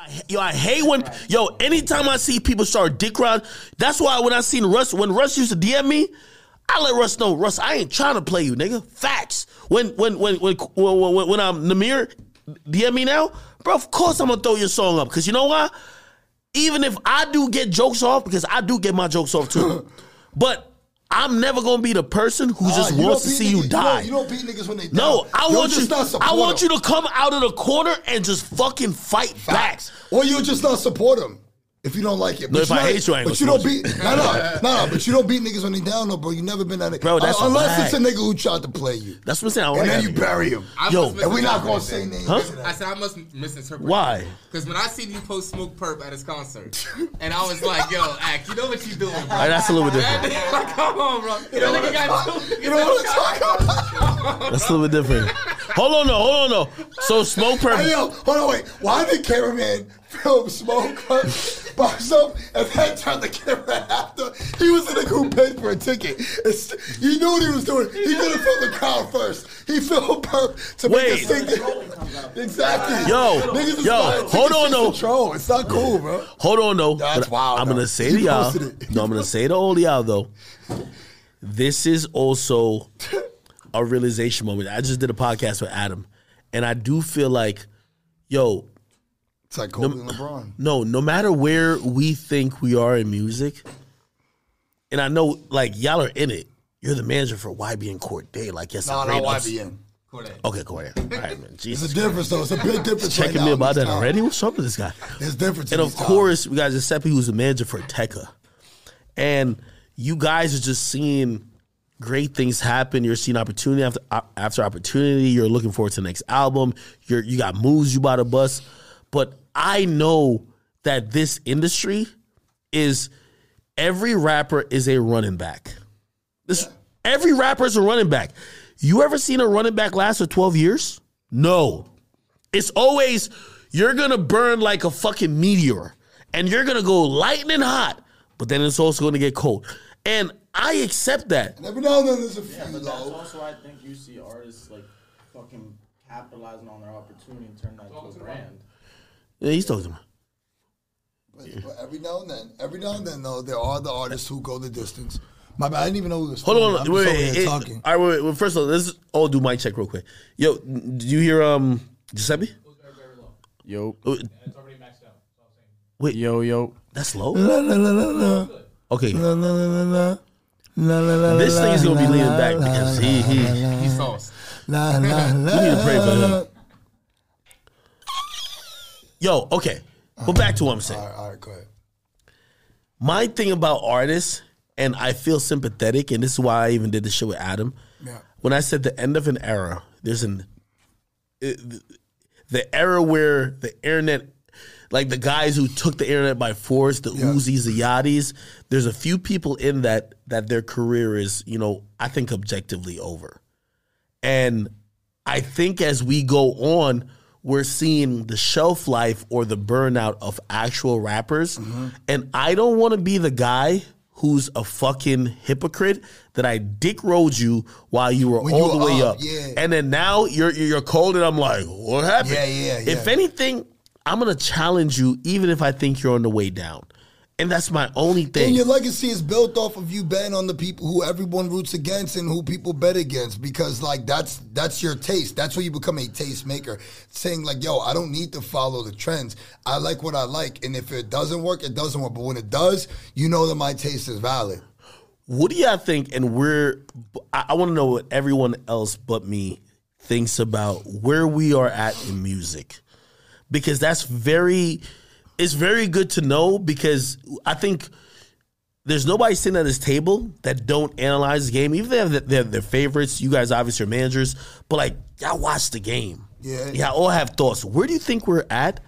I- Yo, I hate when yo. Anytime I see people start dick ride, that's why when I seen Russ, when Russ used to DM me, I let Russ know, Russ, I ain't trying to play you, nigga. Facts. When when when when when, when, when I'm Namir, DM me now, bro. Of course I'm gonna throw your song up because you know why? Even if I do get jokes off, because I do get my jokes off too, but I'm never gonna be the person who just Ah, wants to see beat you niggas- die. don't- You don't beat niggas when they No, down. I You're want you. I want them. you to come out of the corner and just fucking fight back. Or you just not support them if you don't like it. No, if I not- hate you, I ain't But you don't beat. No, no, no, no. But you don't beat niggas when they down, though, bro. You never been that nigga. Bro, that's Uh, unless it's a nigga who tried to play you, That's what I'm saying. I and like then you bury him. I Yo, And we not gonna that. say names. Huh? I said I must misinterpret. Why? Because when I seen you post Smokepurpp at his concert, and I was like, "Yo, Act, you know what you doing, bro?" All right, that's a little bit different. like, come on, bro. You know, nigga got two. You know what I'm talking about? That's a little bit different. Hold on, no, hold on, no. So smoke Hey, purple. yo, hold on, wait. Why did cameraman film smoke by himself and then turn the camera after? He was in the nigga who paid for a ticket. It's, he knew what he was doing. He could have filmed the crowd first. He filmed Perp to Wait. make a sing. exactly. Yo, Niggas yo, hold on, though. It's not cool, bro. Hold on, though. That's But wild, I'm though. gonna say to y'all. No, I'm gonna say to all y'all though. This is also a realization moment. I just did a podcast with Adam, and I do feel like, yo, It's like Kobe and LeBron. no, no matter where we think we are in music, and I know like y'all are in it. You're the manager for YB and Cordae. Like, yes, No, no, ups- YBN. Okay, go ahead. All right, man. It's a difference, though. It's a big difference. Checking right me about that time. already? What's up with this guy? There's difference. And of these times. course, we got Giuseppe, who's the manager for Tecca. And you guys are just seeing great things happen. You're seeing opportunity after uh, after opportunity. You're looking forward to the next album. You're you got moves you bought a bus. But I know that this industry is every rapper is a running back. This every rapper is a running back. You ever seen a running back last for 12 years? No. It's always you're gonna burn like a fucking meteor, and you're gonna go lightning hot, but then it's also gonna get cold. And I accept that. And every now and then there's a few, But that's though. also I think you see artists like fucking capitalizing on their opportunity and turn that into a brand. Yeah, he's talking to me. But, but every now and then, every now and then, though, there are the artists who go the distance. My I didn't even know who was. Hold on, I'm wait, wait, here it- talking. all right, wait, wait, well, first of all, let's all do mic check real quick. Yo, did you hear um Giuseppe? Yo, Wait, yo, yo. that's low. La, la, la, la, la. Okay, La, la, la, la, la. La, la, la, this la, thing's gonna be leaning back la, because la, he he. He's sauce. la, la, la, We need to pray for him. Yo, okay, but back to what I'm saying. All right, all right, go ahead. my thing about artists, and I feel sympathetic, and this is why I even did the show with Adam. Yeah. When I said the end of an era, there's an it- the era where the internet, like the guys who took the internet by force, the Uzis, the Yachties. There's a few people in that that their career is, you know, I think objectively over, and I think as we go on, we're seeing the shelf life or the burnout of actual rappers. Mm-hmm. And I don't want to be the guy who's a fucking hypocrite that I dick rode you while you were When all you the way up, up. yeah. And then now you're you're cold and I'm like, what happened? Yeah, yeah, If anything, I'm gonna challenge you even if I think you're on the way down. And that's my only thing. And your legacy is built off of you betting on the people who everyone roots against and who people bet against because like that's that's your taste. That's where you become a taste maker. Saying like, yo, I don't need to follow the trends. I like what I like. And if it doesn't work, it doesn't work. But when it does, you know that my taste is valid. What do y'all think? And we're, I, I want to know what everyone else but me thinks about where we are at in music, because that's very, it's very good to know because I think there's nobody sitting at this table that don't analyze the game. Even if they have their, their, favorites, you guys obviously are managers, but like y'all watch the game. Yeah. y'all all have thoughts. Where do you think we're at?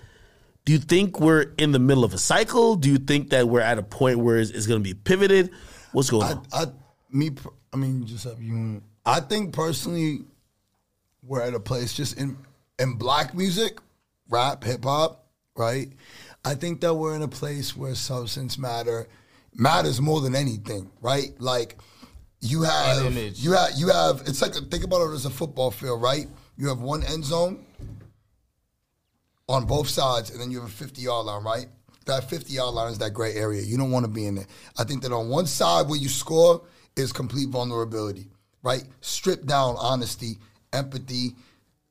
Do you think we're in the middle of a cycle? Do you think that we're at a point where it's, it's going to be pivoted? What's going I, on? I, me, I mean, just have you. I think personally, we're at a place just in in black music, rap, hip hop, right? I think that we're in a place where substance matter matters more than anything, right? Like you have, you have, you have. It's like think about it as a football field, right? You have one end zone. on both sides, and then you have a 50 yard line, right? That 50 yard line is that gray area. You don't want to be in there. I think that on one side where you score is complete vulnerability, right? Stripped down honesty, empathy,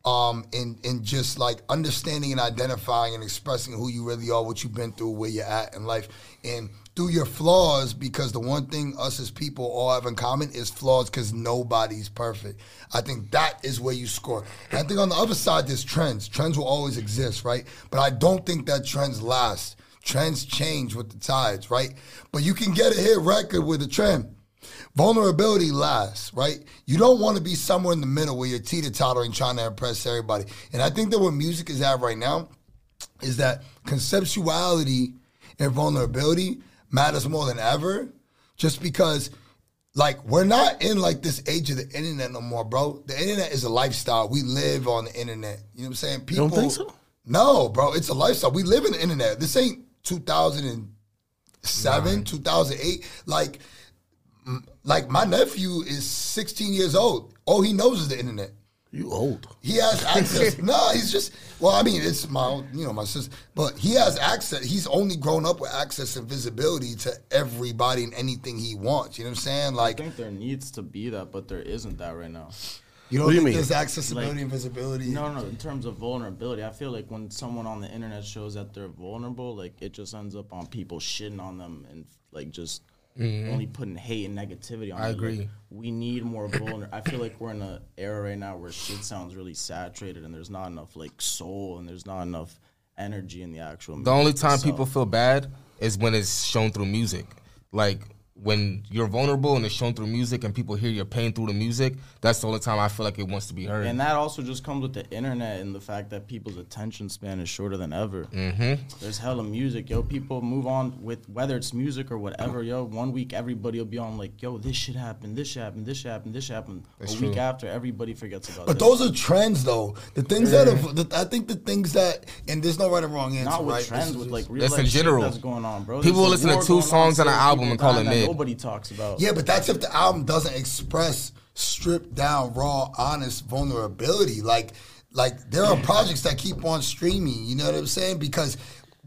um, and and just like understanding and identifying and expressing who you really are, what you've been through, where you're at in life, and through your flaws. Because the one thing us as people all have in common is flaws, because nobody's perfect. I think that is where you score. And I think on the other side, there's trends. Trends will always exist, right? But I don't think that trends last. Trends change with the tides, right? But you can get a hit record with a trend. Vulnerability lasts, right? You don't want to be somewhere in the middle where you're teeter tottering trying to impress everybody. And I think that what music is at right now is that conceptuality and vulnerability matters more than ever just because like we're not in like this age of the internet no more, bro. The internet is a lifestyle. We live on the internet. You know what I'm saying? People don't think so? No, bro. It's a lifestyle. We live in the internet. This ain't 2007, 2008. Like like my nephew is 16 years old. All he knows is the internet. You old. He has access. no, he's just. Well, I mean, it's my, you know, my sister, but he has access. He's only grown up with access and visibility to everybody and anything he wants. You know what I'm saying? Like, I think there needs to be that, but there isn't that right now. you don't What do you think mean? there's accessibility Like- and visibility? No, no. In terms of vulnerability, I feel like when someone on the internet shows that they're vulnerable, like it just ends up on people shitting on them and like just Mm-hmm. only putting hate and negativity on. I it. Like, agree. we need more vulner. I feel like we're in an era right now where shit sounds really saturated and there's not enough like soul and there's not enough energy in the actual. The only time itself. people feel bad is when it's shown through music. Like when you're vulnerable and it's shown through music and people hear your pain through the music, that's the only time I feel like it wants to be heard. And that also just comes with the internet and the fact that people's attention span is shorter than ever. Mm-hmm. There's hella music, yo. People move on with whether it's music or whatever, yo. One week everybody will be on like, yo, this shit happened, this shit happened, this shit happened, this shit happened. That's a week after, everybody forgets about. But this. those are trends, though. The things that have, the, I think the things that, and there's no right or wrong answer, not with right? trends, This with just- like real That's life in shit general. that's going on, bro. People will listen to two songs on an album and call it that mid. Nobody talks about. Yeah, but that's if the album doesn't express stripped down, raw, honest vulnerability. Like, like there are projects that keep on streaming. You know what I'm saying? Because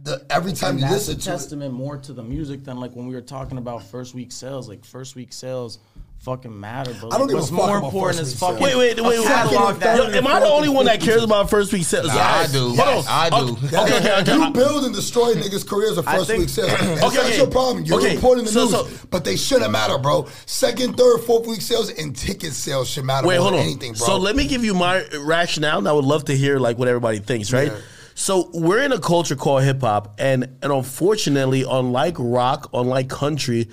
the every time And you that's a listen to it, testament more to the music than like when we were talking about first week sales. Like first week sales fucking matter, but I don't like, give a what's fuck more about important first is week fucking sales. Wait, wait, wait, a wait. catalog that- Yo, am I the only one that cares about first week sales? Nah, I do. Hold Yes, on. I do. Okay, okay, okay. okay. You build and destroy niggas' careers of first think- week sales. And Okay, that's okay. your problem. You're Okay, reporting the so- news, so- but they shouldn't matter, bro. Second, third, fourth week sales and ticket sales should matter Wait, more hold than on. anything, bro. So let me give you my rationale, and I would love to hear like what everybody thinks, right? Yeah. So we're in a culture called hip hop, and and unfortunately, unlike rock, unlike country,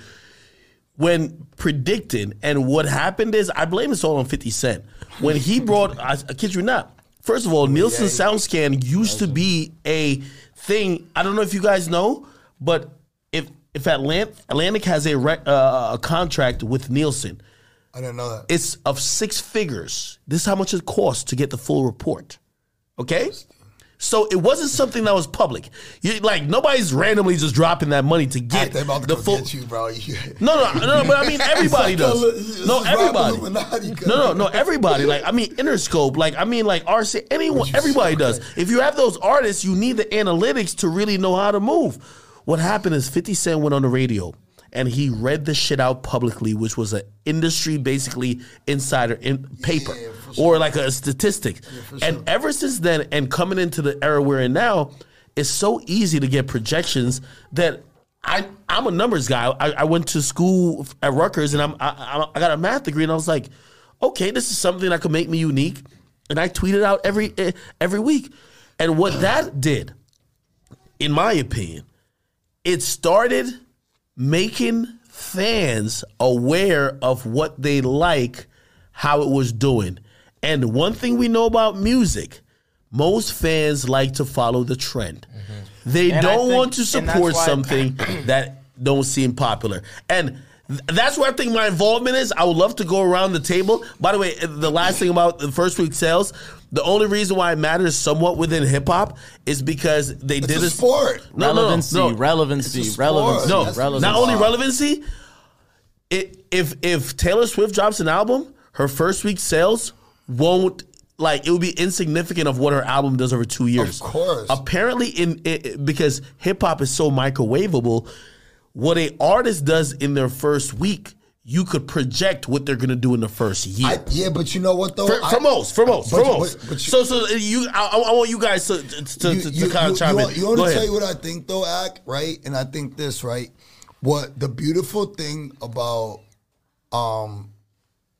when predicting and what happened is, I blame this all on Fifty Cent when he brought. I, I kid you not. First of all, Nielsen SoundScan used to be a thing. I don't know if you guys know, but if if Atlant- Atlantic has a rec, uh, a contract with Nielsen, I didn't know that. it's of six figures. This is how much it costs to get the full report. Okay? So it wasn't something that was public. You, like nobody's randomly just dropping that money to get they about to the full. get you, bro. No, no, no, no, but I mean everybody like does. No, everybody. No, no, no, everybody. Like I mean Interscope. Like I mean like RC. Anyone. Everybody does. If you have those artists, you need the analytics to really know how to move. What happened is Fifty Cent went on the radio and he read the shit out publicly, which was an industry basically insider in paper Yeah, for or like a statistic. for and sure. ever since then, and coming into the era we're in now, it's so easy to get projections that I I'm a numbers guy. I, I went to school at Rutgers and I'm I, I- I got a math degree and I was like, okay, this is something that could make me unique, and I tweeted out every eh, every week. And what that did, in my opinion, it started making fans aware of what they like, how it was doing. And one thing we know about music, most fans like to follow the trend. Mm-hmm. They And don't think- want to support something that don't seem popular. And th- that's where I think my involvement is. I would love to go around the table. By the way, uh, the last thing about the first week sales, the only reason why it matters somewhat within hip hop is because they It's did a this sport. No, no, no, relevancy, no. relevancy, It's a sport. relevancy, No, That's relevancy. not only relevancy. It, if if Taylor Swift drops an album, her first week sales won't like it would be insignificant of what her album does over two years. Of course. Apparently, in it, because hip hop is so microwavable, what a artist does in their first week, you could project what they're gonna do in the first year. I, yeah, but you know what though? for, I- most, for most, but- for most. but- but you- so, so you, I, I want you guys to to, to, to kind of chime you, in. You want to tell you what I think though, Act, right? And I think this, right? What the beautiful thing about um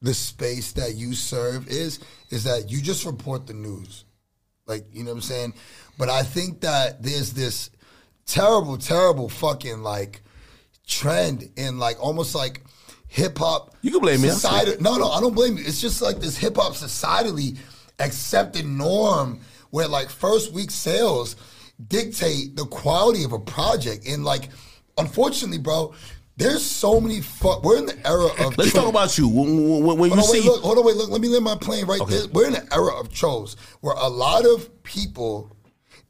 the space that you serve is is that you just report the news. Like, you know what I'm saying? But I think that there's this terrible, terrible fucking like trend in like almost like hip hop. You can blame me, I'll no, no, I don't blame you. It's just like this hip hop societally accepted norm where like first week sales dictate the quality of a project. And like, unfortunately, bro, there's so many fuck. We're in the era of Let's talk about you. When, when, when you on, wait, see, look, hold on, wait, look. Let me land my plane right there. We're in the era of trolls where a lot of people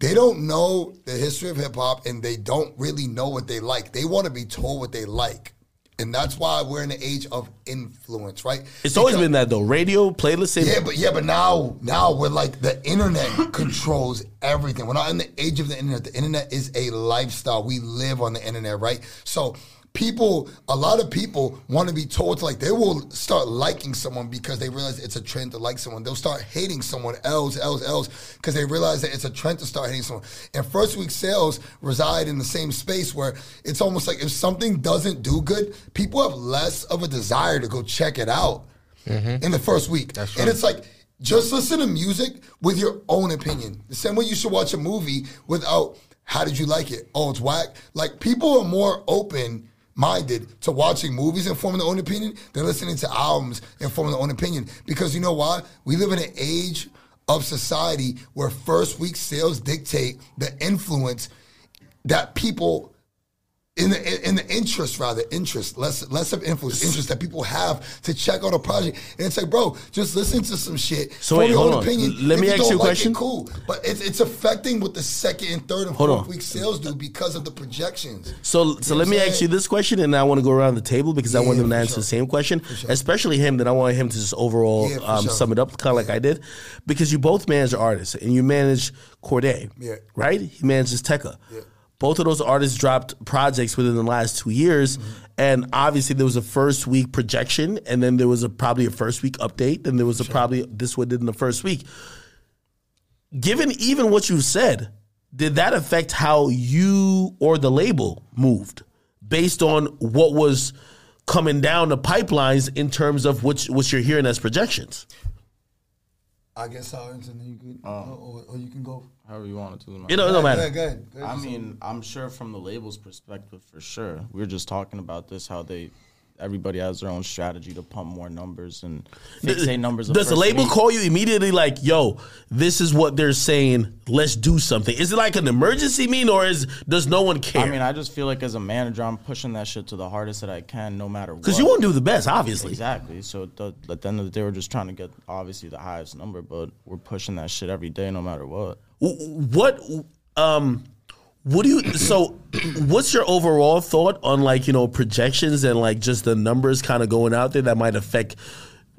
they don't know the history of hip hop and they don't really know what they like. They want to be told what they like. And that's why we're in the age of influence, right? it's always been that though. Radio, playlist, yeah, but yeah, but now now we're like the internet controls everything. We're not in the age of the internet. The internet is a lifestyle. We live on the internet, right? So people, a lot of people want to be told to like they will start liking someone because they realize it's a trend to like someone. They'll start hating someone else, else, else because they realize that it's a trend to start hating someone. And first week sales reside in the same space where it's almost like if something doesn't do good, people have less of a desire to go check it out mm-hmm. in the first week. and it's like, just listen to music with your own opinion. The same way you should watch a movie without, how did you like it? Oh, it's whack. Like, people are more open minded to watching movies and forming their own opinion than listening to albums and forming their own opinion. Because you know why? We live in an age of society where first week sales dictate the influence that people in the in the interest rather interest less less of influence interest that people have to check out a project and it's like bro just listen to some shit So wait, your hold own on. opinion Let If me you ask you a like it, question. cool but it's it's affecting what the second and third and Hold fourth on. week sales do because of the projections So, so know let me I'm ask you this question, and I want to go around the table because I want them to answer sure. the same question, sure. especially him. That I want him to just overall Yeah, um, sure. sum it up, kind of like I did, because you both manage artists, and you manage Cordae, Yeah. right? He manages Tecca. Yeah. Both of those artists dropped projects within the last two years, Mm-hmm. and obviously there was a first week projection, and then there was a probably a first week update, and there was a probably this what did in the first week. Given even what you said, did that affect how you or the label moved based on what was coming down the pipelines in terms of what, what you're hearing as projections? I guess I'll answer and then you can or, or you can go However you want to do it. man. It don't, it don't matter. ahead, go ahead, go ahead. I mean, I'm sure from the label's perspective, for sure. We were just talking about this, how they, everybody has their own strategy to pump more numbers and fixate numbers. the Does the label week. call you immediately like, yo, this is what they're saying, let's do something? Is it like an emergency mean or is does no one care? I mean, I just feel like as a manager, I'm pushing that shit to the hardest that I can, no matter what. Because you want to do the best, obviously. Exactly. So the, at the end of the day, we're just trying to get obviously the highest number, but we're pushing that shit every day, no matter what. What um what do you so what's your overall thought on like, you know, projections and like just the numbers kind of going out there that might affect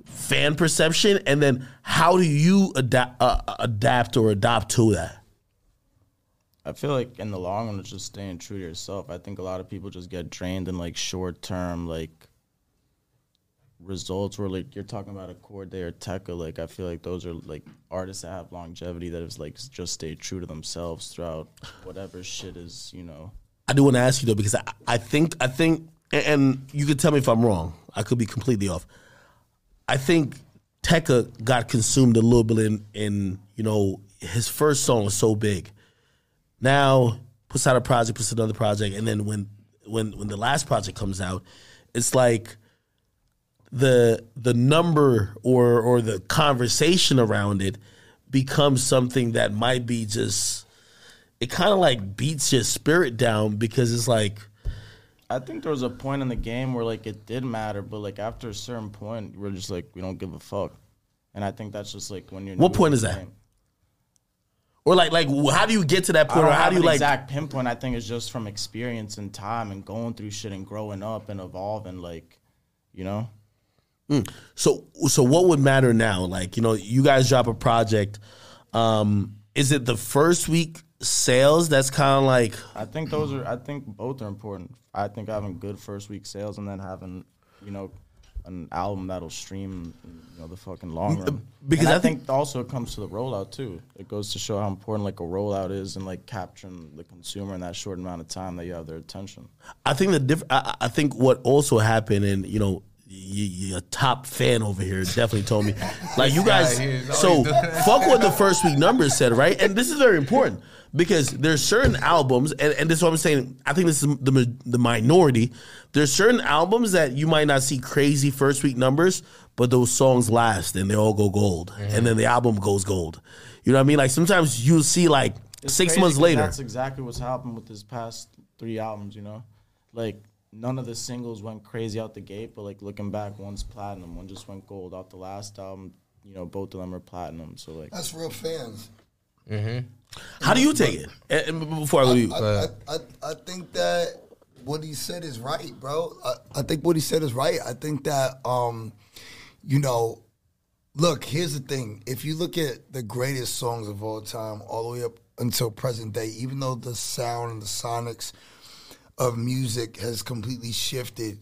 fan perception and then how do you adapt uh, adapt or adopt to that? I feel like in the long run, it's just staying true to yourself. I think a lot of people just get drained in like short term, like results where like you're talking about a Cordae or Tecca. Like I feel like those are like artists that have longevity that have like just stayed true to themselves throughout whatever shit is, you know. I do want to ask you though because I, I think I think and- you can tell me if I'm wrong. I could be completely off. I think Tecca got consumed a little bit in in you know his first song was so big. Now puts out a project, puts another project, and then when when when the last project comes out, it's like the the number or or the conversation around it becomes something that might be just it kind of like beats your spirit down because it's like I think there was a point in the game where like it did matter, but like after a certain point, we're just like we don't give a fuck. And I think that's just like when you're. What point is that? game. or like like how do you get to that point or how do you like exact pinpoint. I think it's just from experience and time and going through shit and growing up and evolving. Like, you know, So so what would matter now? Like, you know, you guys drop a project. Um, is it the first week sales that's kind of like I think those are. I think both are important. I think having good first week sales and then having, you know, an album that'll stream, you know, the fucking long run. because I I, think, also it comes to the rollout too. It goes to show how important like a rollout is and like capturing the consumer in that short amount of time that you have their attention. I think the diff- I, I think what also happened, and you know, a top fan over here definitely told me, like you guys. So fuck what the first week numbers said, right? And this is very important because there's certain albums, and, and this is what I'm saying. I think this is the the minority. There's certain albums that you might not see crazy first week numbers, but those songs last and they all go gold, mm-hmm. and then the album goes gold. You know what I mean? Like sometimes you'll see like It's six months later. That's exactly what's happened with his past three albums. You know, like none of the singles went crazy out the gate, but like looking back, one's platinum, one just went gold out the last album. You know, both of them are platinum. So like, That's real fans. Mm-hmm. How do you take it? Eh, eh, and- and before I leave, to you, I, I, I, I think that what he said is right, bro. I, I think what he said is right. I think that, um, you know, look, here's the thing. If you look at the greatest songs of all time, all the way up until present day, even though the sound and the sonics of music has completely shifted,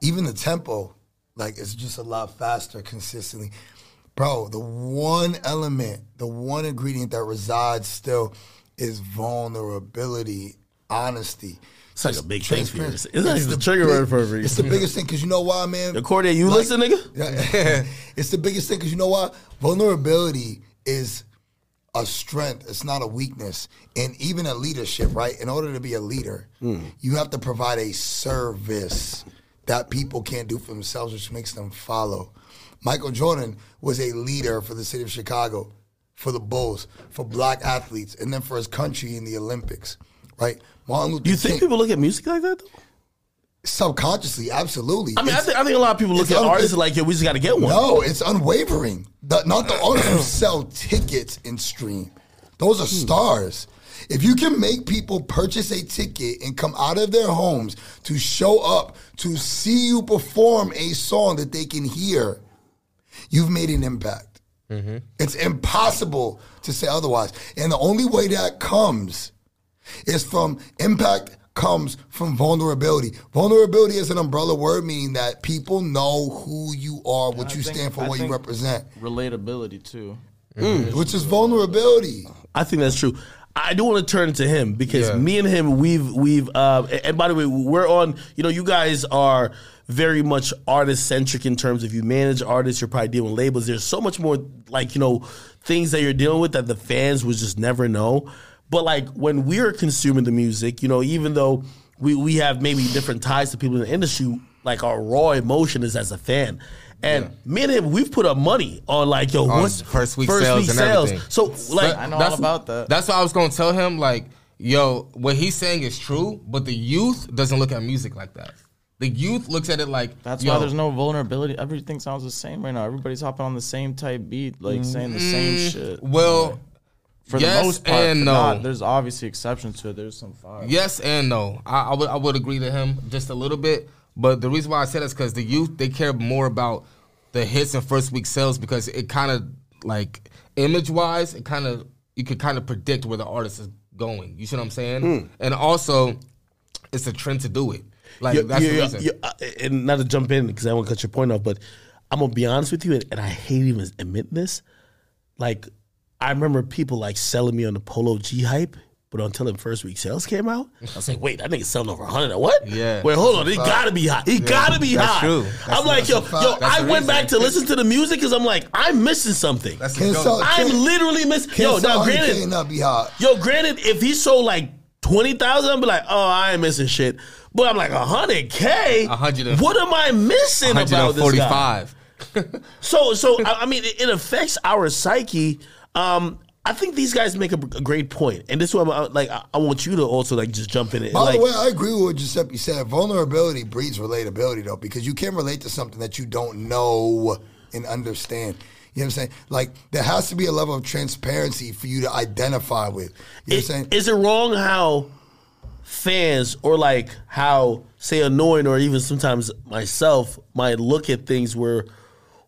even the tempo, like it's just a lot faster consistently. Bro, the one element, the one ingredient that resides still is vulnerability, honesty. It's like a big thing for you. transparency. It's like the trigger word for a. It's the biggest thing because you know why, man. The Cordae, you Like- listen, nigga? It's the biggest thing because you know why Vulnerability is a strength. It's not a weakness. And even a leadership, right? In order to be a leader, hmm. you have to provide a service that people can't do for themselves, which makes them follow. Michael Jordan was a leader for the city of Chicago, for the Bulls, for black athletes, and then for his country in the Olympics, right? Martin Luther You think King, people look at music like that? Though? Subconsciously, absolutely. I mean, I I think a lot of people look at un- artists like, yo, we just got to get one. No, it's unwavering. The, not the artists who sell tickets and stream. Those are stars. If you can make people purchase a ticket and come out of their homes to show up to see you perform a song that they can hear, you've made an impact. Mm-hmm. It's impossible to say otherwise. And the only way that comes is from impact comes from vulnerability. Vulnerability is an umbrella word meaning that people know who you are, what I you think- stand for, I what you represent, relatability too. which is vulnerability. I think that's true. I do want to turn to him because Yeah. me and him, we've we've. Uh, and by the way, we're on. You know, you guys are very much artist centric in terms of you manage artists. You're probably dealing with labels. There's so much more like you know things that you're dealing with that the fans would just never know. But like when we're consuming the music, you know, even though we we have maybe different ties to people in the industry, like our raw emotion is as a fan. And me and him, we've put up money on like yo, On what's first week sales and everything. So like, I know That's- all about that. That's why I was gonna tell him like, yo, what he's saying is true, but the youth doesn't look at music like that. The youth looks at it like That's yo, why there's no vulnerability. Everything sounds the same right now. Everybody's hopping on the same type beat, like mm, saying the same mm. shit. Well, For yes the most part, and no. not- there's obviously exceptions to it. There's some fire. Yes and no. I, I would I would agree to him just a little bit, but the reason why I said that is because the youth they care more about the hits and first week sales because it kind of like image wise, it kind of you could kind of predict where the artist is going. You see what I'm saying? And also, it's a trend to do it. Like you- that's you- the you- reason. you- uh, and not to jump in because I want to cut your point off, but I'm gonna be honest with you, and, and I hate even admit this. Like, I remember people like selling me on the Polo G hype, but until the first week sales came out, I was like, wait, that nigga selling over hundred. What? Yeah. Wait, hold on, he gotta be hot. He gotta be That's hot. true. I'm like, yo, that's a yo, I the went back to listen to the music because I'm like, I'm missing something. That's Can't the sell- I'm can't- literally missing. Can't Yo, sell now granted, not be hot. Yo, granted, if he sold like twenty thousand, I'd be like, oh, I ain't missing shit. But I'm like, hundred k. A hundred and- What am I missing about this guy? 145. So, so I, I mean, it, it affects our psyche. Um, I think these guys make a, a great point, and this is what I'm like. I, I want you to also like just jump in it. By like, the way, I agree with what Giuseppe said. Vulnerability breeds relatability, though, because you can relate to something that you don't know and understand. You know what I'm saying? Like, there has to be a level of transparency for you to identify with. You know what I'm saying? is it wrong how fans or like how say annoying or even sometimes myself might look at things where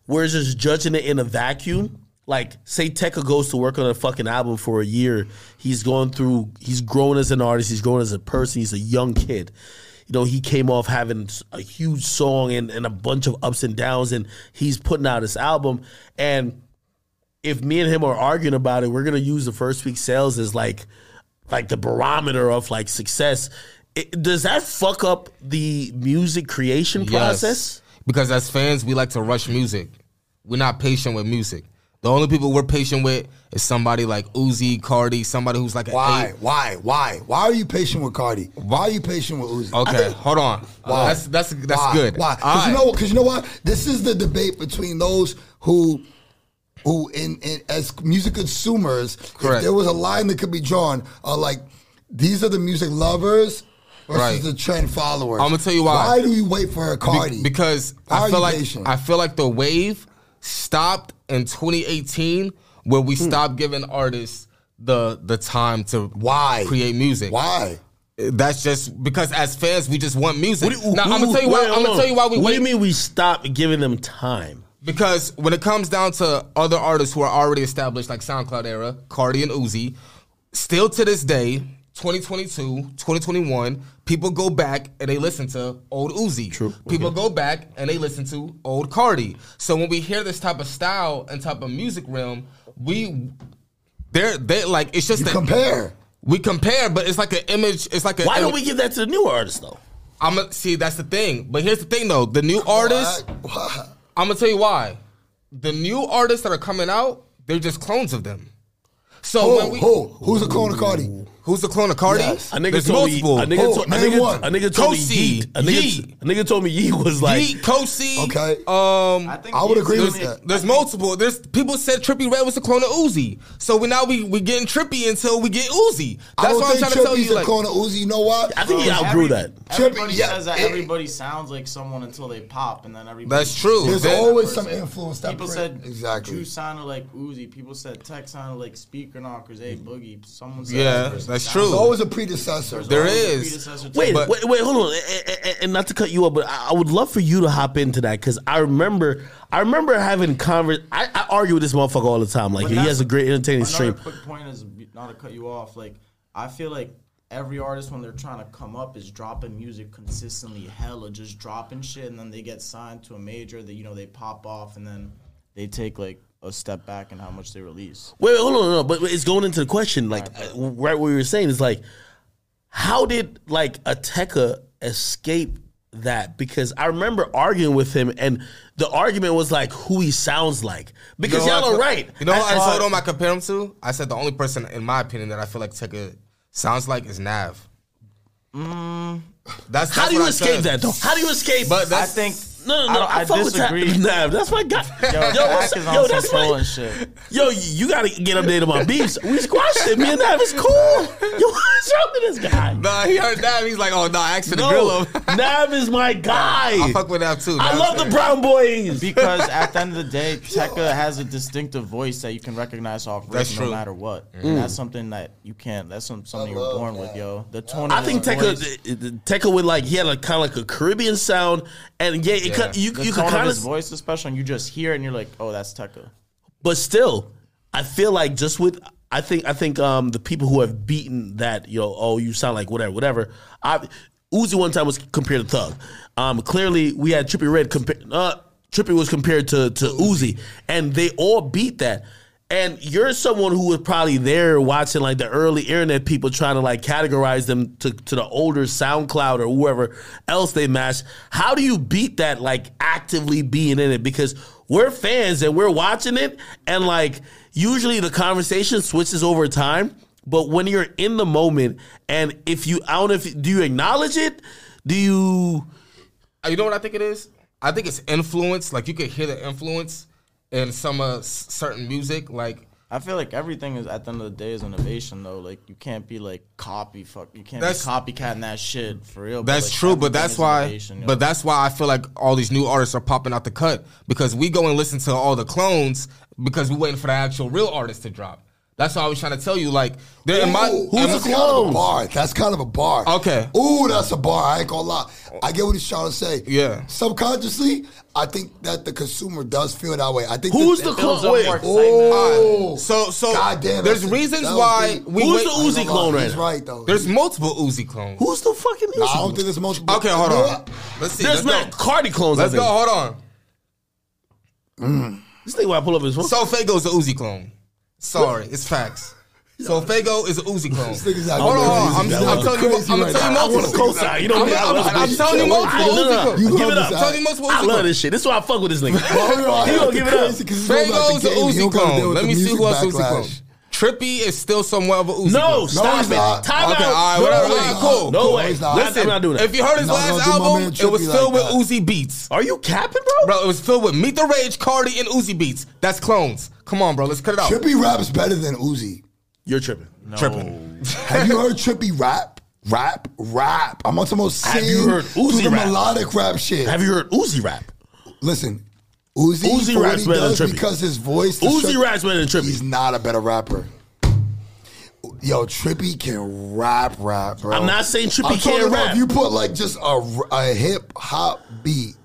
we're just judging it in a vacuum. Like say Tecca goes to work on a fucking album for a year. He's going through he's grown as an artist, he's grown as a person, he's a young kid. You know, he came off having a huge song and, and a bunch of ups and downs and he's putting out his album and if me and him are arguing about it, we're gonna use the first week sales as like like the barometer of like success. It, does that fuck up the music creation process? Because as fans, we like to rush music. We're not patient with music. The only people we're patient with is somebody like Uzi, Carti, somebody who's like Why? Why? Why? Why are you patient with Carti? Why are you patient with Uzi? Okay, hold on. Why? Uh, that's that's that's Why? good. Why? Because you know, because you know what? This is the debate between those who, who in, in as music consumers, there was a line that could be drawn, are like these are the music lovers versus Right. the trend followers. I'ma tell you why. Why do you wait for a Be- Carti? because Why I feel like patient? I feel like the wave stopped in 2018 where we Hmm. stopped giving artists the the time to Why? create music. Why? That's just because as fans we just want music. What do you- now I'm gonna tell you why. wait, I'm hold gonna on. tell you why we What wait. do you mean we stop giving them time? Because when it comes down to other artists who are already established, like SoundCloud era, Carti and Uzi, still to this day, 2022, 2021, people go back and they listen to old Uzi. True. People go back and they listen to old Carti. So when we hear this type of style and type of music realm, we they're they like it's just You that compare. we compare, but it's like an image. It's like a Why don't we give that to the new artists though? I'm gonna see that's the thing. But here's the thing though, the new artists. Why? Why? I'm gonna tell you why. The new artists that are coming out, they're just clones of them. So Who? when we, who? Who's a clone of Carti? Who's the clone of Carti? Yes. A nigga There's told multiple. me. A nigga, Oh, told, a, nigga, one. a nigga told Kosi, me Yeat. A nigga, Yeat. a nigga told me Yeat was like. Yeat, Kosi. Okay. Um, I think I would agree with that. there's multiple. There's people said Trippie Redd was the clone of Uzi. So we now we we getting Trippie until we get Uzi. That's what I'm think trying to tell you. Like, clone of Uzi. You know what? I think he Every- outgrew that. Everybody Trippie, yeah, says that it- everybody sounds like someone until they pop, and then everybody. That's true. There's That- always some influence that People pre- said exactly. Juice sounded like Uzi. People said Tech sounded like Speaker Knockerz. Hey, Boogie. Someone said Yeah, this person that's true. There's always a predecessor. There's always predecessor Wait, But- wait, wait, hold on, and, and- and not to cut you up, but I I would love for you to hop into that because I remember, I remember having convers. I, I argue with this motherfucker all the time. Like he has a great entertaining Another stream. quick point is not to cut you off. Like I feel like every artist when they're trying to come up is dropping music consistently, hella just dropping shit, and then they get signed to a major. That you know they pop off, and then they take like a step back in how much they release. Wait, wait, hold on, no, but it's going into the question, like uh, right where you were saying is like, how did like a Tecca escape that? Because I remember arguing with him, and the argument was like who he sounds like. Because You know y'all what are right. You know what I, I- told him I compare him to? I said the only person, in my opinion, that I feel like Tecca sounds like is Nav. That's, How do you I escape said. that though? How do you escape? But I think no, no, no. I, I, fuck disagree. with that. Nah, that's my guy. Yo, Yo, what's- Dak is on yo, some that's my- trolling shit. Yo, you gotta get updated on my beefs. We squashed it. Me and Nav is cool. Yo, what's wrong with this guy? Nah, he heard Nav. He's like, oh, nah, I asked him to grill No, him. Nav is my guy. I fuck with Nav too. I love the. Brown Boys. Because at the end of the day, Tecca has a distinctive voice that you can recognize off That's rhythm no matter what. Mm. And that's something that you can't. That's some, something you're born that. with, yo. The tone. I of think his Tecca, Tecca uh, would like he had like kind of like a Caribbean sound, and yeah, it Yeah. Could, you the you could of his voice, especially, and you just hear it, and you're like, "Oh, that's Tecca." but still, I feel like just with I think I think um the people who have beaten that you know oh you sound like whatever whatever. I Uzi one time was compared to Thug. Um, clearly we had Trippie Redd compared. Uh, Trippie was compared to to Uzi, and they all beat that. And you're someone who was probably there watching like the early internet people trying to like categorize them to, to the older SoundCloud or whoever else they match. How do you beat that like actively being in it? Because we're fans and we're watching it, and like usually the conversation switches over time. But when you're in the moment, and if you, I don't know if do you acknowledge it? Do you? Uh, You know what I think it is? I think it's influence. Like you could hear the influence in some uh, certain music. Like I feel like everything is at the end of the day is innovation, though. Like you can't be like copy fuck. You can't That's- be copycatting that shit for real. that's like, true, but that's why. But that's why I feel like all these new artists are popping out the cut because we go and listen to all the clones because we're waiting for the actual real artist to drop. That's what I was trying to tell you. Like, there in my who's that's the kind of clone? a bar. That's kind of a bar. Okay. Ooh, that's a bar. I ain't gonna lie. I get what he's trying to say. Yeah. Subconsciously, I think that the consumer does feel that way. I think Who's that, the builds clone? up Wait, more excitement. Oh, So, so God damn, there's reasons that why deep. we Who's wait. the Uzi clone right He's right though. There's multiple Uzi clones. who's the fucking Nah, I don't think there's multiple. Okay, hold on. what? Let's see. There's Let's Matt go. Carti clones. Let's I go. Hold on. This thing why I pull up his phone. So Faygo's a Uzi clone. Sorry, it's facts. So Faygo is a Uzi clone. Hold on, acting hold on. I'm, telling you, I'm telling you now. I want multiple. to. You know. I I'm, telling you multiple Uzi no. You Give it up. I'm telling you multiple I love this shit. This is why I fuck with this nigga. He gonna give it up. crazy 'cause he's going back Faygo's a Uzi don't gotta deal clone. Let me see who else Uzi clone. Trippie is still somewhat of a Uzi No, clone. stop he's it. not. Time Okay, out. all right, no whatever. way. All right, cool, No cool. way. He's not. Listen, I'm not doing that. If you heard his No, last don't do my album, man it was Trippie filled like with that. Uzi beats. Are you capping, bro? Bro, it was filled with Meet the Rage, Carti, and Uzi beats. That's clones. Come on, bro. Let's cut it out. Trippie raps better than Uzi. You're tripping. Tripping. Have you heard Trippie rap? Rap, rap. I'm on some most Have you heard to Uzi the rap? melodic rap shit. Have you heard Uzi rap? Listen, Uzi, Uzi for raps better than Trippie. because his voice. Uzi raps better than Trippie. He's not a better rapper. Yo, Trippie can rap, rap, bro. I'm not saying Trippie can't rap. If you put like just a, a hip hop beat,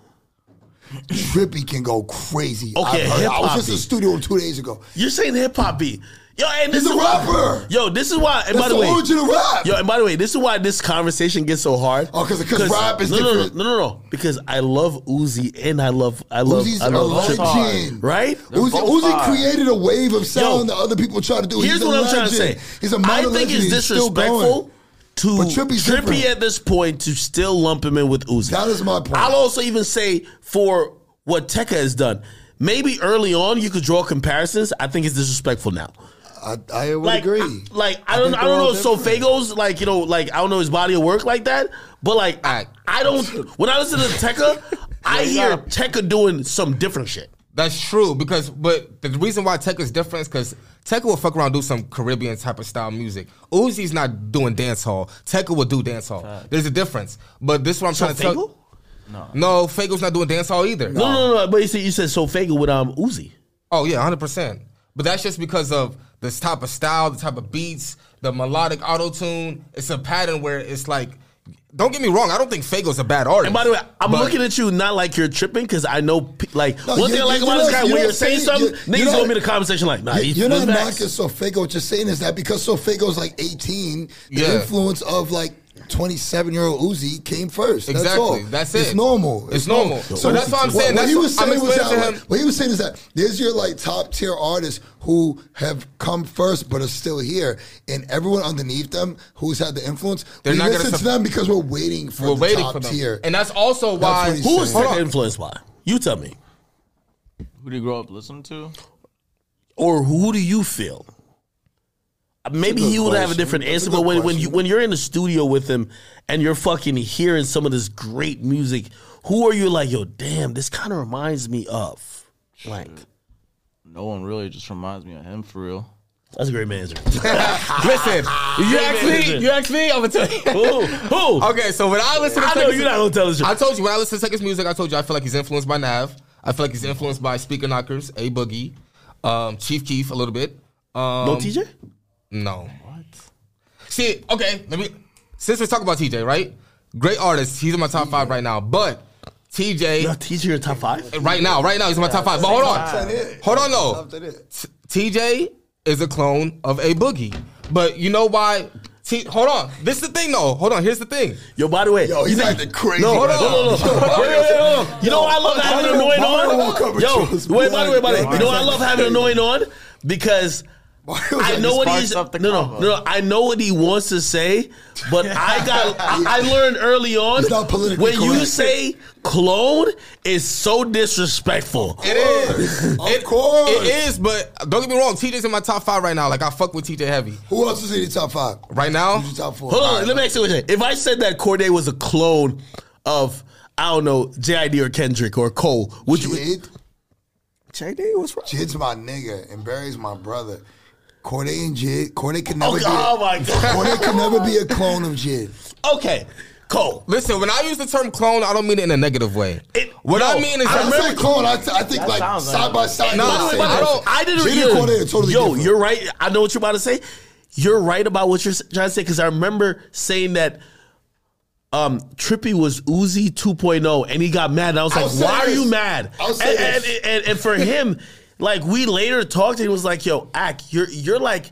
Trippie can go crazy. Okay, I've I was just in the studio two days ago. You're saying hip hop beat. Yo, and this He's a is why- rapper. Yo, this is why. And That's by the the way, original rap. Yo, and by the way, this is why this conversation gets so hard. Oh, 'cause- because 'cause rap is no, no, no, no, no, no. Because I love Uzi and I love, I love, Uzi's I a love Trippie. legend. Right? Uzi, both Uzi hard. created a wave of sound Yo, that other people try to do. Here's He's a what I'm trying to say. legend. He's a I minor think legend. it's He's still disrespectful going. To Trippie different. at this point to still lump him in with Uzi. That is my point. I'll also even say for what Tecca has done. Maybe early on you could draw comparisons. I think it's disrespectful now. I, I would like, agree. I, like I, I don't, I don't know. So. Faygo's like you know, like I don't know his body of work like that. But like I, I don't. When I listen to Tecca, I hear Tecca doing some different shit. That's true because, but the reason why Tech is different is because Tech will fuck around and do some Caribbean type of style music. Uzi's not doing dance hall. Tech will do dance hall. There's a difference. But this is what I'm So trying to tell. Faygo? No. No, Faygo's not doing dance hall either. No, no, no. But you said you said so Faygo with um Uzi. Oh yeah, hundred percent. But that's just because of this type of style, the type of beats, the melodic auto tune. It's a pattern where it's like, don't get me wrong. I don't think Faygo's a bad artist. And by the way, I'm But- looking at you not like you're tripping because I know like No, one you- thing I like about this guy you're when you're saying saying- something, you're- niggas you're gonna not- be the comment section like, nah, You- he's You're not he's facts. knocking SoFaygo. What you're saying is that because SoFaygo's like 18, the Yeah. influence of like 27 year old Uzi came first. That's Exactly. all. That's it. It's normal. It's normal. So that's what I'm saying. What, That's he what- was I'm saying was that to like, him- what he was saying is that there's your like top tier artists who have come first but are still here, and everyone underneath them who's had the influence. They're we not gonna listen to sup- them because we're waiting for We're the waiting top for them, tier. and that's also why. what he's Who was influenced by? You tell me. Who do you grow up listening to? Or who do you feel? Maybe good he would have a different That's a answer, but when, when you when you're in the studio with him and you're fucking hearing some of this great music, who are you like, yo, damn, this kind of reminds me of? Like, No one really just reminds me of him for real. that's a great man answer. Listen, you asked me. You asked me. I'm gonna tell you. who? Who? Okay, so when I listen to I know you're not gonna tell the truth. I told you when I listen to Tecca's music, I told you I feel like he's influenced by Nav. I feel like he's influenced by Speaker Knockerz, A Boogie, um, Chief Keef a little bit. Um, no TJ? No. What? See, okay, let me. Since we're talking about TJ, right? Great artist. He's in my top five right now. But TJ, You have TJ in your top five? right now, right now, he's in my top five. But hold on. Hold on, Top though. T- TJ is a clone of A Boogie. But you know why? T- hold on. This is the thing, though. Hold on. Here's the thing. Yo, by the way, Yo, he's you know- acting crazy. No, hold on, no, no, no. Wait, wait, wait, hold on. You know what I love having Mario- annoying on? Yo, wait, by the way, by the way. You know what I love having annoying on? Because Mario's I know what he's no, no, no, no. I know what he wants to say, but I got I, I learned early on It's not politically when you say clone is so disrespectful. It is. Of It- course. It is, but don't get me wrong. TJ's in my top five right now. Like, I fuck with TJ heavy. Who else is in your top five? Right now, Who's your top four? Hold on, right. let me ask you a question. If I said that Cordae was a clone of I don't know JID or Kendrick or Cole, would you? Jid, JID, what's wrong? Jid's my nigga, and Barry's my brother. Cordae and Jid. Cordae can never Okay, be. oh A, my god. Cordae can never be a clone of Jid. Okay, Cole. Listen, when I use the term clone, I don't mean it in a negative way. It- what yo, I mean is, I that don't say clone. I, I think like sounds like- side by side. No, they're the but I person. don't- I didn't Jada really. Cordae are totally yo, different. you're right. I know what you're about to say. You're right about what you're trying to say because I remember saying that um, Trippie was Uzi 2.0 and he got mad. And I was I'll like, say why are you mad? I'll and, and, and, and for him, like we later talked and he was like, yo, Ack, you're you're like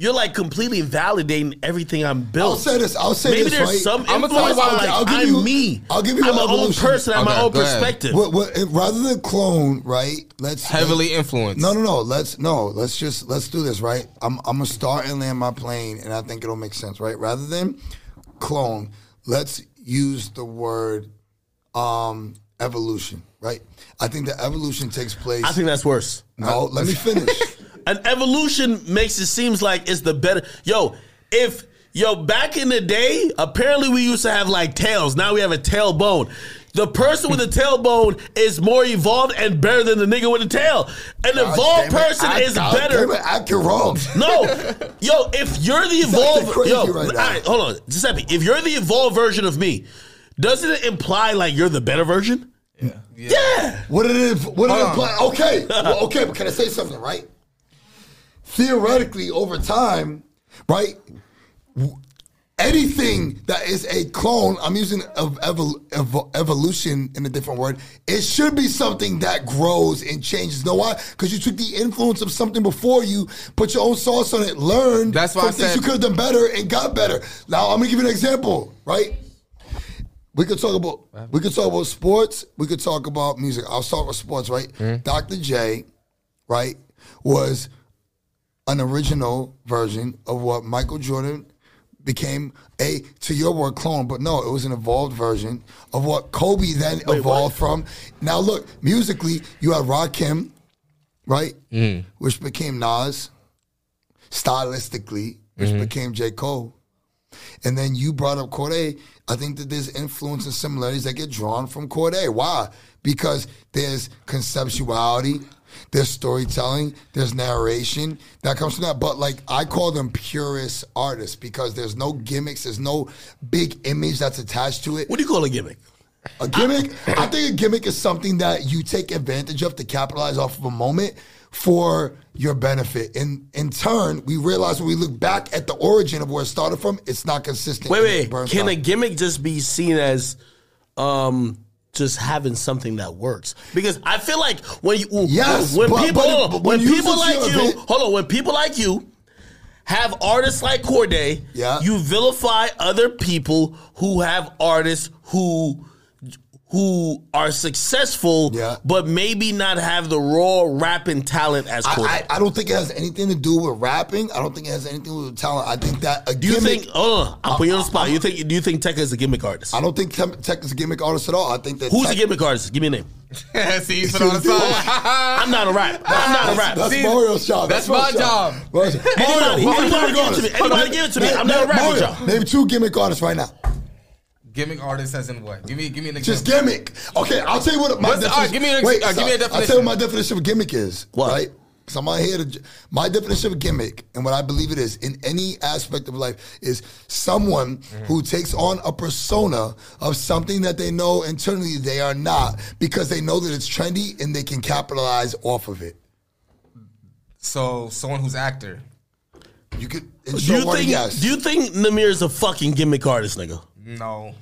you're like completely validating everything I'm built. I'll say this. I'll say Maybe this. there's right? some I'ma influence, tell you why- but like I'll give I'm you- me. I'll give you I'm my own person. I'm my own perspective. What, what, if- rather than clone, right? Let's heavily influenced. No, no, no. Let's no. Let's just let's do this, right? I'm I'm gonna start and land my plane, and I think it'll make sense, right? Rather than clone, let's use the word um, evolution, right? I think the evolution takes place. I think that's worse. no, let me finish. An evolution makes it seems like it's the better. Yo, if yo back in the day, apparently we used to have like tails. Now we have a tailbone. The person with the tailbone is more evolved and better than the nigga with the tail. An God evolved person I- is God better. it, Act you're wrong. No, yo, if you're the evolved, yo, right now. all right, hold on, Giuseppe. If you're the evolved version of me, doesn't it imply like you're the better version? Yeah. Yeah. What did it? What did it Hold imply? Okay, well, okay, but can I say something? Right? Theoretically, over time, right? Anything that is a clone, I'm using of evol- evo- evolution in a different word. It should be something that grows and changes. Know why? Because you took the influence of something before you, put your own sauce on it, learned That's why from I said- you could have done better and got better. Now I'm gonna give you an example, right? We could talk about we could talk about sports. We could talk about music. I'll start with sports, right? Hmm? Dr. J, right, was an original version of what Michael Jordan became a to your word clone, but no, it was an evolved version of what Kobe then evolved from. Now look, musically, you had Rakim, right, hmm. which became Nas. Stylistically, which hmm. became J Cole. And then you brought up Cordae. I think that there's influence and similarities that get drawn from Cordae. Why? Because there's conceptuality, there's storytelling, there's narration that comes from that. But like I call them purist artists because there's no gimmicks, there's no big image that's attached to it. What do you call a gimmick? A gimmick, I think a gimmick is something that you take advantage of to capitalize off of a moment for your benefit. And in turn, we realize when we look back at the origin of where it started from, it's not consistent. Wait, wait. Can out. a gimmick just be seen as um just having something that works? Because I feel like when you Yes, when but- people but- but when when people like you event- hold on when people like you have artists like Cordae, Yeah. you vilify other people who have artists who who are successful, Yeah. but maybe not have the raw rapping talent as Cordae. I, I, I don't think it has anything to do with rapping. I don't think it has anything to do with talent. I think that a do you gimmick. think? Oh, I'll put you on the spot. You think? Do you think Tecca is a gimmick artist? I don't think Tem- Tech is a gimmick artist at all. I think that Who's Tech, a gimmick artist? Give me a name. See, you put on the side. I'm not a rap. I'm not a rap. That's See, Mario's job. that's my job. Mario, Anybody, who's a anybody gimmick give it to artist? me. Anybody give it to me. I'm not a Name- rapper, Name two gimmick artists right now. Gimmick artist as in what? Give me, give me an example. Just gimmick. Okay, I'll tell you what my What's the- all right, definition. give me an ex- wait, uh, give me a I'll tell you what my definition of gimmick is. What? Right? Because I'm not here to. My definition of gimmick and what I believe it is in any aspect of life is someone Mm-hmm. who takes on a persona of something that they know internally they are not because they know that it's trendy and they can capitalize off of it. So, someone who's actor. You could. Do you think? yes. Do you think Nahmir is a fucking gimmick artist, nigga? No.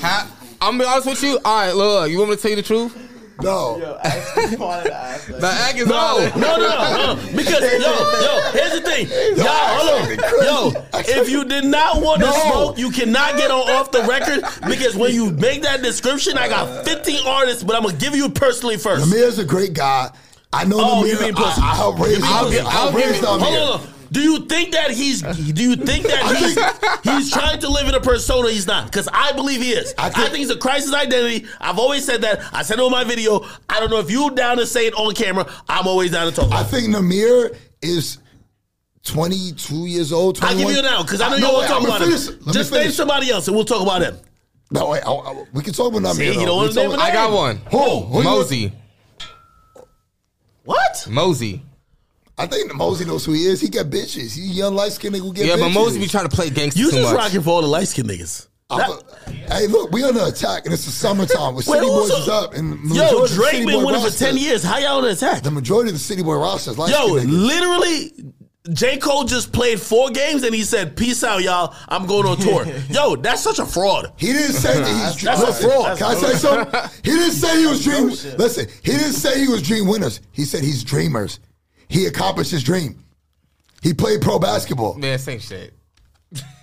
Ha- I'm gonna be honest with you. All right, look, you want me to tell you the truth? no. Yo, I wanted to ask that. The act is No, no, no, no, no. Because yo, yo, here's the thing, y'all. Hold on, yo. If you did not want to No. smoke, you cannot get on off the record because when you make that description, I got 15 artists, but I'm gonna give you personally first. Amir's a great guy. I know Oh, Nahmir. you mean I, pussy. I helped raise. You mean I pussy. helped I'll raise you- Nahmir. Hold on, hold on. Do you think that he's? Do you think that he's? He's trying to live in a persona he's not? Because I believe he is. I I think- think, he's a crisis identity. I've always said that. I said it on my video. I don't know if you down to say it on camera. I'm always down to talk. I think Nahmir is 22 years old. I'll give you it now because I know you no, want to talk about finish. it. Let Just name somebody else and we'll talk about him. No, wait. I, I, we can talk about Nahmir. See, you though. don't We wanna name talk- got one. Who? Who Mosey. What? Mosey. I think Mosey knows who he is. He got bitches. He's a young light skinned nigga who get Yeah, bitches. but Mosey be trying to play gangster You too just much. rocking for all the light skinned niggas. I'm a- hey, look, we on the attack, and it's the summertime. With Wait, City Boys who's is up, and the Yo, majority of the Drake City been Boy winning for roster- ten years. How y'all on attack? The majority of the City Boy roster is light Yo, skinned niggas. literally, J. Cole just played four games and he said, "Peace out, y'all. I'm going on tour." Yo, that's such a fraud. He didn't say that he's That's a listen, fraud. Can I say something? He didn't say he was dream. Listen, he didn't say he was dream winners. He said he's dreamers. He accomplished his dream. He played pro basketball. Man, same shit.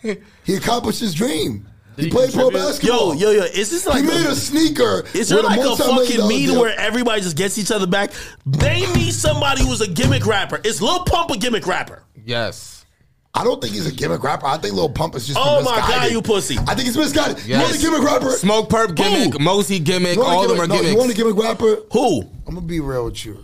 He accomplished his dream. He, he played pro contribute? Yo, basketball. yo, yo, is this like he made a sneaker. Is there like a multi-million fucking dollar meeting deal. where everybody just gets each other back? They me somebody who's a gimmick rapper. Is Lil Pump a gimmick rapper? Yes. I don't think he's a gimmick rapper. I think Lil Pump is just Oh my. God, you pussy. I think he's misguided. You want a gimmick rapper? Smokepurpp gimmick, Who? Mosey gimmick, You want a all of them are no, gimmicks. You want a gimmick rapper? Who? I'm gonna be real with you.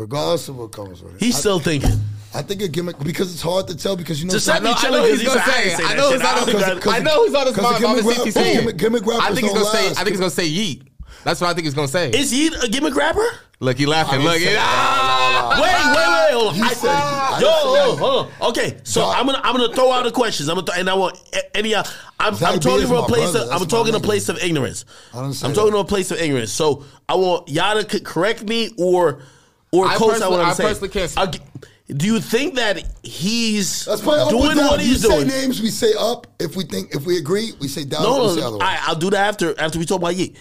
Regardless of what comes with it. He's I, still thinking. I think a gimmick because it's hard to tell because you know Giuseppe I know, I chilling know he's because gonna say. I "I know he's say on that." his. I I know he's on his mind. I'm gimmick gonna see if he's rap- saying. gimmick- gimmick rappers I think he's gonna say. I think he's gonna say Yeat. That's what I think he's gonna say. Is he a gimmick rapper? Look, he laughing. Look, said- ah! Wait, wait, wait. Hold on. I- said- I yo, said- hold on. Okay, so Zach- I'm gonna I'm gonna throw out the questions. I'm gonna th- and I want any. uh, I'm, I'm talking is from a place. brother. Of, That's I'm talking my a place of ignorance. I don't. I'm talking to a place of ignorance. So I want y'all to correct me or or I coach personally- what I'm I saying. personally can't- I'll gi- do you think that he's Let's play up or doing down. what you he's say doing? names, we say up. If we think, if we agree, we say down. No, we say no, otherwise. I, I'll do that after after we talk about Yeat.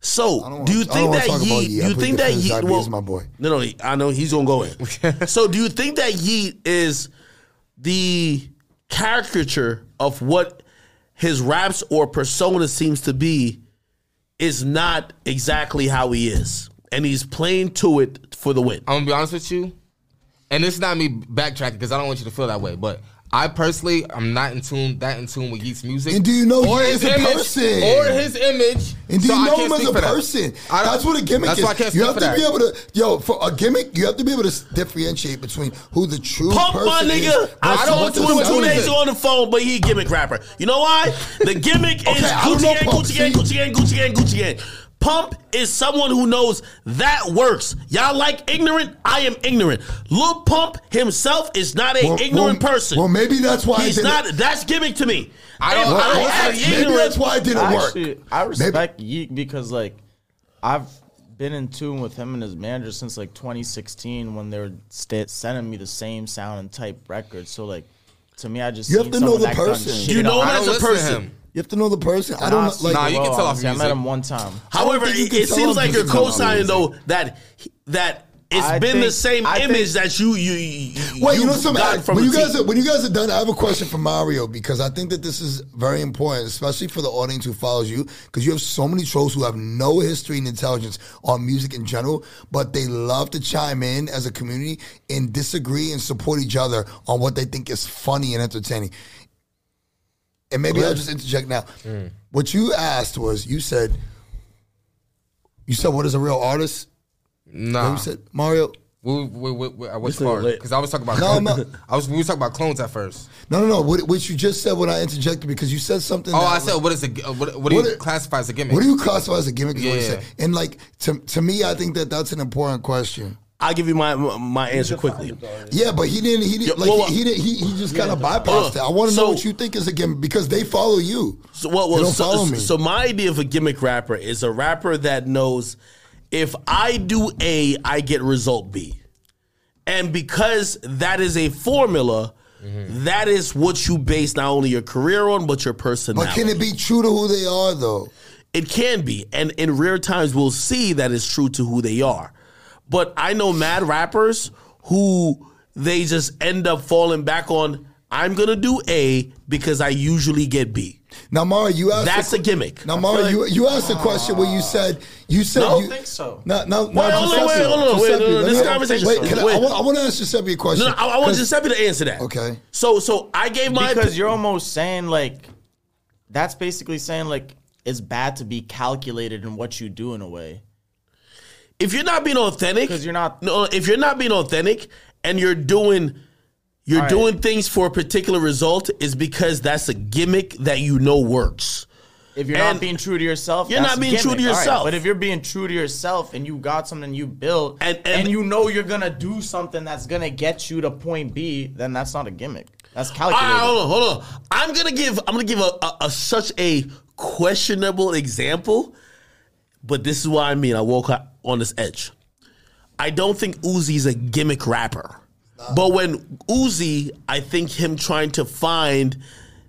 So, don't do you think that talk about Yeat? Yeat. Do you plead think that fifth. Yeat? Well, is my boy. No, no, I know he's gonna go in. so, do you think that Yeat is the caricature of what his raps or persona seems to be? Is not exactly how he is, and he's playing to it for the win. I'm gonna be honest with you, and it's not me backtracking because I don't want you to feel that way. But I personally, I'm not in tune that in tune with Yeat's music. And do you know or he his is a image, person? or his image? And do so you I know him as a for that. person? That's what a gimmick That's is. why I can't you speak have for to that. be able to, yo, for a gimmick, you have to be able to differentiate between who the true Pump person my is. I versus talked what to the him two days ago on the phone, but he a gimmick rapper. You know why? The gimmick is Okay, I don't Gucci gang, Gucci gang, Gucci gang, Gucci gang, Gucci gang. Pump is someone who knows that works. Y'all like ignorant? I am ignorant. Lil Pump himself is not an Well, ignorant well, person. Well, maybe that's why He's it didn't- not. That's gimmick to me. I don't- If I don't I say act Maybe ignorant. that's why it didn't work. Actually, I respect Yeat because like I've been in tune with him and his manager since like 2016 when they were sta sending me the same sound and type records. So like to me, I just You have to know the person. you know up. him as a person? You have to know the person. I don't Nah, like. Nah, you can well, tell off honestly, I met him one time. However, it, can it tell seems like you're because co-signing though that that it's I been the same I think- image that you you, you Wait, you know something? got from when you guys team. are, when you guys are done, I have a question for Mario because I think that this is very important, especially for the audience who follows you, because you have so many trolls who have no history and intelligence on music in general, but they love to chime in as a community and disagree and support each other on what they think is funny and entertaining. And maybe I'll just interject now. Hmm. What you asked was, you said, you said, what is a real artist? What Nah, you said, Mario? we, we, we, we, I which This nigga part? lit. Because I was talking about. No, clones. I'm I was. We were talking about clones at first. No, no, no. What, what you just said when I interjected because you said something. Oh, that I was- said, what is a uh, what? What do What you it- classify as a gimmick? What do you classify as a gimmick? is what you Yeah. said. And like to to me, I think that that's an important question. I'll give you my my answer quickly. Yeah, but he didn't. He didn't. Yeah, like well, he, he didn't. He, he just kind of bypassed Hold it. I want to know So- what you think is a gimmick because they follow you. So, well, They well, don't so, follow me. so my idea of a gimmick rapper is a rapper that knows if I do A, I get result B. And because that is a formula, that is what you base not only your career on, but your personality. But can it be true to who they are though? It can be. And in rare times, we'll see that it's true to who they are. But I know mad rappers who they just end up falling back on, I'm going to do A because I usually get B. Now, Mara, you asked. That's a, a gimmick. Now, I Mara, feel you you asked a question where you ah. said you said No? you I think so. No, no. No. Wait, hold on, wait, hold on, wait, no, no, this conversation- Wait, can I, wait. I, want, I want to ask Giuseppe a question. No, no, I, I want 'Cause- Giuseppe to answer that. Okay. So, so I gave my because you're almost saying like that's basically saying like it's bad to be calculated in what you do in a way. if you're not being authentic, 'Cause you're not- No, if you're not being authentic and you're doing, you're right. doing things for a particular result, is because that's a gimmick that you know works. If you're And not being true to yourself, you're not being true to. All right, yourself. But if you're being true to yourself and you got something you built And- and, and- you know you're gonna do something that's gonna get you to point B, then that's not a gimmick. That's ah, All calculated. right, hold on, hold on. I'm gonna give I'm gonna give a, a, a such a questionable example, but this is what I mean. I woke up on this edge. I don't think Uzi's a gimmick rapper, but when Uzi, I think him trying to find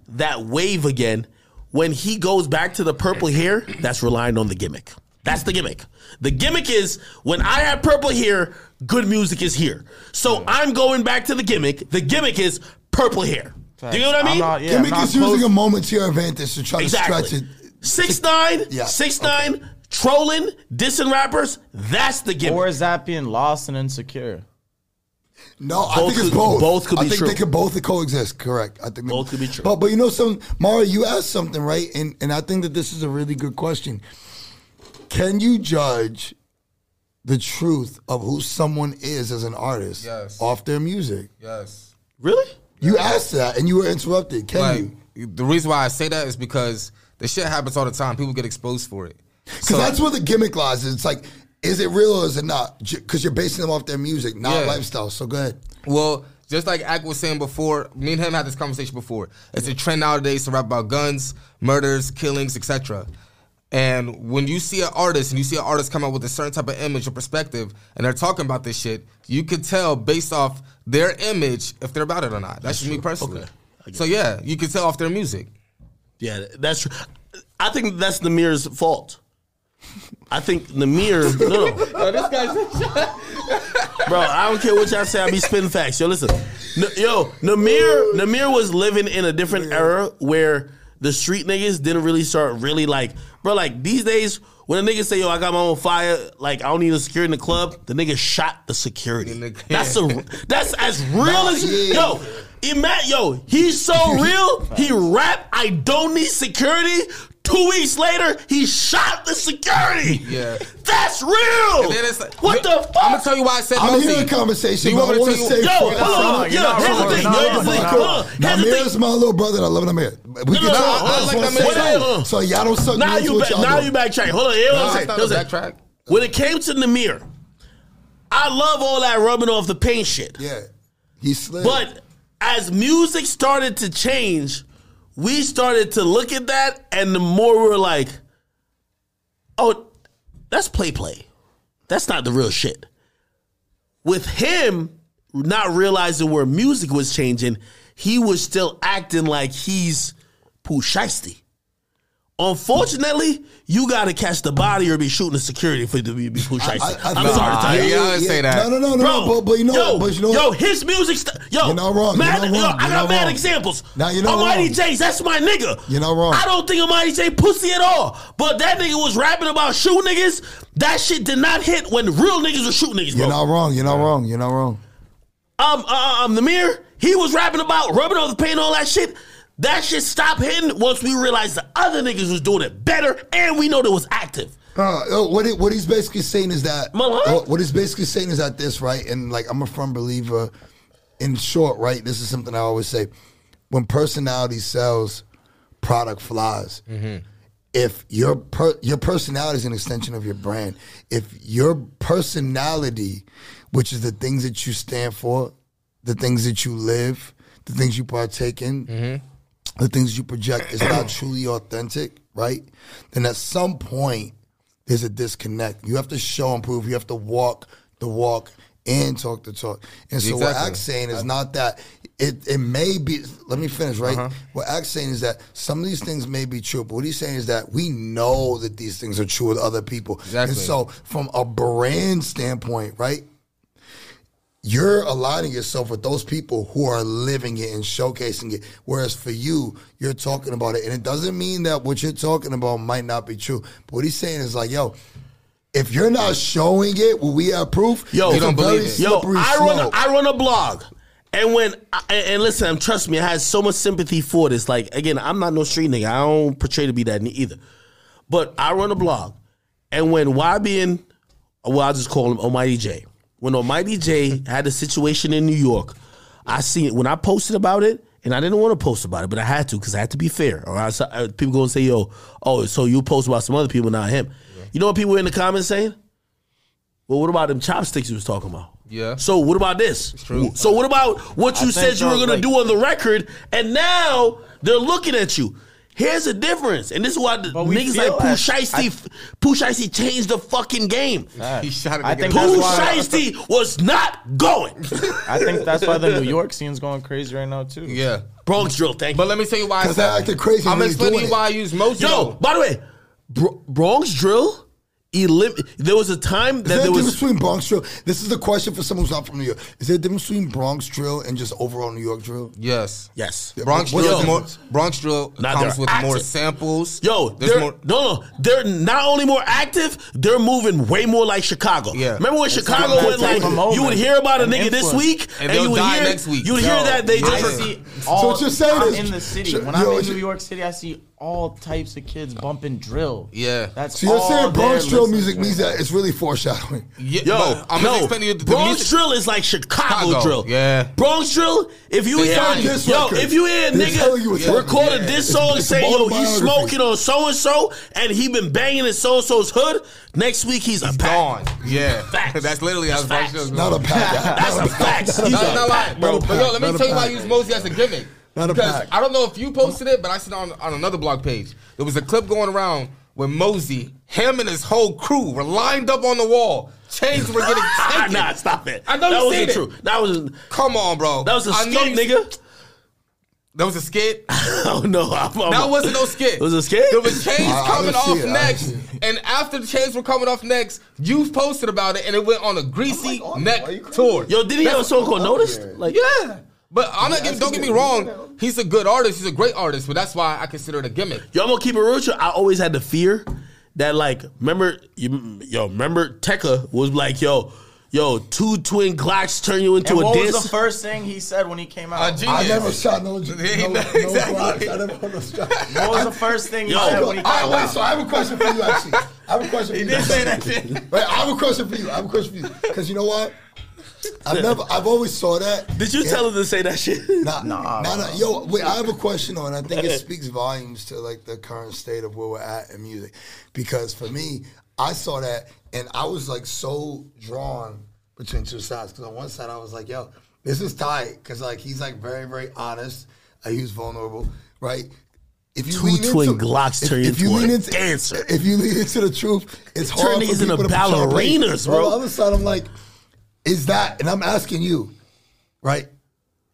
that wave again. When he goes back to the purple hair, that's relying on the gimmick. That's the gimmick. The gimmick is when I have purple hair, good music is here. So I'm going back to the gimmick. The gimmick is purple hair. Do you know what I mean? not- yeah, Gimmick I'm is using a moment to your advantage to try to stretch it. Six nine, Yeah, six nine, trolling, dissing rappers. That's the gimmick. Or is that being lost and insecure? No, I Both think it's both. both could I be think true. they could both coexist. Correct. I think Both could be true. But but you know something, Mara, you asked something right, and and I think that this is a really good question. Can you judge the truth of who someone is as an artist Yes. off their music? Yes. really? You asked that, and you were interrupted. Can Like you? the reason why I say that is because the shit happens all the time. People get exposed for it. Because that's where the gimmick lies. It's like, is it real or is it not? Because you're basing them off their music, not Yeah. lifestyle. So go ahead. Well, just like Ak was saying before, me and him had this conversation before. It's a trend nowadays to rap about guns, murders, killings, etc. And when you see an artist and you see an artist come out with a certain type of image or perspective, and they're talking about this shit, you can tell based off their image if they're about it or not. That's, just me personally. Okay. So yeah, you can tell off their music. Yeah, that's true. I think that's the mirror's fault. I think Nahmir. No, no. This guy's Bro, I don't care what y'all say. I be spitting facts. Yo, listen. N- yo, Nahmir, Nahmir was living in a different era where the street niggas didn't really start really like, bro. Like these days, when a nigga say, "Yo, I got my own fire," like I don't need a security in the club, the nigga shot the security. That's a that's as real as yo. Imagine, yo, he's so real. He rap. I don't need security. Two weeks later, he shot the security. Yeah. that's real. And then it's like- what the fuck? I'm gonna tell you why I said I'm Mosey. hearing the conversation, Do you but want I me want to to tell say you- Yo, first- hold on. Yo, here's the thing. You're not Yo, wrong. here's the thing. You're Hold on. Nahmir is my little brother. and I love Nahmir. We can No, no, talk. I I just like wanna Nahmir say too. something. So y'all don't suck Now you what back, y'all now do. you backtrack. Hold on. Here's what I'm saying. it's not Here's a what I'm saying. backtrack. When it came to Nahmir, I love all that rubbing off the paint shit. Yeah, he slid. But as music started to change, we started to look at that, and the more we were like, oh, that's play play. That's not the real shit. With him not realizing where music was changing, he was still acting like he's Pooh Shiesty. Unfortunately, you got to catch the body or be shooting the security for you to be, be Pooh I- I I'm feel- sorry to tell Yeah, you. yeah, say that. No, no, no, no, Bro, no. But, but you know, yo, but you know, yo, what? his music. St- yo, You're not wrong. You're Mad, not yo, wrong. I You're got not mad wrong. examples. Now, you're not Almighty wrong. J's, that's my nigga. You're not wrong. I don't think Almighty Jay pussy at all. But that nigga was rapping about shoot niggas. That shit did not hit when real niggas were shooting niggas, you're not wrong. You're not wrong. You're not wrong. um, uh, um, Nahmir. He was rapping about rubbing off the paint, and all that shit. That shit stopped hitting once we realized the other niggas was doing it better, and we know it was active. Uh, uh, what he, what he's basically saying is that Am uh, what he's basically saying is that this right, and like I'm a firm believer. In short, right, this is something I always say: when personality sells, product flies. If your per, your personality is an extension of your brand, if your personality, which is the things that you stand for, the things that you live, the things you partake in, the things you project is not truly authentic, right? Then at some point there's a disconnect. You have to show and prove. You have to walk the walk and talk the talk. And so what Exactly. Ak's saying is not that it it may be. Let me finish, right? Uh-huh. What Ak's saying is that some of these things may be true, but what he's saying is that we know that these things are true with other people. Exactly. And so from a brand standpoint, right? You're aligning yourself with those people who are living it and showcasing it. Whereas for you, you're talking about it. And it doesn't mean that what you're talking about might not be true. But what he's saying is like, yo, if you're not showing it, will we have proof? Yo, You don't believe it. Yo, I run, a. I run a blog, and when I, and listen, trust me, I had so much sympathy for this. Like again, I'm not no street nigga. I don't portray to be that either. But I run a blog, and when YB and well, I'll just call him Almighty Jay. When Almighty Jay had a situation in New York, I seen when I posted about it, and I didn't want to post about it, but I had to because I had to be fair. Or else uh, people going to say, "Yo, oh, so you post about some other people, not him." You know what people were in the comments saying? Well, what about them chopsticks you was talking about? Yeah. So what about this? true. So what about what you I said you were gonna like- do on the record, and now they're looking at you? Here's the difference, and this is why the niggas like Pooh as- Shiesty, Pooh Shiesty changed the fucking game. He shot a I nigga think in the Pooh Shiesty was not going. I think that's why the New York scene's going crazy right now too. Yeah. Bronx drill, thank you. But let me tell you why. I 'Cause they said- acted crazy I'm explaining why I use most. Yo, though. by the way, Bronx drill. Elim- there was a time Is that there a there was between Bronx drill? This is the question for someone who's not from New York. Is there a difference between Bronx drill and just overall New York drill? Yes. yes. Bronx What's drill the more. Bronx drill Nah, comes they're with more samples. Yo, there's they're, more. no, no, they're not only more active, they're moving way more like Chicago. Yeah. remember when It's Chicago like went like type you would hear about a and nigga this week, And and, you would die hear next week. you would Yo, hear that they yeah. I just see all. what you're saying I'm is- in the city. when yo, I'm in New York City, I see all types of kids bumping drill. Yeah. that's So you're all saying Bronx they're drill listening music to. means that it's really foreshadowing. Yeah, Yo, but I'm no, gonna to you the, the Bronx music. drill is like Chicago, Chicago, drill. yeah. Bronx drill. If you hear, telling you this yo, record. if you hear a They're telling you what's nigga happening. record a Yeah. diss song it's saying, yo, he's autobiography. smoking on so and so, and he been banging in so and so's hood. Next week he's a pack. Gone. Yeah. Facts. That's literally how That's Bronx facts. drill goes. Not a pack. That's a fact. He's Not, a not pack, lying, bro. bro. But yo, let me Not a tell you why I pack. use Mosey as a gimmick. Not a because pack. I don't know if you posted it, but I seen it on, on another blog page. There was a clip going around with Mosey, him and his whole crew were lined up on the wall. Chains were getting taken. nah, stop it. I know that you wasn't seen it. true. That was Come on, bro. that was a I know skit, you- nigga. That was a skit. oh no, I'm, I'm, That wasn't no skit. It was a skit? There was chains I- I coming didn't see off it. I next, didn't see and after the chains were coming off next, you posted about it, and it went on a greasy Oh neck why you crazy? tour. Yo, did he have a song called oh, Notice? Like, Yeah. But I'm not getting, don't get me wrong. He's a good artist. He's a great artist, but that's why I consider it a gimmick. Yo, I'm gonna keep it real. with you. I always had the fear that, like, remember, you, yo, remember Tecca was like, yo, yo, two twin Glocks turn you into And a what was dance. the first thing he said when he came A out? genius. I never shot no, no, no, no exactly. blocks. I never no shot. what was the first thing he Yo, said Yo, when he all came right, wait, out? so I have a question for you, actually. I have a question for you. He did say that shit. Wait, I have a question for you. I have a question for you. Because you know what? I've never, I've always saw that. Did you Yeah. tell him to say that shit? Nah, nah, nah, nah. Yo, wait, I have a question on. I think it speaks volumes to like the current state of where we're at in music. Because for me, I saw that and I was like so drawn between two sides. Because on one side, I was like, yo, this is tight. Because like he's like very, very honest. Uh, he was vulnerable, right? If you Two lean twin into, Glocks turn you if you into lean into dancer. if you lean into the truth, it's Turn hard niggas for into people to try to play. ballerinas, bro. On the other side, I'm like, is that? And I'm asking you, right?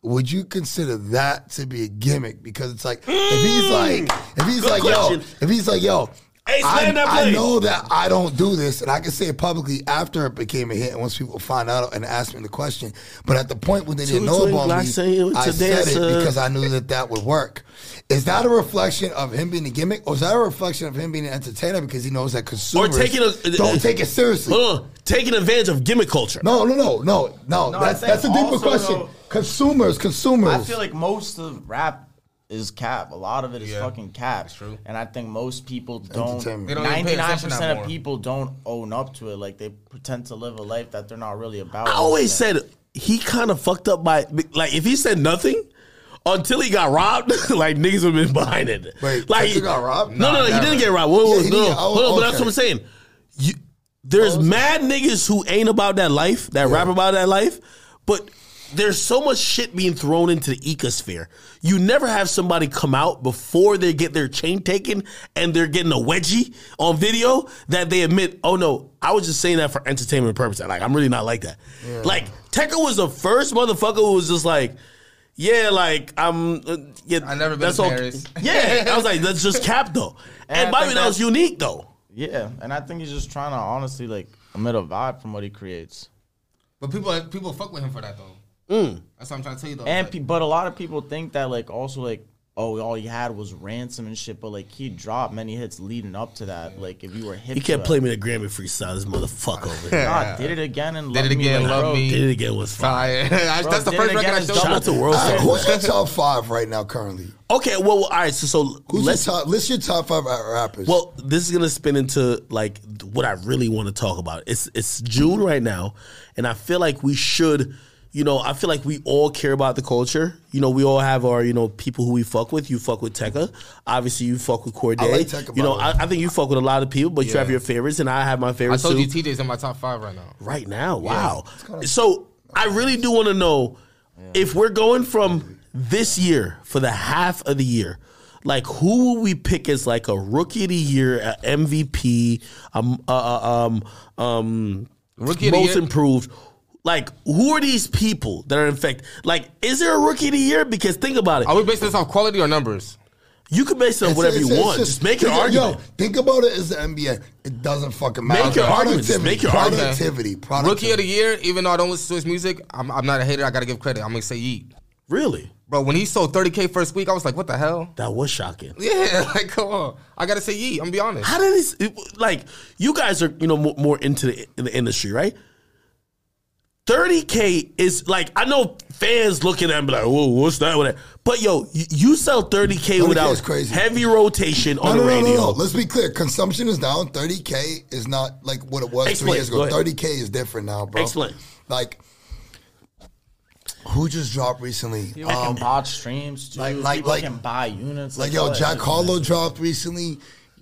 Would you consider that to be a gimmick? Because it's like if he's hmm. like if he's Good like question. yo, if he's like yo, Hey, I, I know that I don't do this, and I can say it publicly after it became a hit, and once people find out and ask me the question. But at the point when they didn't know about me, was said it because I knew that that would work. Is that a reflection of him being a gimmick, or is that a reflection of him being an entertainer because he knows that consumers taking a- don't take it seriously? Hold on, taking advantage of gimmick culture. No, no, no, no, no. No, that's think that's a deeper also, question. though- consumers, consumers. I feel like most of rap is cap. A lot of it is Yeah, fucking cap. that's true. And I think most people don't. Entertainment. They don't even pay Ninety nine attention percent of people don't own up to it. Like they pretend to live a life that they're not really about. I always said he kind of fucked up by like if he said nothing until he got robbed, like niggas would have been behind it. Wait, like he got robbed? No, no, no, he didn't get robbed. Whoa, whoa, Yeah, he no, no, get- oh, hold on, but that's what I'm saying. You, there's mad niggas who ain't about that life, that rap about that life, but there's so much shit being thrown into the ecosphere. You never have somebody come out before they get their chain taken and they're getting a wedgie on video that they admit, oh no, I was just saying that for entertainment purposes. Like I'm really not like that. Like Tecca was the first motherfucker who was just like, yeah, like I'm. Uh, yeah, I never been that's to all- Paris. Yeah, I was like, that's just cap though. And And, by the way, that was unique though. Yeah, and I think he's just trying to honestly like emit a vibe from what he creates. But people people fuck with him for that though. Mm. That's what I'm trying to tell you though. And Like, pe- but a lot of people think that like also like oh all he had was ransom and shit, but like he dropped many hits leading up to that. Like if you were hip, He to kept it. playing me the Grammy freestyle. This motherfucker over here. God, did it again and Did love it me, again, like, love bro, me. Did it again was fire. Fire. That's Bro, that's the first record I is showed Shout out to World All right, Star. who's your top five right now currently? Okay, well, all right. So, so Who's let's. your top? List your top five rappers. Well, this is gonna spin into like what I really want to talk about. It's it's June right now, and I feel like we should. You know, I feel like we all care about the culture. You know, we all have our, you know, people who we fuck with. You fuck with Tecca. Obviously, you fuck with Cordae. I like Tecca, you know. I, I think you fuck with a lot of people, but you have your favorites, and I have my favorites. I favorites told too. you TJ's in my top five right now. Right now, wow. So I really do want to know if we're going from this year for the half of the year. Like who will we pick as like a rookie of the year, a MVP, um, uh, uh, um, um, Rookie most year? improved? Like who are these people that are in fact? Like, is there a rookie of the year? Because think about it, Are we basing this off quality or numbers? you can base it on It's- whatever it's- you it's want. Just, make your think- argument. Yo, think about it as the NBA. It doesn't fucking matter. Make your argument. Just make your argument. productivity. Productivity. Rookie of the year, even though I don't listen to his music, I'm, I'm not a hater. I gotta give credit. I'm gonna say Yeat. really, Bro, when he sold 30K first week, I was like, what the hell? that was shocking. Yeah, like, come on. I gotta say Yeat. I'm gonna be honest. How did this? Like you guys are, you know, more, more into the, in the industry, right? Thirty k is like I know fans looking at me like, "Whoa, what's that?" Whatever. But yo, you, you sell thirty k 30K without crazy. heavy rotation No, on no, the no, radio. no, no. Let's be clear. Consumption is down. 30K is not like what it was Explain. three years ago. 30K is different now, bro. Explain. Like, who just dropped recently? People Um, can watch streams too. like- like- People like- can buy units. like, all yo, Jack shit. Harlow dropped recently.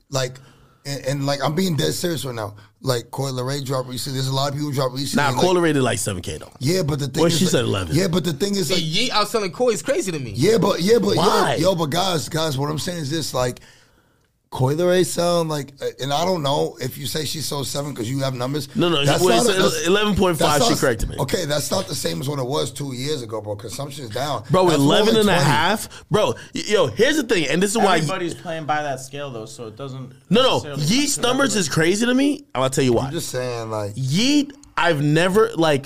Like, and, and like, I'm being dead serious right now. Like, Coi Leray dropped recently. There's a lot of people who dropped recently. Nah, like, Cola rated like seven k though. Yeah, but the thing Well, is, she like- said 11. Yeah, but the thing is, like, Yeat outselling Coi is crazy to me. Yeah, but yeah, but Why? yo, yo, but guys, guys, what I'm saying is this: like, Coi Leray sound like, uh, and I don't know if you say she sold seven because you have numbers. No, no, That's well, not a- that's- 11.5, that's she not- corrected me. Okay, that's not the same as what it was two years ago, bro. Consumption is down, Bro, That's 11 like and a half. Bro, yo, here's the thing, and this is why Everybody's playing by that scale though, so it doesn't. No, no, necessarily Yeat's numbers everybody- is crazy to me. I'll tell you why. I'm just saying, like, Yeat, I've never like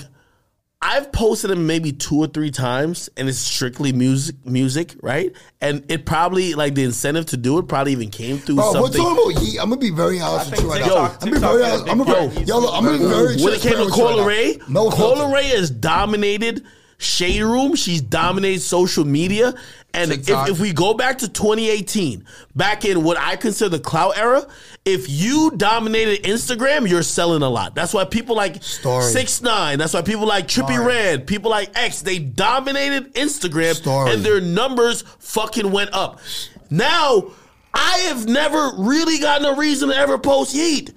I've posted him maybe two or three times and it's strictly music music, right? And it probably like the incentive to do it probably even came through bro, we're something. talking about Yeat. I'm gonna be very honest with you right now. I'm gonna be very honest. I'm gonna part be, in yo, look, I'm gonna be very when it came to with Cola. Ray, No Cola filter. Ray has dominated Shade Room. She's dominated social media. And if, if we go back to 2018, back in what I consider the clout era, if you dominated Instagram, you're selling a lot. That's why people like Story. six nine. That's why people like Trippie Redd, people like X. They dominated Instagram, Story. and their numbers fucking went up. Now, I have never really gotten a reason to ever post Yeat,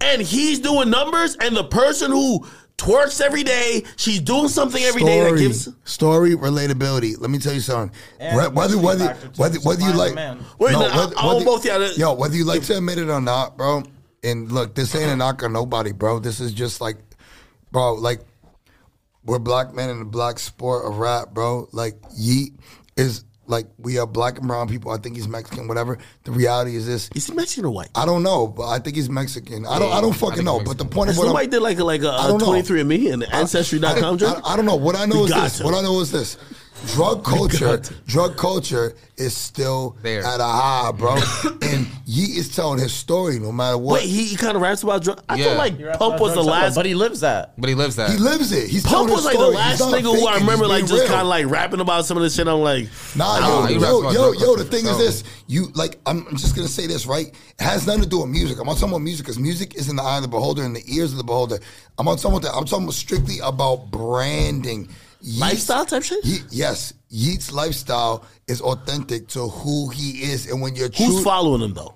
and he's doing numbers, and the person who twerks every day, she's doing something every day that gives. story relatability. Let me tell you something. And Re- whether mystery whether factor, whether whether you like and demand. Wait, no, I- I want both y'all yo whether you like to admit it or not, bro. And look, this ain't a knock on nobody, bro. This is just like, bro, like we're black men in the black sport of rap, bro. Like Yeat is like we are black and brown people. I think he's Mexican, whatever. The reality is this. Is he Mexican or white? I don't know, but I think he's Mexican. I don't. I don't fucking think know. But the point of Has what I'm, somebody did like a, like a, I a don't know. 23andMe and I- Ancestry.com I, joke? I, I don't know. What I know We is this. to. What I know is this. Drug culture, drug culture is still There. at a high, bro. and Yeat is telling his story no matter what. Wait, he, he kind of raps about drugs. I Yeah. feel like He Pump was the last. but he lives that. But he lives that. he lives it. He's Pump was his like the last He's not nigga who I remember like just kind of like rapping about some of this shit. I'm like, Nah, Nah, yo, yo, yo, yo. The thing for is this: you like. I'm just gonna say this, right? It has nothing to do with music. I'm not talking about music because music is in the eye of the beholder and the ears of the beholder. I'm not talking about that. I'm talking about strictly about branding. Yeat's- Lifestyle type shit? Ye- yes, Yeat's lifestyle is authentic to who he is, and when you're who's following him though?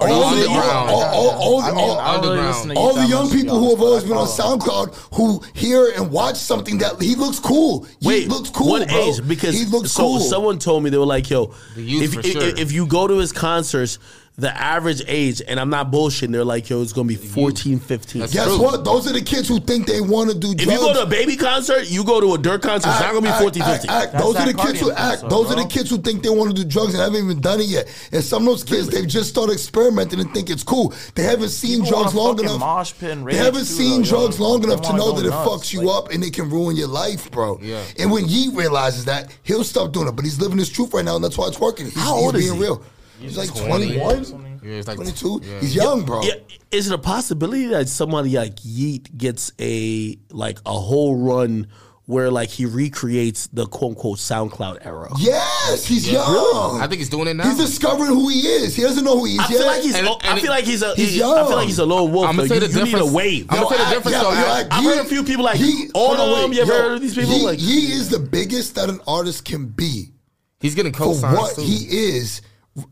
all, the, all, underground? all, all, all, I mean, all- I don't really Underground. listen to all the young much, to be people who have always been on SoundCloud who hear and watch something that he looks cool. He Wait, looks cool, what bro. age? Because he looks so cool. someone told me they were like, "Yo, if, for if, sure. if you go to his concerts, the average age, and I'm not bullshitting, they're like, yo, it's gonna be 14, 15. That's Guess true. what? Those are the kids who think they want to do drugs. If you go to a baby concert, you go to a dirt concert, it's not gonna be 14, 15. Act, act. Those are the kids who act. episode, Those are the kids who think they want to do drugs and haven't even done it yet. And some of those kids, they've just started experimenting and think it's cool. They haven't seen People drugs long enough. mosh pit they haven't too, seen though, yo. drugs long They enough to know go that it nuts. fucks you Like- up and it can ruin your life, bro. Yeah. And when he realizes that, he'll stop doing it. But he's living his truth right now, and that's why it's working. He's, How he's old is he? real. He's, like 20. 21, Yeah, it's like 22. yeah. He's young, bro. Yeah, is it a possibility that somebody like Yeat gets a like a whole run where like he recreates the quote unquote SoundCloud era? Yes, he's young. I think he's doing it now. He's discovering who he is. He doesn't know who he is I feel yet. like he's. And- I feel like he's a. he's he- I feel like he's a lone wolf. I'ma though. say You, the you need a difference- wave. I'ma say the difference though, I- I've heard a few people like, all of them, you ever yo, heard of these people? He, Like- he is the biggest that an artist can be He's getting for co-signs what too. he is.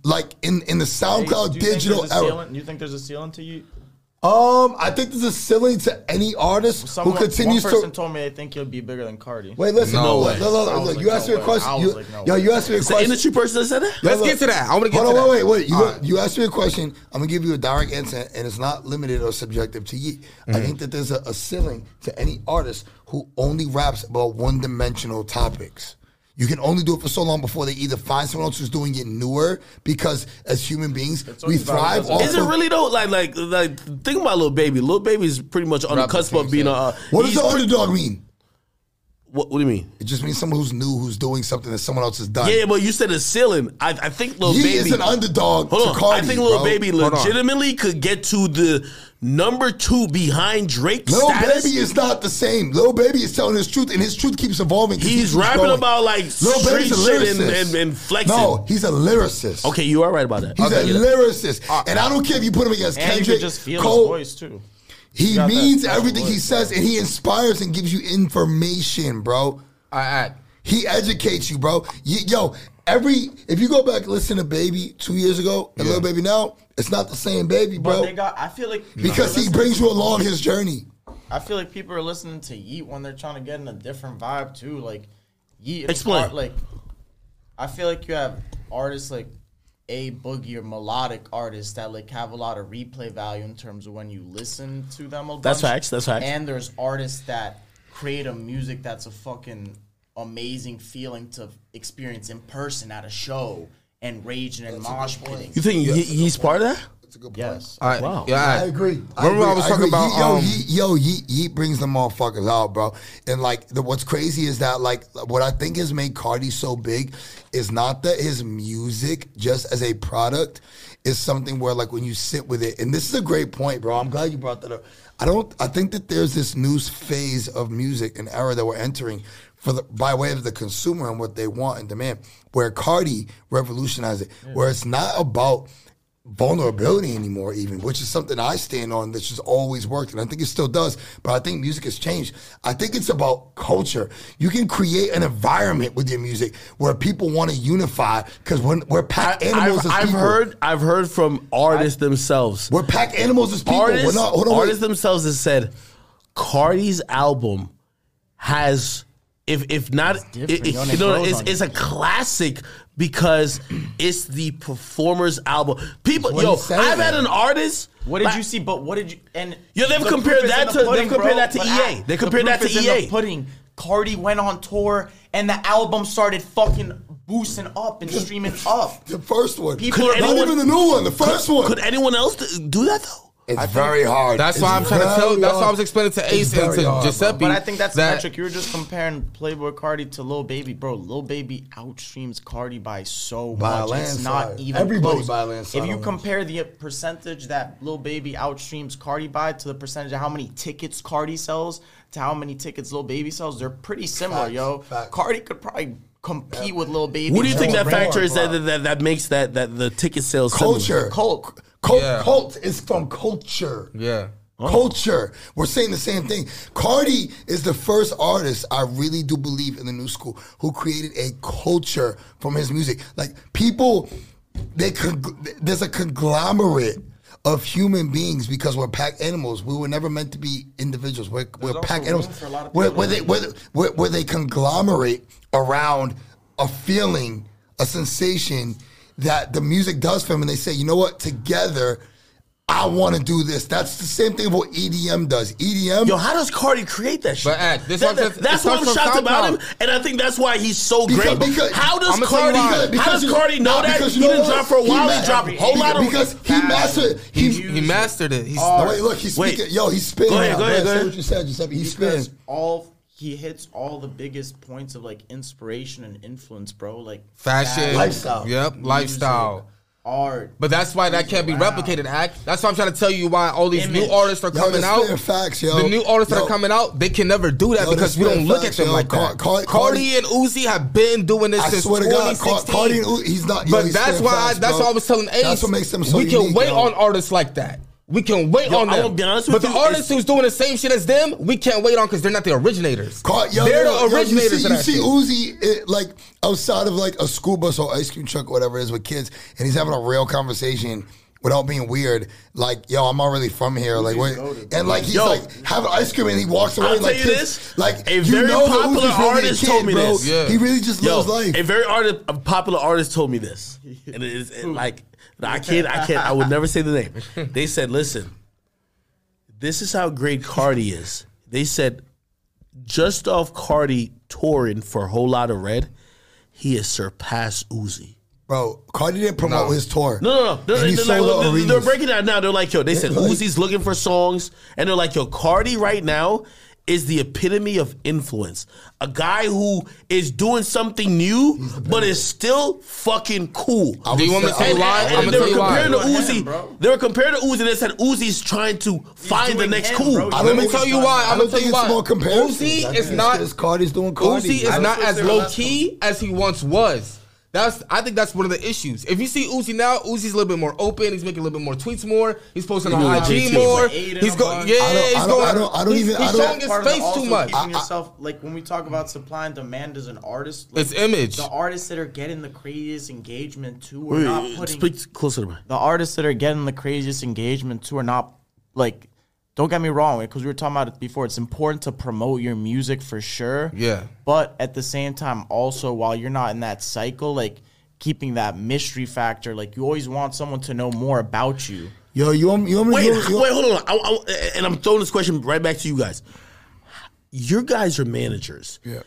Like in in the Hey, SoundCloud do you digital there's era. ceiling- You think there's a ceiling to you? Um, I think there's a ceiling to any artist Someone, who continues one person to. told me they think he'll be bigger than Carti. Wait, listen. No No, way. no, no, no, I was look, like, you asked me a question. You, like, no yo, you asked me a It's the question. industry person that said that. Let's look. get to that. I want to get Hold to on, that. wait, wait, wait. You, All right. you asked me a question. I'm gonna give you a direct answer, and it's not limited or subjective to you. I Mm-hmm. think that there's a, a ceiling to any artist who only raps about one-dimensional topics. You can only do it for so long before they either find someone else who's doing it newer. Because as human beings, we thrive as off. Is it really though? Like, like, like, think about Lil Baby. Lil Baby is pretty much on the cusp of being a. yeah. Uh, What does the pre- underdog mean? What, what do you mean? It just means someone who's new, who's doing something that someone else has done. Yeah, but you said a ceiling. I, I think Lil he Baby is an underdog Hold to on, Carti. I think Lil bro. Baby legitimately could get to the number two behind Drake Lil status. Baby is not the same. Lil Baby is telling his truth, and his truth keeps evolving. he He's rapping growing. about like Lil street Baby's a shit and, lyricist. and, and flexing. No, he's a lyricist. Okay, you are right about that. He's Okay, a yeah. lyricist, uh, and I don't care if you put him against And you Kendrick, could just feel Cole. his voice too. He got that means special everything he voice, says, and he inspires and gives you information, bro. I All right. He educates you, bro. You, yo, every if you go back and listen to Baby two years ago and Yeah. Lil Baby now, it's not the same Baby, But bro. they got. I feel like because he brings you along his journey. I feel like people are listening to Yeat when they're trying to get in a different vibe too. Like Yeat, Explain. part- like I feel like you have artists like a boogie or melodic artists that like have a lot of replay value in terms of when you listen to them. A That's bunch. facts, that's facts. And there's artists that create a music that's a fucking amazing feeling to experience in person at a show and raging and mosh pitting. You think he, he's part of that? That's a good point. Yes. All right. Wow. Yeah, all right. I agree. Remember I, was talking agree. about Yeat- yo, um, Yeat, yo, Yeat, Yeat brings the motherfuckers out, bro. And like, the, what's crazy is that like, what I think has made Carti so big is not that his music, just as a product, is something where like when you sit with it, and this is a great point, bro. I'm glad you brought that up. I don't. I think that there's this new phase of music, an era that we're entering. For the, by way of the consumer and what they want and demand, where Carti revolutionized it, where it's not about vulnerability anymore, even, which is something I stand on that's just always worked. And I think it still does. But I think music has changed. I think it's about culture. You can create an environment with your music where people want to unify because we're, we're pack animals I've, as I've heard I've heard from artists themselves. we're pack animals as people. artists, we're not, hold on, wait. artists themselves have said Carti's album has if if not it- it- you know it's, it's a classic because it's the performer's album. People, what yo, he's saying. I've had an artist. What did like- you see? But what did you? And Yeah, they've the compared proof is that in the to- they've compared bro. that to But EA. I- They the compared that proof to is in EA. the pudding. Carti went on tour, and the album started fucking boosting up and streaming up. the first one. People not are going- even the new one, the first one. Could anyone else do that though? It's very hard. That's It's why I'm trying to tell. very That's why I was explaining to Ace It's and to hard, bro. Giuseppe. But I think that's that, the metric. You were just comparing Playboi Carti to Lil Baby, bro. Lil Baby outstreams Carti by so By much. It's not even Everybody close. by a landslide If you on this. compare the percentage that Lil Baby outstreams Carti by to the percentage of how many tickets Carti sells to how many tickets Lil Baby sells, they're pretty similar, Facts, yo. facts. Carti could probably compete with Lil Baby. What do you think that factor is that, that that makes that that the ticket sales similar? culture. Cult. Cult, Yeah. cult is from culture. Yeah. Culture. We're saying the same thing. Carti is the first artist I really do believe in the new school who created a culture from his music. Like people, they con- there's a conglomerate of human beings because we're pack animals. We were never meant to be individuals. We're, we're pack room animals. a Where, where they where, where, where they conglomerate around a feeling, a sensation that the music does for them, and they say, you know what, together. I want to do this. That's the same thing what EDM does. E EDM, Yo, how does Carti create that shit? But, Act, this That- that- that's it what I'm starts from shocked about him, and I think that's why he's so Because- great. because- how does I'ma tell you Carti? why. how does you- Carti know nah, that? because He know didn't what? drop for a He while. ma- He dropped a whole lot of. because he mastered. He, He mastered it. He's No, wait, look, he's Wait. speaking. Yo, he's spinning. Go ahead, go ahead, go Say what you said, Giuseppe. He's because spinning. all he hits all the biggest points of like inspiration and influence, bro. Like fashion, Lifestyle. Yep, lifestyle. art. But that's why that can't be Wow. replicated. Act. That's why I'm trying to tell you why all these new artists are Yo, coming out. facts, yo. The new artists that are coming out, they can never do that Yo, because we don't spitting look at them yo. like Car- that. Car- Carti and Uzi have been doing this I since swear to God, Car- 2016. Carti and Uzi, he's not. Yo, but he's that's why facts, that's why I was telling Ace. That's what makes them so We can unique, wait yo. on artists like that. We can wait Yo, on I them. will be honest but with the you, artists who's doing the same shit as them, we can't wait on because they're not the originators. Car- yo, they're yo, the yo, you originators see, you see shit. Uzi it, like outside of like a school bus or ice cream truck or whatever it is with kids, and he's having a real conversation without being weird. Like, yo, I'm not really from here. Like, what? And like, he's Yo. like having ice cream and he walks away I'll like tell you this, Like, a you very know that popular really artist kid, told me bro. this. Yeah. He really just Yo, loves life. a very a popular artist told me this, and it is it, like I can't, I can't, I would never say the name. They said, "Listen, this is how great Carti is." They said, just off Carti touring for a Whole Lotta Red, he has surpassed Uzi. Bro, Carti didn't promote No. his tour. No, no, no. They're, And he they're sold out like, they're, they're breaking that now. They're like, yo, they said Like- Uzi's looking for songs, and they're like, yo, Carti right now is the epitome of influence. A guy who is doing something new, but is still fucking cool. Do you want me to tell you why? I'm gonna they tell were you why. comparing to Doing Uzi. him, bro. they were comparing to Uzi. They said Uzi's trying to find the doing next him, cool. bro. I Let don't me think tell it's- you why. I I'm don't gonna tell think you it's why. more comparisons. Uzi I think is it's not. just Carti's doing Carti. Uzi is not as low key as he once was. That's I think that's one of the issues. If you see Uzi now, Uzi's a little bit more open. He's making a little bit more tweets more. He's posting on IG JT. more. He's like He's aiding going. Yeah. I don't- he's I don't- going. I don't- I don't he's, even- He's I don't- showing his Part of the face too also much. Keeping yourself like when we talk about supply and demand as an artist, like, It's image. The artists that are getting the craziest engagement too are Wait, not putting speak closer to me. the artists that are getting the craziest engagement too are not like don't get me wrong because we were talking about it before it's important to promote your music for sure Yeah. but at the same time also while you're not in that cycle like keeping that mystery factor like you always want someone to know more about you Yo, you want, you want me Wait, to wait, you want- hold on. I, I- and I'm throwing this question right back to you guys. Your guys are managers. Yeah.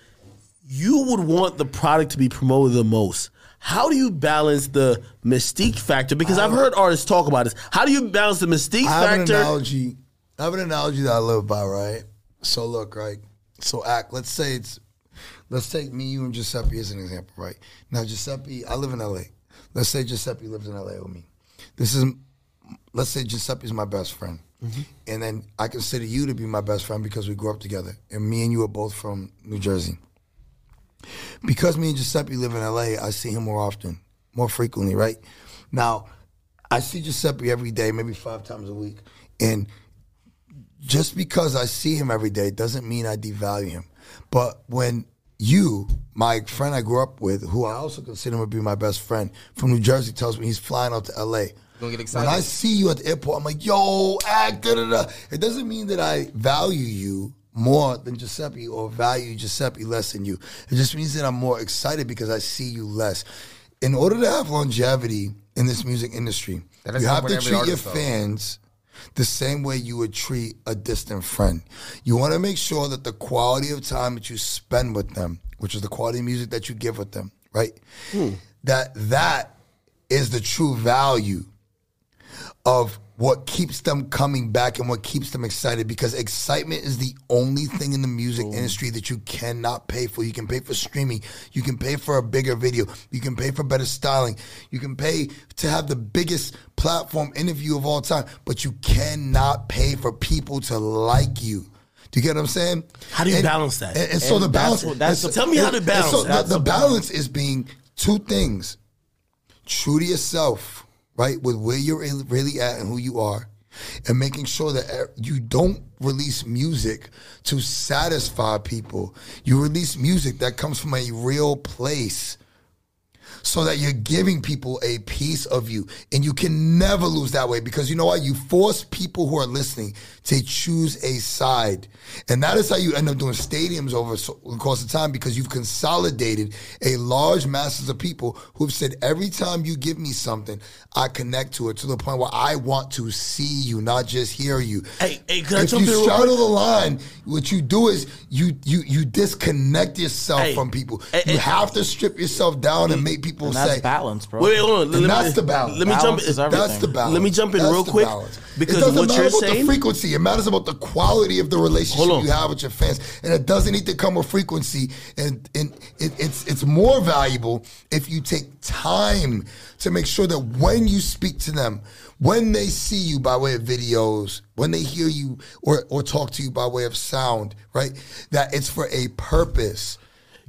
You would want the product to be promoted the most. How do you balance the mystique factor? Because I've heard artists talk about this. How do you balance the mystique I have an factor? analogy. I have an analogy that I live by, right? So look, right? So act. Let's say it's. Let's take me, you, and Giuseppe as an example, right? Now Giuseppe, I live in LA. Let's say Giuseppe lives in LA with me. This is. Let's say Giuseppe's my best friend, mm-hmm. and then I consider you to be my best friend because we grew up together, and me and you are both from New Jersey. Because me and Giuseppe live in LA, I see him more often, more frequently, right? Now, I see Giuseppe every day, maybe five times a week. And just because I see him every day doesn't mean I devalue him. But when you, my friend I grew up with, who I also consider to be my best friend from New Jersey, tells me he's flying out to LA. Don't get excited. When. I see you at the airport, I'm like, yo, act, da da da. It doesn't mean that I value you more than Giuseppe or value Giuseppe less than you. It just means that I'm more excited because I see you less. In order to have longevity in this music industry, you have to treat your though. fans the same way you would treat a distant friend. You want to make sure that the quality of time that you spend with them, which is the quality of music that you give with them, right? Hmm. That that is the true value of what keeps them coming back and what keeps them excited because excitement is the only thing in the music industry that you cannot pay for. You can pay for streaming, you can pay for a bigger video, you can pay for better styling, you can pay to have the biggest platform interview of all time, but you cannot pay for people to like you. Do you get what I'm saying? How do you balance that? And, and so And the balance. what- that's and Tell me how to balance So the the balance is being two things: true to yourself, right, with where you're really- at and who you are, and making sure that e- you don't release music to satisfy people. You release music that comes from a real place so that you're giving people a piece of you. And you can never lose that way because you know what? You force people who are listening to choose a side. And that is how you end up doing stadiums over the course of time because you've consolidated a large masses of people who've said, every time you give me something, I connect to it to the point where I want to see you, not just hear you. Hey, hey, can I if you straddle the line, what you do is you you you disconnect yourself Hey, from people. hey, you have to strip yourself down and make people and that's say, balance bro Wait, wait, hold on. and Let me- that's the balance. Let me jump in. is everything. That's the balance. Let me jump in That's real quick, balance. because it doesn't what matter you're about saying- the frequency. It matters about the quality of the relationship you have with your fans, and it doesn't need to come with frequency. And, and it, it's it's more valuable if you take time to make sure that when you speak to them, when they see you by way of videos, when they hear you or or talk to you by way of sound, right? That it's for a purpose.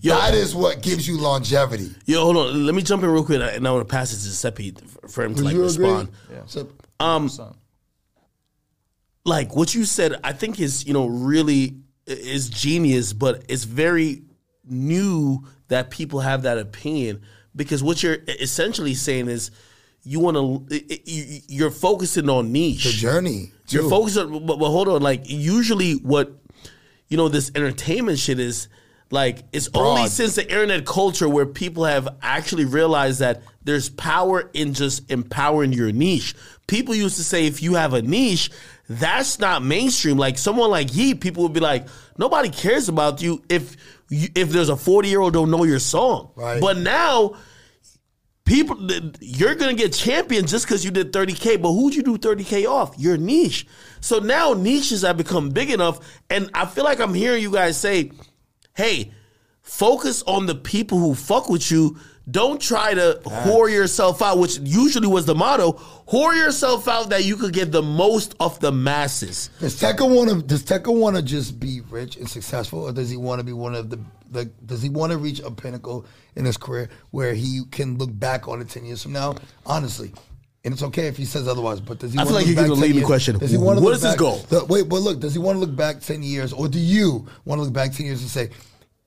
Yo. that is what gives you longevity. Yo, hold on. Let me jump in real quick, and I want to pass it to Giuseppe for him to like respond. So, Um, like what you said, I think is you know really is genius, but it's very new that people have that opinion because what you're essentially saying is you want to you're focusing on niche. The journey. You're too. focused on, but, but hold on. Like usually, what you know, this entertainment shit is like it's only since the internet culture where people have actually realized that there's power in just empowering your niche. People used to say if you have a niche, that's not mainstream. Like someone like Ye, people would be like, nobody cares about you if you, if there's a 40 year old don't know your song. Right. But now people you're gonna get champion just because you did 30k but who'd you do 30k off your niche so now niches have become big enough and i feel like i'm hearing you guys say hey focus on the people who fuck with you don't try to whore yourself out which usually was the motto whore yourself out that you could get the most of the masses Does Tecca want to? Does Tecca want to just be rich and successful, or does he want to be one of the like? Does he want to reach a pinnacle in his career where he can look back on it ten years from now? Honestly, and it's okay if he says otherwise. But does he? I feel wanna like look you're back gonna lead the question. Does he want to What look is his goal? the- wait, but look, does he want to look back ten years, or do you want to look back ten years and say,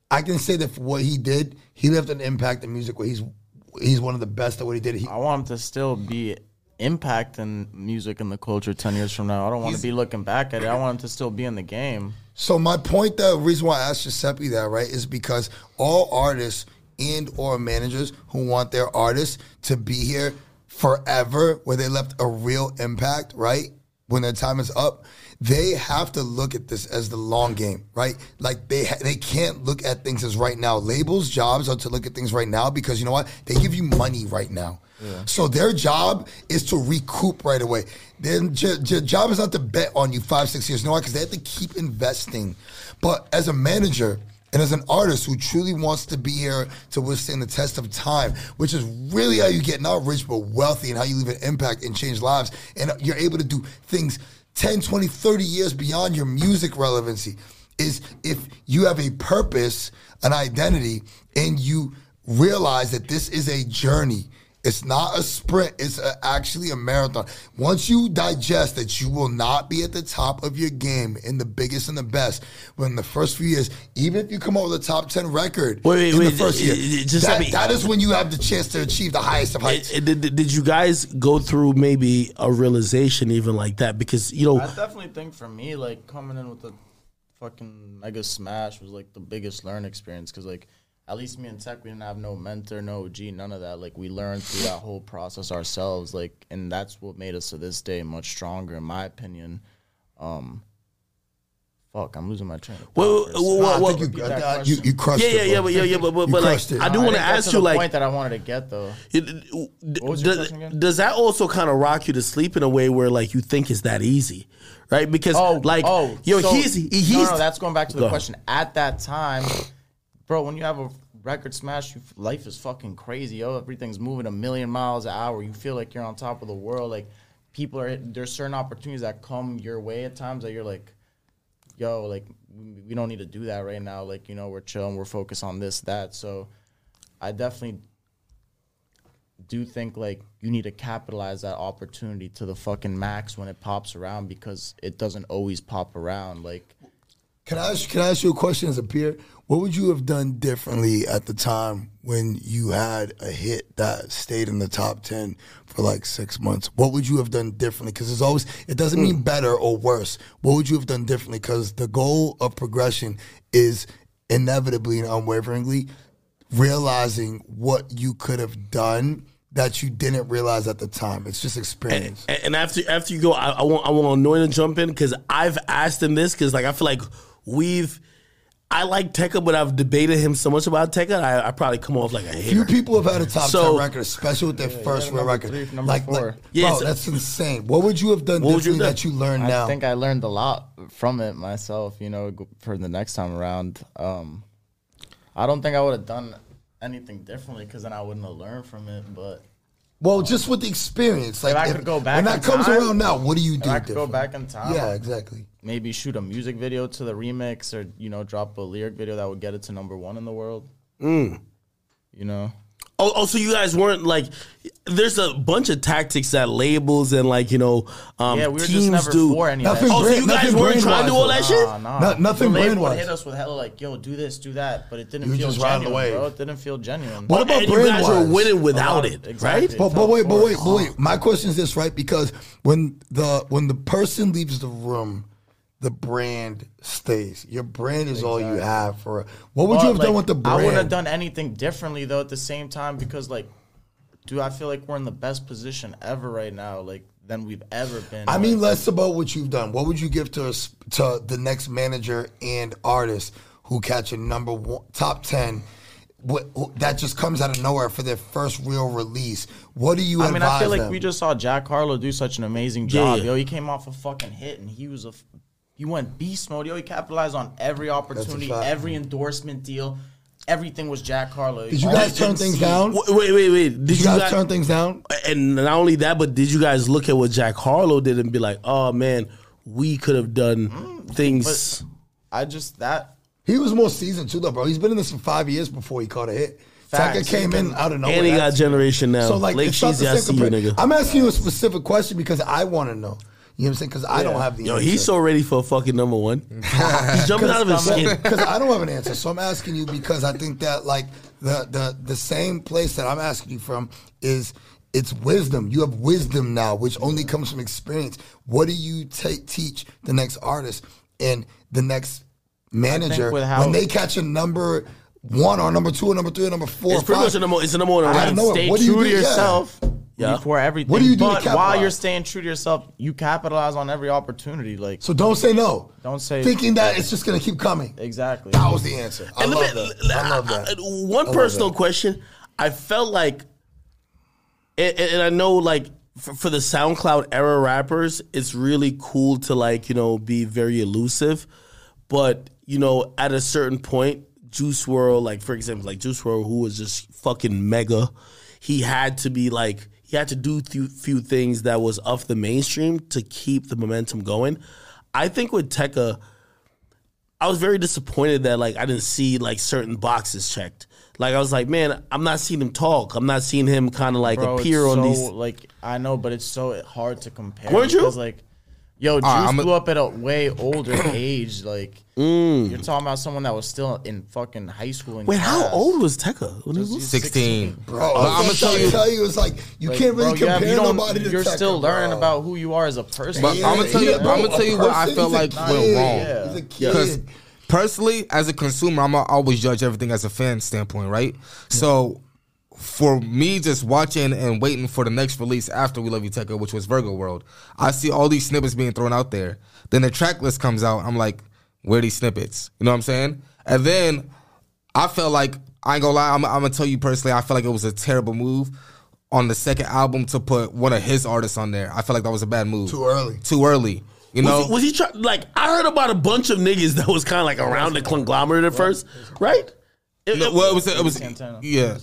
I can say that for what he did, he left an impact in music where he's he's one of the best at what he did. He, I want him to still be impacting music and the culture 10 years from now. I don't want to be looking back at it. I want him to still be in the game. So my point, the reason why I asked Giuseppe that, right, is because all artists and or managers who want their artists to be here forever, where they left a real impact, right, when their time is up, they have to look at this as the long game, right? Like they ha- they can't look at things as right now. Labels' jobs are to look at things right now because you know what? They give you money right now. So their job is to recoup right away. Their j- j- job is not to bet on you five, six years. You know why? Because they have to keep investing. But as a manager and as an artist who truly wants to be here to withstand the test of time, which is really how you get not rich but wealthy and how you leave an impact and change lives, and you're able to do things 10, 20, 30 years beyond your music relevancy, is if you have a purpose, an identity, and you realize that this is a journey. It's not a sprint. It's a, actually a marathon. Once you digest that you will not be at the top of your game in the biggest and the best, but in the first few years, even if you come out with a top 10 record Wait, wait, in wait, the first uh, year, uh, just that, me- that is when you have the chance to achieve the highest of heights. did, did, did you guys go through maybe a realization even like that because you know I definitely think for me, like coming in with the fucking mega smash was like the biggest learn experience because like at least me and Tech we didn't have no mentor, no G, none of that. Like we learned through that whole process ourselves. Like and that's what made us to this day much stronger, in my opinion. Um, fuck, I'm losing my train. of Well, thought well, well, I well, think you, repeat I- you, you crushed yeah, it. yeah, yeah, bro. but yeah, yeah, but, but, but like it. I do No, want to ask you the like point that I wanted to get though. It, was your does, question again? does that also kind of rock you to sleep in a way where like you think it's that easy, right? Because Oh, like oh, yo, so- he's he's no, no. That's going back to the ahead. question. At that time, bro, when you have a record smash, you, life is fucking crazy, Oh, Everything's moving a million miles an hour. You feel like you're on top of the world. Like people are. There's certain opportunities that come your way at times that you're like, yo, like we don't need to do that right now. Like you know, we're chilling. We're focused on this, that. So, I definitely do think like you need to capitalize that opportunity to the fucking max when it pops around because it doesn't always pop around. Like Can I ask, can I ask you a question as a peer? What would you have done differently at the time when you had a hit that stayed in the top 10 for like six months? What would you have done differently? Because it's always, it doesn't mean hmm. better or worse. What would you have done differently? Because the goal of progression is inevitably and unwaveringly realizing what you could have done that you didn't realize at the time. It's just experience. And, and after after you go, I, I want I want Anoy to jump in because I've asked him this because like I feel like we've. I like Tecca, but I've debated him so much about Tecca. I, I probably come off like a Few people have had a top So- ten record, especially with their first real record. three, number like, four. like, Yeah, bro, so- that's insane. What would you have done What you differently have that you learned I now? think I learned a lot from it myself. You know, for the next time around. Um, I don't think I would have done anything differently because then I wouldn't have learned from it. But well, just with the experience, like I could go back when that in comes time, around now, what do you if do? I could go back in time. Yeah, exactly. maybe shoot a music video to the remix or you know drop a lyric video that would get it to number one in the world. Mm. You know, Oh, oh, so you guys weren't like. There's a bunch of tactics that labels and like you know um, Yeah, we were just teams never do. for any of that. Nothing shit. Oh, so you guys weren't trying to do all that brand-wise, shit? Nah, nah. Not- nothing the label brand-wise. would hit us with hella like, yo, do this, do that, but it didn't You feel just ride the genuine, wave. bro. It didn't feel genuine. What about and you guys were brand-wise? winning without it, exactly. right? But, but Of wait, but wait, course. but wait. My question is this, right? Because when the when the person leaves the room, the brand stays. Your brand is all you have for. What would you have done with the brand? I wouldn't have done anything differently though. At the same time, because like, dude, I feel like we're in the best position ever right now, like than we've ever been. I mean, Like, less about what you've done. What would you give to us, to the next manager and artist who catch a number one, top ten? What, that just comes out of nowhere for their first real release. What do you I mean, I feel like them? we just saw Jack Harlow do such an amazing job. yeah. Yo, he came off a fucking hit, and he was a, he went beast mode. Yo, he capitalized on every opportunity, every endorsement deal. Everything was Jack Harlow. Did you All guys you turn things see- down? Wait, wait, wait. wait. Did you guys turn things down? And not only that, but did you guys look at what Jack Harlow did and be like, "Oh man, we could have done Mm, things." I just that He was more seasoned too, though, bro. He's been in this for five years before he caught a hit. Facts. Tecca came in out of nowhere. And he got generation now. So like, Lake it's not the I same see you, nigga. I'm asking you a specific question because I want to know. You know what I'm saying? Because I don't have the Yo, answer. he's so ready for fucking number one. he's jumping out of his skin. because I don't have an answer. So I'm asking you because I think that like the the the same place that I'm asking you from is it's wisdom. You have wisdom now, which only comes from experience. What do you take teach the next artist and the next manager when they catch a number one or number two or number three or number four? It's pretty five, much a number. It's a number one. I around. don't know. stay What do you true do? to Yeah. Yourself Yeah. before everything. What do you do to But while you're staying true to yourself, you capitalize on every opportunity. Like So don't say no. Don't say- thinking that it's just gonna keep coming. exactly. That was the answer. I And love me- that. I love that. uh, One personal question. I felt like, and, and I know like for, for the SoundCloud era rappers, it's really cool to like you know be very elusive, but you know at a certain point, Juice WRLD, like for example, like Juice WRLD, who was just fucking mega, he had to be like he had to do few, few things that was off the mainstream to keep the momentum going. I think with Tecca. I was very disappointed that like I didn't see like certain boxes checked. Like I was like, man, I'm not seeing him talk. I'm not seeing him kind of like Bro, appear on so, these. Like I know, but it's so hard to compare. Weren't you? Like, yo, Juice I'm a- blew up at a way older age. Like, mm. you're talking about someone that was still in fucking high school. In Wait, how old was Tecca? When he was- 16. Bro, But I'm I'm gonna tell you. tell you, it's like you Like, can't really bro, you have- compare you nobody to You're Tecca, still learning bro. about who you are as a person. But Yeah, I'm gonna tell you. yeah, I'm gonna tell you what I felt like kid. went wrong. Yeah. He's a Because kid. personally, as a consumer, I'm gonna always judge everything as a fan standpoint, right? So for me, just watching and waiting for the next release after We Love You Tecca, which was Virgo World, I see all these snippets being thrown out there. Then the track list comes out. I'm like, where are these snippets? You know what I'm saying? And then I felt like I ain't gonna lie. I'm, I'm gonna tell you personally. I felt like it was a terrible move on the second album to put one of his artists on there. I felt like that was a bad move. Too early. Too early. You know. was, he, was he trying? Like I heard about a bunch of niggas that was kind of like around the conglomerate at first, right? It- No, well, it was. It was. Santana. Yeah.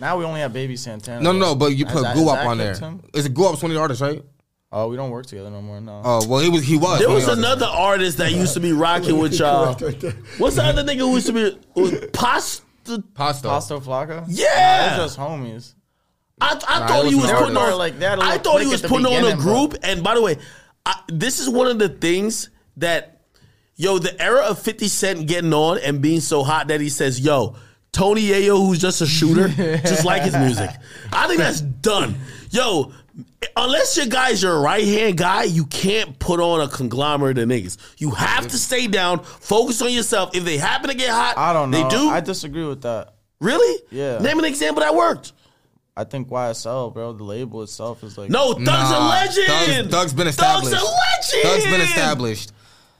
Now we only have Baby Santana. No, no, but you put that- Goo Up on there. kept him? Is it Goo Up's one of the artists, right? Oh, we don't work together no more. No. Oh, well, he was. He was. there was another artist that used to be rocking with y'all. Correct right there. What's the other nigga who used to be was Pasta? Pasta. Pasto Flocka. Yeah. Nah, they're just homies. I, I Nah, thought it he was was putting artist. on Like, they had a I little thought he was putting on a beginning, bro. group. And by the way, I, this is one of the things that, yo, the era of Fifty Cent getting on and being so hot that he says, "Yo, Tony Yayo, who's just a shooter, just like his music." I think that's done. Yo, unless your guy's your right hand guy, you can't put on a conglomerate of niggas. You have to stay down, focus on yourself. If they happen to get hot, I don't know. They do. I disagree with that. really? Yeah. Name an example that worked. I think YSL, bro, the label itself is like No, Thug's Nah, a legend. Thug's, Thug's been established. Thug's a legend. Thug's been established.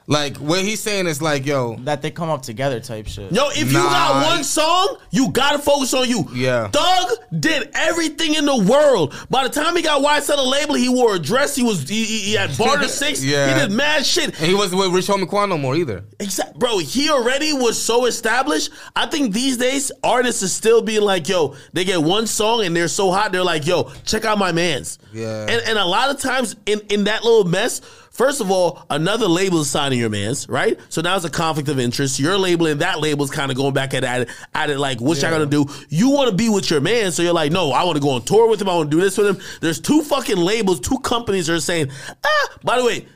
Like what he's saying is like, yo, that they come up together type shit. Yo, if you Nah. got one song, you gotta focus on you. Yeah. Thug did everything in the world. By the time he got YSL a label, he wore a dress. He was he, he he had barter six. Yeah. He did mad shit. and he wasn't with Rich Homie Quan no more either. Exact, bro. He already was so established. I think these days artists is still being like, yo, they get one song and they're so hot, they're like, yo, check out my man's. Yeah. And and a lot of times in in that little mess, First of all, another label is signing your man's, right? So now it's a conflict of interest. Your label and that label is kind of going back at, at it, at it like, what y'all gonna do? You want to be with your man, so you're like, no, I want to go on tour with him. I want to do this with him. There's two fucking labels, two companies are saying, ah. By the way,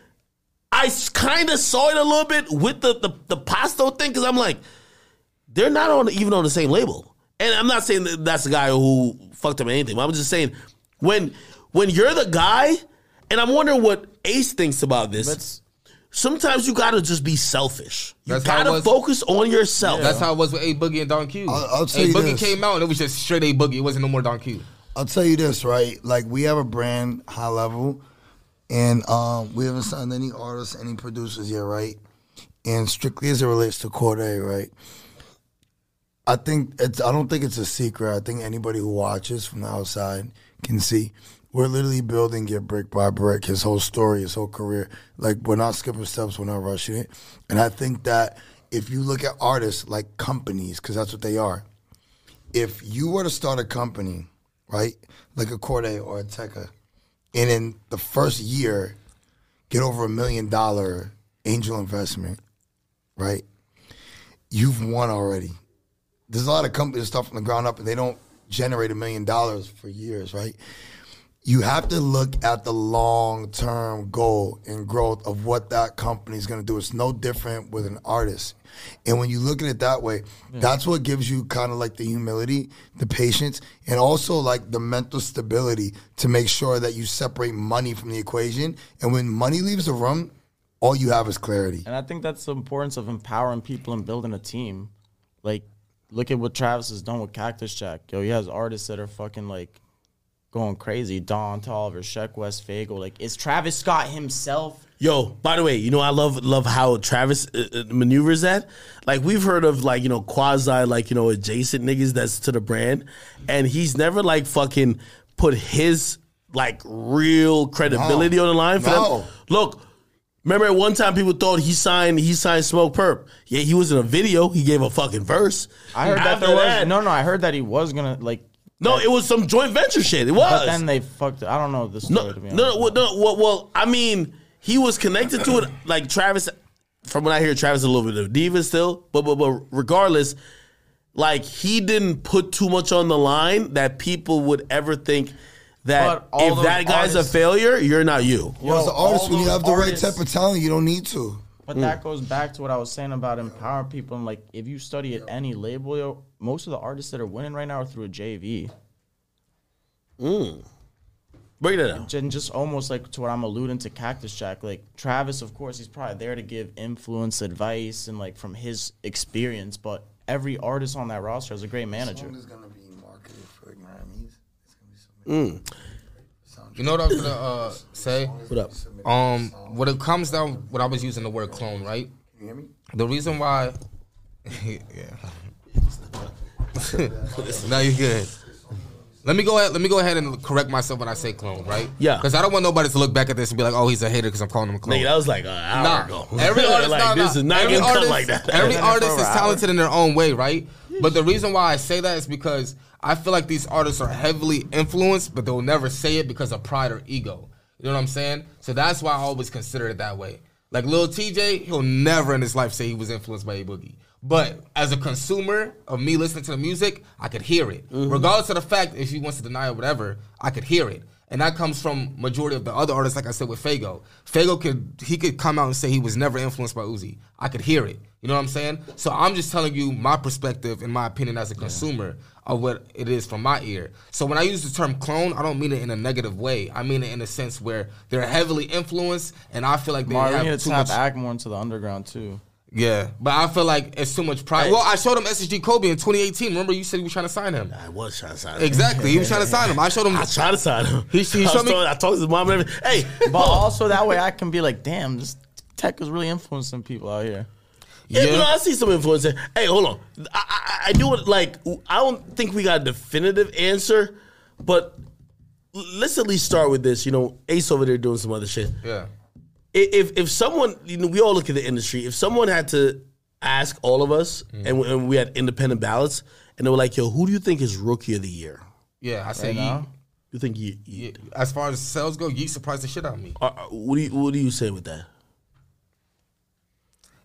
I kind of saw it a little bit with the the, the Pasto thing because I'm like, they're not on even on the same label. And I'm not saying that that's the guy who fucked up anything. But I'm just saying when when you're the guy, and I'm wondering what Ace thinks about this. Let's- Sometimes you gotta just be selfish. You That's how it gotta was- focus on yourself. That's how it was with A Boogie and Don Q. I'll- I'll tell A you Boogie this. came out and it was just straight A Boogie. It wasn't no more Don Q. I'll tell you this, right? Like we have a brand high level, and um, we haven't signed any artists, any producers yet, right? And strictly as it relates to Cordae, right? I think it's. I don't think it's a secret. I think anybody who watches from the outside can see. We're literally building it brick by brick. His whole story, his whole career. Like we're not skipping steps. We're not rushing it. And I think that if you look at artists like companies, because that's what they are if you were to start a company, right, like a Cordae or a Tecca, and in the first year get over a million dollar angel investment, right, you've won already. There's a lot of companies start from the ground up and they don't generate a million dollars for years, right? You have to look at the long term goal and growth of what that company is going to do. It's no different with an artist. And when you look at it that way, that's what gives you kind of like the humility, the patience, and also like the mental stability to make sure that you separate money from the equation. And when money leaves the room, all you have is clarity. And I think that's the importance of empowering people and building a team. Like, look at what Travis has done with Cactus Jack. Yo, he has artists that are fucking like going crazy. Don Toliver, Sheck Wes, Faygo. Like, is Travis Scott himself. Yo, by the way, you know I love love how Travis uh, uh, maneuvers that. Like we've heard of like you know quasi like you know adjacent niggas that's to the brand, and he's never like fucking put his like real credibility No. on the line for No. them. Look, remember at one time people thought he signed he signed Smokepurpp. Yeah, he was in a video. He gave a fucking verse. I heard that After there was that- no, no. I heard that he was gonna like, no, it was some joint venture shit. It was. but then they fucked. It. I don't know the story No, to be no, honest. no, well, no, well, well, I mean, he was connected to it. Like Travis, from what I hear, Travis is a little bit of a diva still, but but but regardless, like he didn't put too much on the line that people would ever think that But all if those that guy's artists- a failure, you're not you. Yo, as an all artist, when you those have the right type of talent, you don't need to. But that goes back to what I was saying about empowering people. And like, if you study at any label, yo, most of the artists that are winning right now are through a JV. Break that down. And just almost like to what I'm alluding to Cactus Jack. Like Travis, of course, he's probably there to give influence, advice, and like from his experience. But every artist on that roster is a great manager. is gonna be marketed for Grammys. It's gonna be something. You know what I was gonna uh, say? What up? Um, when it comes down, when I was using the word clone, right? Can you hear me? The reason why, yeah. no, you're good. Let me go ahead. Let me go ahead and correct myself when I say clone, right? Yeah. Because I don't want nobody to look back at this and be like, "Oh, he's a hater" because I'm calling him a clone. Nigga, that was like an hour Nah, ago. every artist, like nah, this nah. is not every artist, like that. Every artist is talented in their own way, right? But the reason why I say that is because I feel like these artists are heavily influenced, but they'll never say it because of pride or ego. You know what I'm saying? So that's why I always consider it that way. Like Lil Tjay, he'll never in his life say he was influenced by A Boogie. But as a consumer of me listening to the music, I could hear it. Mm-hmm. Regardless of the fact if he wants to deny it, or whatever, I could hear it. And that comes from majority of the other artists, like I said with Faygo. Faygo could he could come out and say he was never influenced by Uzi. I could hear it. You know what I'm saying? So I'm just telling you my perspective and my opinion as a consumer of what it is from my ear. So when I use the term clone, I don't mean it in a negative way. I mean it in a sense where they're heavily influenced, and I feel like they Mark, we have to too much. Act more into the underground too. Yeah, but I feel like it's too much pride. Well, I showed him SSG Kobe in 2018. Remember, you said you were trying to sign him. I was trying to sign him. Exactly, he was trying to sign him. I showed him. I tried to sign him. He- he I, showed was me- talking- I talked to his mom and everything. Hey, But also that way I can be like, damn, this tech is really influencing people out here. Yeah, you know, I see some influence there. Hey, hold on. I, I, I do it like I don't think we got a definitive answer, but let's at least start with this. You know, Ace over there doing some other shit. Yeah, I- If if someone, you know, we all look at the industry. If someone had to ask all of us, and, we- and we had independent ballots, and they were like, "Yo, who do you think is rookie of the year?" yeah. I say Right now? You think you? you Yeah, As far as sales go, Yeat surprised the shit out of me. uh, uh, what do you What do you say with that?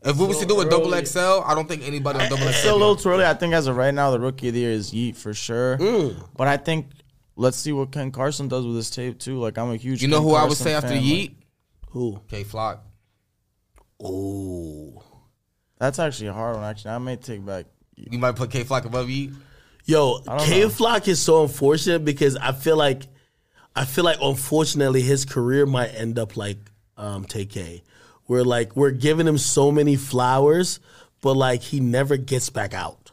If we was to do a double XL, I don't think anybody on double It's XL. still a little too early. I think as of right now, the rookie of the year is Yeat for sure. Mm. But I think let's see what Ken Carson does with his tape too. Like I'm a huge. You know Ken who I would say after fan, Yeat? Like- Who? K Flock. Oh, that's actually a hard one. Actually, I may take back. Yeat. You might put K Flock above you. yo, K know. Flock is so unfortunate because I feel like, I feel like unfortunately his career might end up like um, TK, where like we're giving him so many flowers, but like he never gets back out,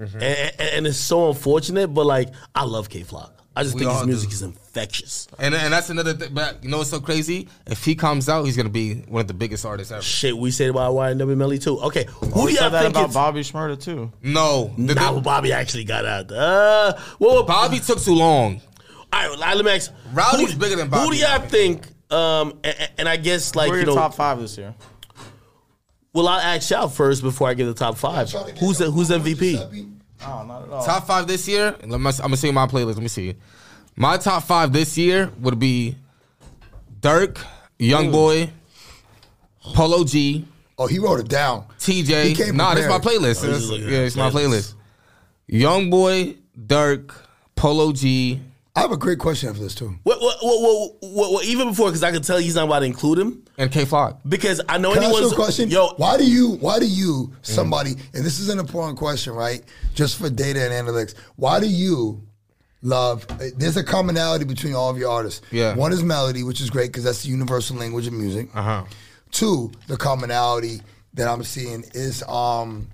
Mm-hmm. and, and- and it's so unfortunate. But like I love K Flock. I just We think his music do. is infectious. And and that's another thing. But you know what's so crazy? If he comes out, he's gonna be one of the biggest artists ever. Shit, we said about YNW Melly too. Okay, who do We y'all think about is? Bobby Shmurda too. No, the, Nah, the- well, Bobby actually got out. Uh, well, Bobby took too long. All right, well, let me ask. Rowdy's who- bigger than Bobby. Who do y'all I think? Um, and, and I guess like Who are you know, top five this year? well, I'll ask y'all first before I give the top five. Who's the, who's MVP? Oh, not at all. Top five this year. Let me, I'm gonna see my playlist. Let me see. My top five this year would be Dirk, YoungBoy, Polo G, Oh, he wrote it down. He Tjay. came Nah, this my prepared. playlist. Oh, he's It's- yeah, at it's my playlist. playlist. YoungBoy, Dirk, Polo G. I have a great question after this too. Well, well, well, well, well, well, even before, because I could tell he's not about to include him. And K Flock. Because I know Can I ask anyone's a question? Yo, why do you? Why do you? Somebody, and this is an important question, right? Just for data and analytics. Why do you love? There's a commonality between all of your artists. Yeah. One is melody, which is great because that's the universal language of music. Uh huh. Two, the commonality that I'm seeing is um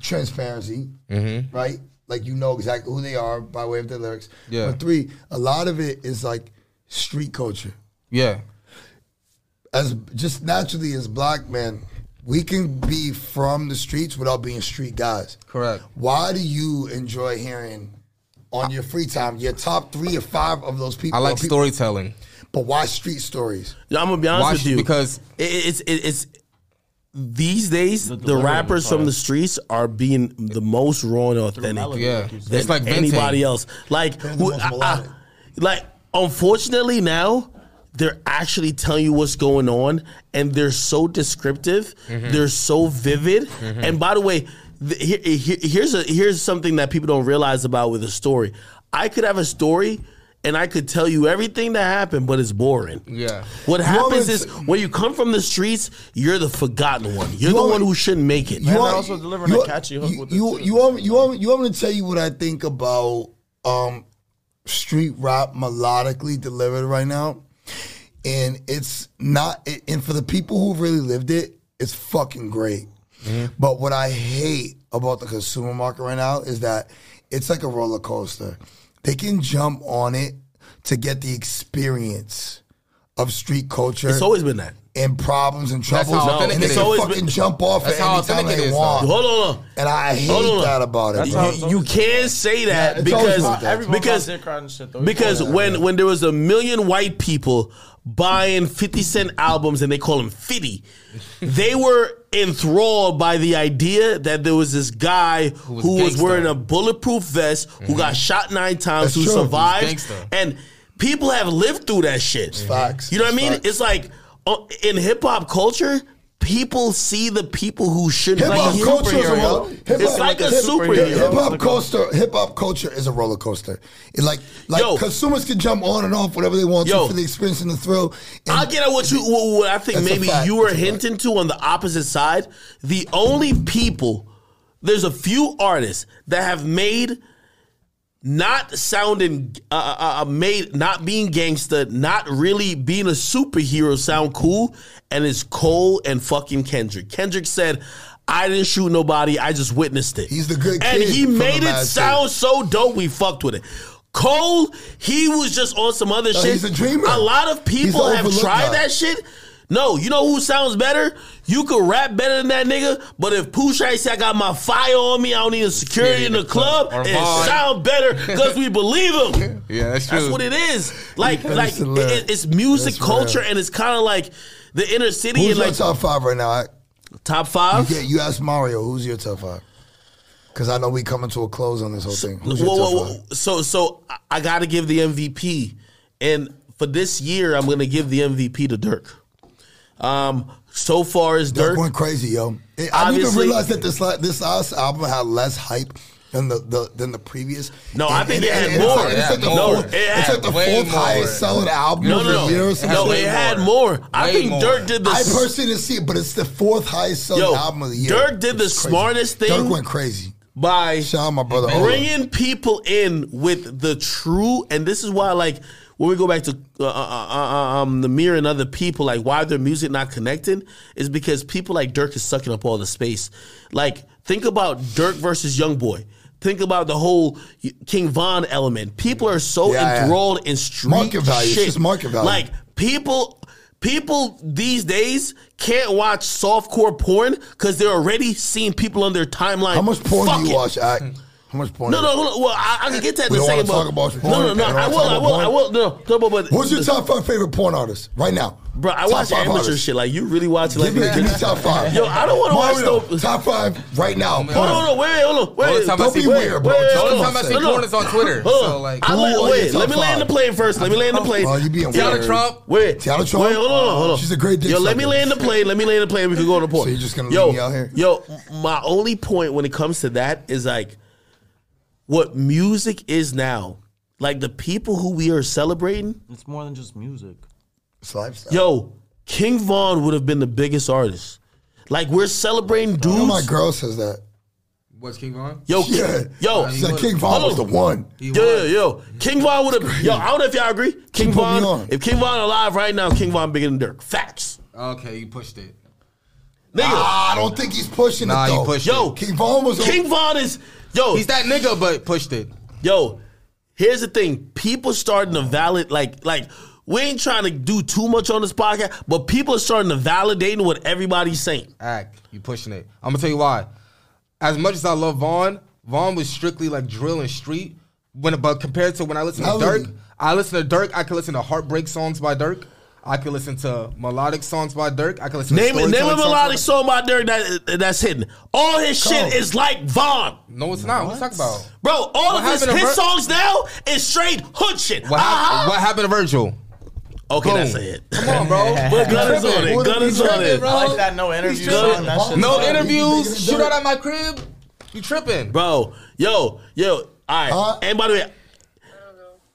transparency, right? Like you know exactly who they are by way of their lyrics. Yeah. But three, a lot of it is like street culture. Yeah. As just naturally as black men, we can be from the streets without being street guys. Correct. Why do you enjoy hearing on your free time your top three or five of those people? I like uh, people- storytelling. but why street stories? Yeah, I'm gonna be honest Why with sh- you because- it, it's it, it's these days the, delivery rappers was from the streets are being the most raw and authentic. Yeah. like you said. than It's like Vente. anybody else. Like, who, I- I- like, unfortunately now they're actually telling you what's going on, and they're so descriptive. Mm-hmm. They're so vivid. And by the way, here, here- here's a here's something that people don't realize about with a story. I could have a story. And I could tell you everything that happened, but it's boring. Yeah. What happens is when you come from the streets, you're the forgotten one. You're You the one me- who shouldn't make it. And also delivering a catchy hook you, with you, you want you want you want me to tell you what I think about um, street rap melodically delivered right now, and it's not. And for the people who really lived it, it's fucking great. Mm-hmm. But what I hate about the consumer market right now is that it's like a roller coaster. They can jump on it to get the experience of street culture It's always been that. And problems and That's troubles, how authentic and they is. can fucking been- jump off That's at any time they want. Hold on, hold on. And I hate Hold on. that about it. That's how it's You, you can't say that Yeah, it's always because like that. Everyone because got Dick Ride and shit, because Yeah. when when there was a million white people buying 50 cent albums and they call him 50 they were enthralled by the idea that there was this guy who was was, wearing a bulletproof vest who mm-hmm. got shot nine times That's who true. survived and people have lived through that shit facts. you know what i mean facts. it's like uh, in hip-hop culture people see the people who shouldn't Hip hop here. culture is a roller. Hip It's like a superhero. Hip hop Like culture. Hip hop culture is a roller coaster. It like like Yo. consumers can jump on and off whatever they want Yo. to for the experience and the thrill. And I'll get at what you what, what I think maybe you were That's hinting to on the opposite side. The only people there's a few artists that have made not sounding uh, uh, uh, made not being gangster, not really being a superhero sound cool, and it's Cole and fucking Kendrick. Kendrick said, "I didn't shoot nobody, I just witnessed it." He's the good and he made it sound so dope. We fucked with it. Cole, he was just on some other No, shit. he's a dreamer. A lot of people have tried guy. that shit. No, you know who sounds better? You could rap better than that nigga, but if Pooh Shiesty say I got my fire on me, I don't need a security in the club, it sound better because we believe him. Yeah, that's true. That's what it is. Like, like it, it's music That's culture, real. and it's kind of like the inner city who's and your like top five right now? I, top five. yeah, you asked Mario. Who's your top five? Because I know we coming to a close on this whole thing. Who's your Whoa, whoa, whoa. So, so I- I got to give the MVP, and for this year, I'm going to give the MVP to Dirk. Um, so far as Dirk Dirk, went crazy, yo. I didn't even realize that this this last album had less hype than the, the than the previous. No, I think it had it's more. like- It's like the Yeah, fourth, It it's had like the fourth more. highest selling album no, of no, the no, year. or no, it had more. more. I think more. Dirk did the I s- personally didn't see it, but it's the fourth highest selling Yo, album of the year. Dirk did the crazy. smartest thing. Dirk went crazy. by Shout out my brother. Ola. bringing people in with the true, and this is why, like, when we go back to uh, uh, uh, um, the mirror and other people, like, why their music not connecting is because people like Dirk is sucking up all the space. Like, think about Dirk versus Young Boy. Think about the whole King Von element. People are so Yeah, yeah. enthralled in street Market value. It's just market value. Like people, people these days can't watch softcore porn because they're already seeing people on their timeline. How much porn do you it. watch? Act? How much porn? No, no, hold on. Well, I, I can get to that in We a don't wanna talk about porn? No, no, no. I will. I will. I will. No, no, but, but What's your top five favorite porn artists right now? Bro, I Top watch five amateur artists. shit. Like you really watch like. Give me, give me top five. Yo, I don't want to watch Mario, no. top five right now. Hold Hold on, hold on, wait, hold on, wait. Only Don't be weird, bro. Wait, Just The hold only on. time I see No, no. porn is on Twitter. Hold So on. like, I let, wait, let me land the plane first. Let me land the uh, plane. Oh, you being Tiana weird. Trump. Wait, Teanna Trump? Wait, hold on, hold on. She's a great dick Yo, let me land the plane. Let me land the plane. We can go on the point. So you're just gonna leave me out here? Yo, my only point when it comes to that is like what music is now. Like the people who we are celebrating. It's more than just music. It's lifestyle. Yo, King Von would have been the biggest artist. Like we're celebrating You know my girl says that. What's King Von? Yo, Yeah. yo, She said King Von was the one. He Yo, yo, was. yo. King Von would have. Yo, I don't know if y'all agree. King put me Von. If King Von alive right now, King Von bigger than Dirk. Facts. Okay, you pushed it. Nigga. Ah, I don't think he's pushing Nah, it he though. pushed Yo, King Von was King Von is. Yo, He's that nigga, but pushed it. yo. Here's the thing. People starting to valid like like. We ain't trying to do too much on this podcast, but people are starting to validate what everybody's saying. Act, you pushing it. I'm gonna tell you why. As much as I love Von, Von was strictly like drill and street. When but compared to when I listen to Dirk, I listen to Dirk. I can listen to heartbreak songs by Dirk. I can listen to melodic songs by Dirk. I can listen Name to name a songs melodic by- song by Dirk that that's hidden. All his shit is like Von. No, it's not. What you talking about? Bro, all What of his, happened his Vir- songs now is straight hood shit. What, Uh-huh. hap- what happened to Virgil? Okay, Boom. that's a hit. Come on, bro. But gun is on it. Gun is on it. bro. I like that no interview tripping. song. That shit's No fire. interviews. Shoot out at my crib. You tripping? Bro, yo, yo, all right. Huh? And by the way,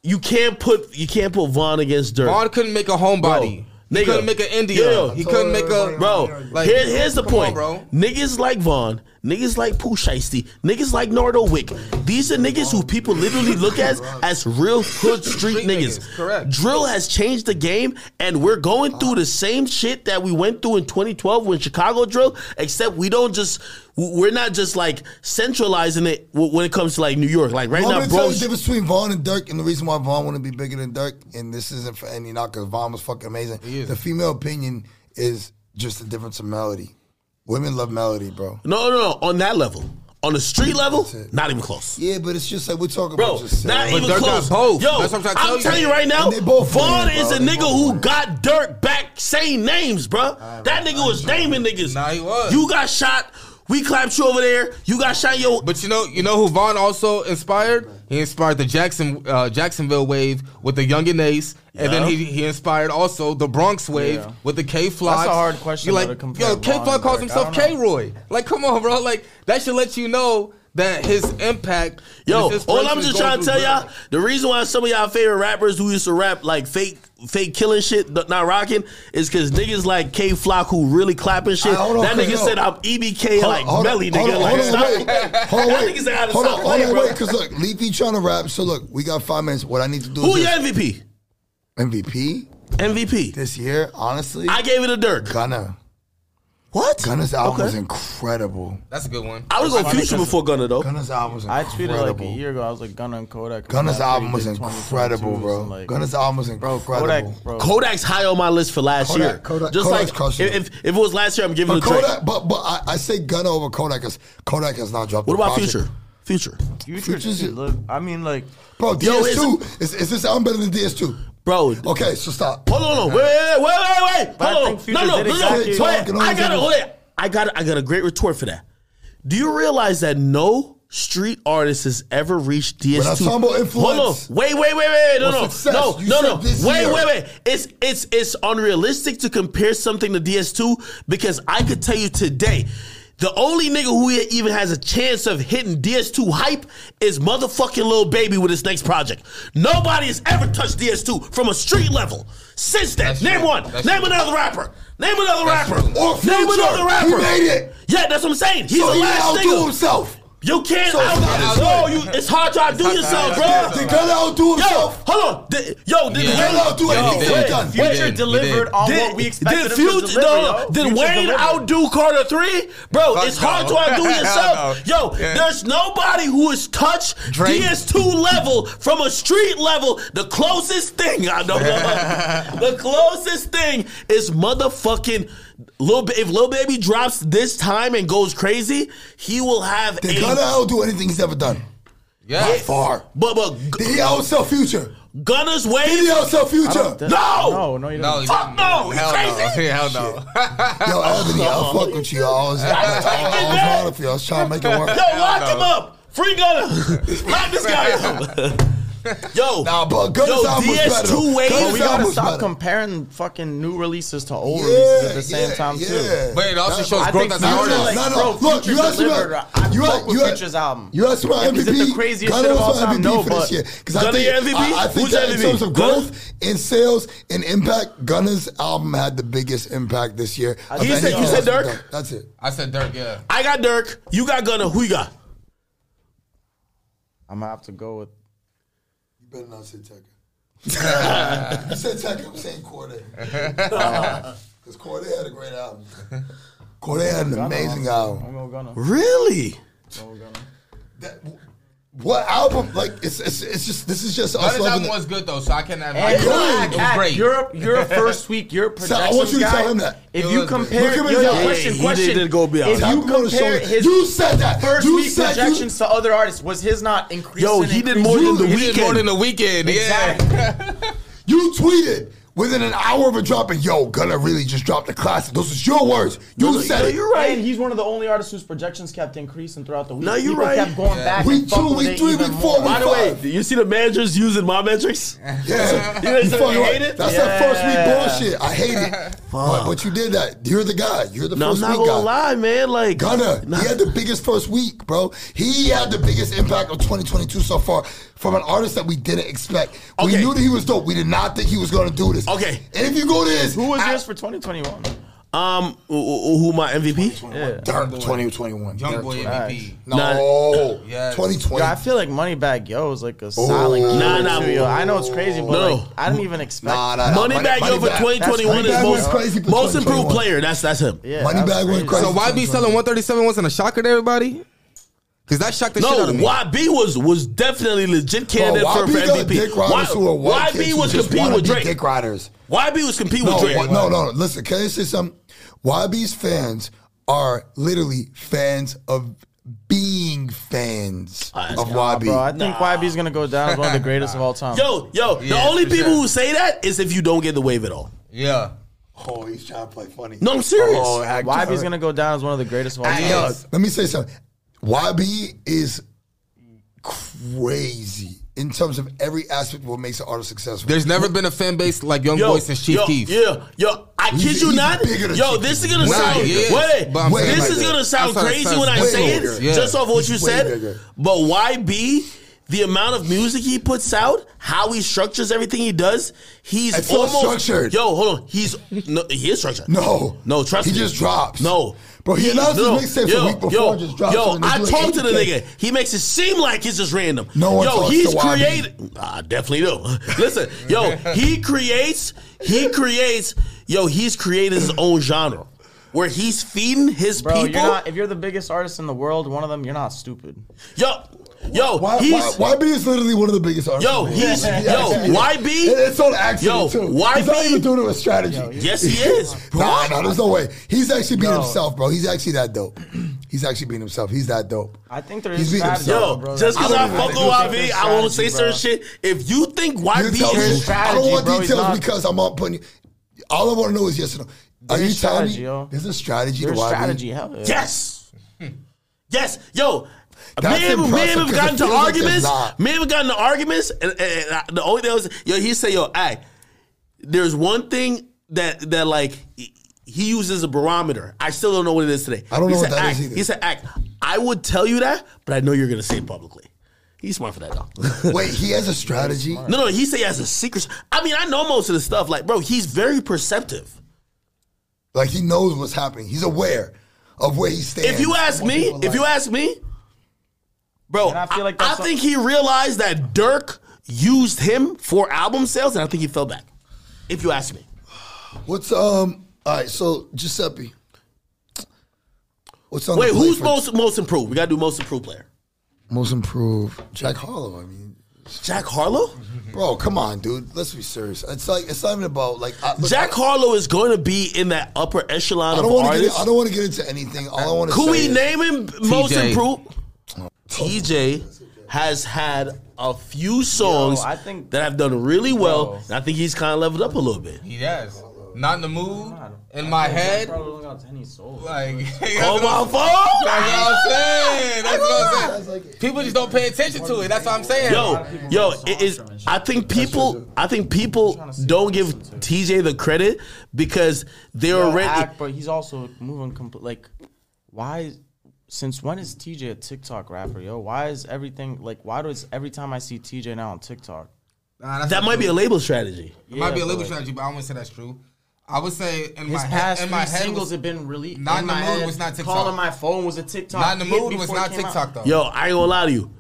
you can't put you can't put Von against Dirk. Von couldn't make a homebody. He nigga. couldn't make an India. Yo, he couldn't make a Bro, Like, here, here's the point. on, bro. Niggas like Von, niggas like Pooh Shiesty, niggas like Nardo Wick. These are niggas who people literally look at as real hood street, Street niggas. niggas, correct. Drill has changed the game, and we're going through the same shit that we went through in 2012 when Chicago drill, except we don't just, we're not just like centralizing it when it comes to like New York. Like right I'm now, tell bro. you the difference between Von and Dirk, and the reason why Von want to be bigger than Dirk, and this isn't for any knock, because Von was fucking amazing. The female opinion is just a difference of melody. Women love melody, bro. No, no, no. On that level. On the street level, not even close. Yeah, but it's just like we're talking Bro, about just not saying. even Dirk got close. both. Yo, That's what I'm trying to tell I'm you. telling you right now, And they both Von winning, is bro. a They nigga both who winning. got Dirk back saying names, bro. That nigga was naming niggas. Nah, he was. You got shot. We clapped you over there. You got shot. Yo, But you know, you know who Von also inspired? He inspired the Jackson uh, Jacksonville wave with the Yungeen Ace, and then he he inspired also the Bronx wave Yeah. with the K Flock. That's a hard question, You though, like, yo, K Flock calls himself K Roy. Like, come on, bro. Like that should let you know that his impact. Yo, his all I'm just trying to tell y'all, the reason why some of y'all favorite rappers who used to rap like fake, fake killing shit, not rocking, is because niggas like K Flock who really clapping shit. Hold on, that nigga said I'm EBK like Hold on, Melly, hold nigga. on, like, hold on. Hold on, That wait. nigga said I had to Hold on, hold on, wait, because look, Leafy trying to rap. So look, we got five minutes. What I need to do Who is your this. MVP? MVP MVP. this year, honestly, I gave it a Dirk. Gunna. What? Gunna's album Okay. was incredible. That's a good one. I was going Future before Gunna though. Gunna's album was incredible. I tweeted like a year ago. I was like Gunna and Kodak. Gunna's album was incredible, bro. like, Gunna's album was bro, incredible. Kodak, bro. Kodak's high on my list for last Kodak- year. Kodak- Just Kodak's like crushing if, if if it was last year, I'm giving But it a Drake. Kodak, but but I, I say Gunna over Kodak because Kodak has not dropped. What about project. Future? Future, Future, Future's- look, I mean, like, Bro, DS2 is, is this album better than DS2? Bro. Okay, so stop. Hold on, on, wait, wait, wait, wait, wait, But hold on. No, no, no, no. Wait, I got a wait. I got I got a great retort for that. Do you realize that no street artist has ever reached DS2. We're not about influence. Hold on. Wait, wait, wait, wait. No, no, no, no, no. Wait, wait, wait. It's it's it's unrealistic to compare something to DS2 because I could tell you today. The only nigga who even has a chance of hitting DS2 hype is motherfucking Lil Baby with his next project. Nobody has ever touched DS2 from a street level since then. That's Name true. one. That's Name true. another rapper. Name another That's rapper. true. Or Name another rapper. He made it. Yeah, that's what I'm saying. He's so the he last nigga. himself. You can't So it's not outdo. as you. It's hard to outdo yourself, bro. yourself. Did Gunna outdo Yo, himself? hold on. Did, yo, did Yeah. Gunna outdo Yo, anything he he's did. done? He Future did. Delivered did. on did, what we expected did him Future, to deliver. no, yo. did Future Wayne delivered. outdo Carter three? Bro, Fuck it's hard to outdo yourself. no. Yo, Yeah. there's nobody who has touched Drake. DS2 level from a street level. The closest thing I know, the closest thing is motherfucking Lil. If Lil Baby drops this time and goes crazy, he will have Did a. Gunna outdo anything he's ever done? Yeah. By far. but but Did he outsell Future? Gunna's way. Did he outsell Future? No, No, no, you No, don't. he Fuck no, you Hell crazy? no. Hell no. Yo, Anthony, I'll fuck with you. I was, I, I, I was proud of. I was trying to make it work. Yo, lock him up. Free Gunna. lock this guy up. Yo, Nah, but Gunna's Yo, album better. DS2 though. wave- Gunna's But we gotta was stop better. comparing fucking new releases to old Yeah, releases at the same yeah, time yeah. too. But it also That- shows I growth think as an No, Future, no, no, bro, Look, you asked me about- I you fuck asked- with you asked- Future's album. You asked about Is it MVP. the craziest Gunna shit of all time? MVP No, for this but- year. Because I Gunna think, MVP? I, I think Who's that in terms of growth in sales and impact, Gunna's album had the biggest impact this year. of You said- you said Dirk? That's it. I said Dirk, yeah. I got Dirk. You got Gunna. Who you got? I'm gonna have to go with. Better not say Tecca. you said Tecca, I'm saying Cordae. Because Cordae had a great album. Cordae had an amazing album. Really? That, what album? Like it's it's it's just this is just us Gunna's loving album was good though, so I can have. And it was great. You're, you're first week. You're a So I want you to guy. tell him that. If you compare, Look him in yo, yo, question, He question. didn't go beyond. If you him on the compare his You said that. first You week said you- projections to other artists, was his not increasing? Yo, he did more than the Weeknd. He did more than the Weeknd. Yeah. You tweeted within an hour of a drop, and yo, Gunna really just dropped a classic. Those is your words. You No, said no, it. you're right. And he's one of the only artists whose projections kept increasing throughout the week. No, you're People right. kept going back. Week two, week three, week four, more. By the way, Five. do you see the managers using my metrics? Yeah, You know, You so fucking you hate it? That's that first week bullshit. I hate it. But, but you did that. You're the guy. You're the No, I'm first not week gonna guy. lie, man. Like Gunna, Nah. he had the biggest first week, bro. He had the biggest impact of 2022 so far from an artist that we didn't expect. We Okay. knew that he was dope. We did not think he was going to do this. Okay. And if you go to this, Who was I- yours for 2021? Um, who, who who my MVP? Yeah. Durk 2021. Young Durk boy 20. MVP. No. Yes. 2020. Yo, I feel like Moneybagg Yo is like a silent killer Nah, nah. too, yo. I know it's crazy, but No. like, I didn't even expect. Nah, nah, nah. Moneybagg Yo for Moneybagg- 2021 Moneybagg is went most crazy for most improved 2021. player. That's that's him. Yeah, Moneybagg that's went crazy. crazy. So YB selling 137 wasn't a shocker to everybody? Because that shocked the shit No, out of me. YB was was definitely legit candidate Bro, for, for YB got MVP. dick riders who are white YB who was just competing wanna with be Drake. Dick riders. YB was competing No, with Drake. what- no, no. Listen, can I say something? YB's fans are literally fans of being fans Ah, of Nah, YB. bro, I think YB's gonna go down as one of the greatest of all time. Yo, yo, the only people sure. who say that is if you don't get the wave at all. Yeah. oh, he's trying to play funny. No, I'm serious. Oh, act- YB's gonna go down as one of the greatest of all time. Yo, let me say something. YB is crazy in terms of every aspect of what makes an artist successful. There's never been a fan base like Young Yo, Boy since Chief yo, Keef. Yeah, yo, I He's- kid you he's not. Yo, this is gonna Nah, sound he is, wait, but I'm saying this like is gonna sound That's what it crazy when I say bigger. it, Yeah. just off what you He's way said. bigger. But YB, the amount of music he puts out, how he structures everything he does, he's It's almost structured. Yo, hold on, he's no, he is structured. No. no, trust He me. just drops. No. Bro, he announced his no, mixtapes a yo, week before Yo, and just drops yo, them and they I do talked to the nigga. He makes it seem like it's just random. No one yo, talks he's to YB. created. I ah, definitely do. Listen, yo, he creates. He creates. Yo, he's created his own genre where he's feeding his Bro, people. you're not. If you're the biggest artist in the world, one of them, you're not stupid. yo, yo, Why, he's. why, YB is literally one of the biggest artists. Yo, in the world. he's- He yo, actually. YB It- It's on accident Yo, too. He's YB not even doing it with strategy. Yes, he is. Nah, nah, there's no way. He's actually being Yo. himself, bro. He's actually that dope. He's actually being himself. He's that dope. I think there He's is being strategy. himself. Yo, bro. just because I I, don't even fuck with YB, I won't say strategy, certain shit. If you think You YB tell is me. I don't want bro. He's details because I'm not putting. You, All I want to know is yes or no. Are There's you telling strategy, me yo. there's a strategy There's to YB? strategy. Hell yeah. Yes. Yes. Yo, That's me and me impressive and him 'cause got it into feels like arguments. there's not. me and him got arguments, and, and, and I- the only thing I was, yo, he say, yo, I. there's one thing that that like he- he uses a barometer. I still don't know what it is today. I don't he know what said, that "Ack," is either. He said, "Ack, I would tell you that, but I know you're gonna say it publicly." He's smart for that though. Wait, he has a strategy. no, no, he say he has a secret. I mean, I know most of the stuff. Like, bro, he's very perceptive. Like he knows what's happening. He's aware of where he stands. If you ask me, if you ask me, bro, And I feel like I, that's I think he realized that Durk used him for album sales, and I think he fell back. If you ask me, what's um. All right, so Giuseppe. What's on wait, the who's for- most most improved? We gotta do most improved player. most improved? Jack Harlow. I mean, Jack Harlow. bro, come on, dude. Let's be serious. It's like it's not even about like I, look, Jack I, Harlow is going to be in that upper echelon I don't of want to get. artists. I don't want to get into anything. All I want to Could say we is, name him most improved? TJ has had a few songs I think- that have done really well, Bro. and I think he's kind of leveled up a little bit. He does. Not in the mood. In my head. Like Oh my phone! That's what I'm saying. That's what I'm saying. People just don't pay attention to it. That's what I'm saying. Yo, yo, it is. I think people. I think people don't give TJ the credit because they're already. act, but he's also moving complete. Like, why? is- Since when is TJ a TikTok rapper, yo? Why is everything like? Why does every time I see TJ now on TikTok? Nah, That not might be a label strategy. It might be a label legal but- strategy, but I wouldn't say that's true. I would say in my His head, past in my singles was, have been released. Not in the Mood was not TikTok. Calling my phone was a TikTok. not in the hit mood was not came out. TikTok though. Yo, I ain't gonna lie to you.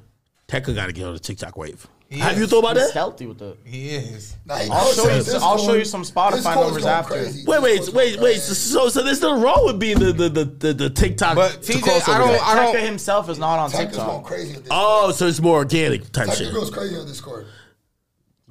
Tecca got to get on the TikTok wave. He Have is. you thought about He's that? stealthy with the. He is. Nah, he I'll knows show you some- this I'll show going- you some Spotify this numbers going after. crazy. Wait, wait, This goes wait, going wait. crazy. So, so there's nothing wrong with being the the the, the, the TikTok. But to TJ, crossover I don't- guy. I don't- himself is not on Tecca's going TikTok. crazy on this. Oh, so it's more organic type Tecca shit. goes crazy on Discord.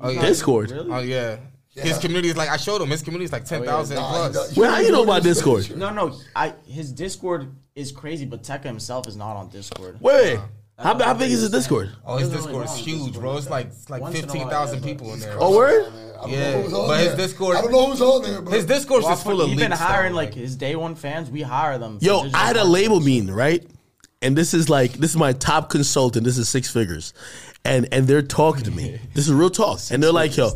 Oh yeah. Discord. Oh yeah. His Yeah. community is like I showed him. His community is like oh, ten thousand Nah, he plus. does- Well, how you know about Discord? No, no. I his Discord is crazy, but Tecca himself is not on Discord. Wait, wait. How, how big is his Discord? Oh, his Doesn't Discord is know huge, bro. It's like it's like Once in a while, fifteen thousand yeah, people in there. Oh, word? I don't Yeah, know who's on but his. Discord- I don't know who's on there, bro. His Discord's Well, just full of he's leaks. been hiring though, like his day one fans. We hire them. for Yo, digital I had a label meeting, right? And this is like this is my top consultant. This is six figures, and and they're talking to me. This is real talk, and they're like, "Yo,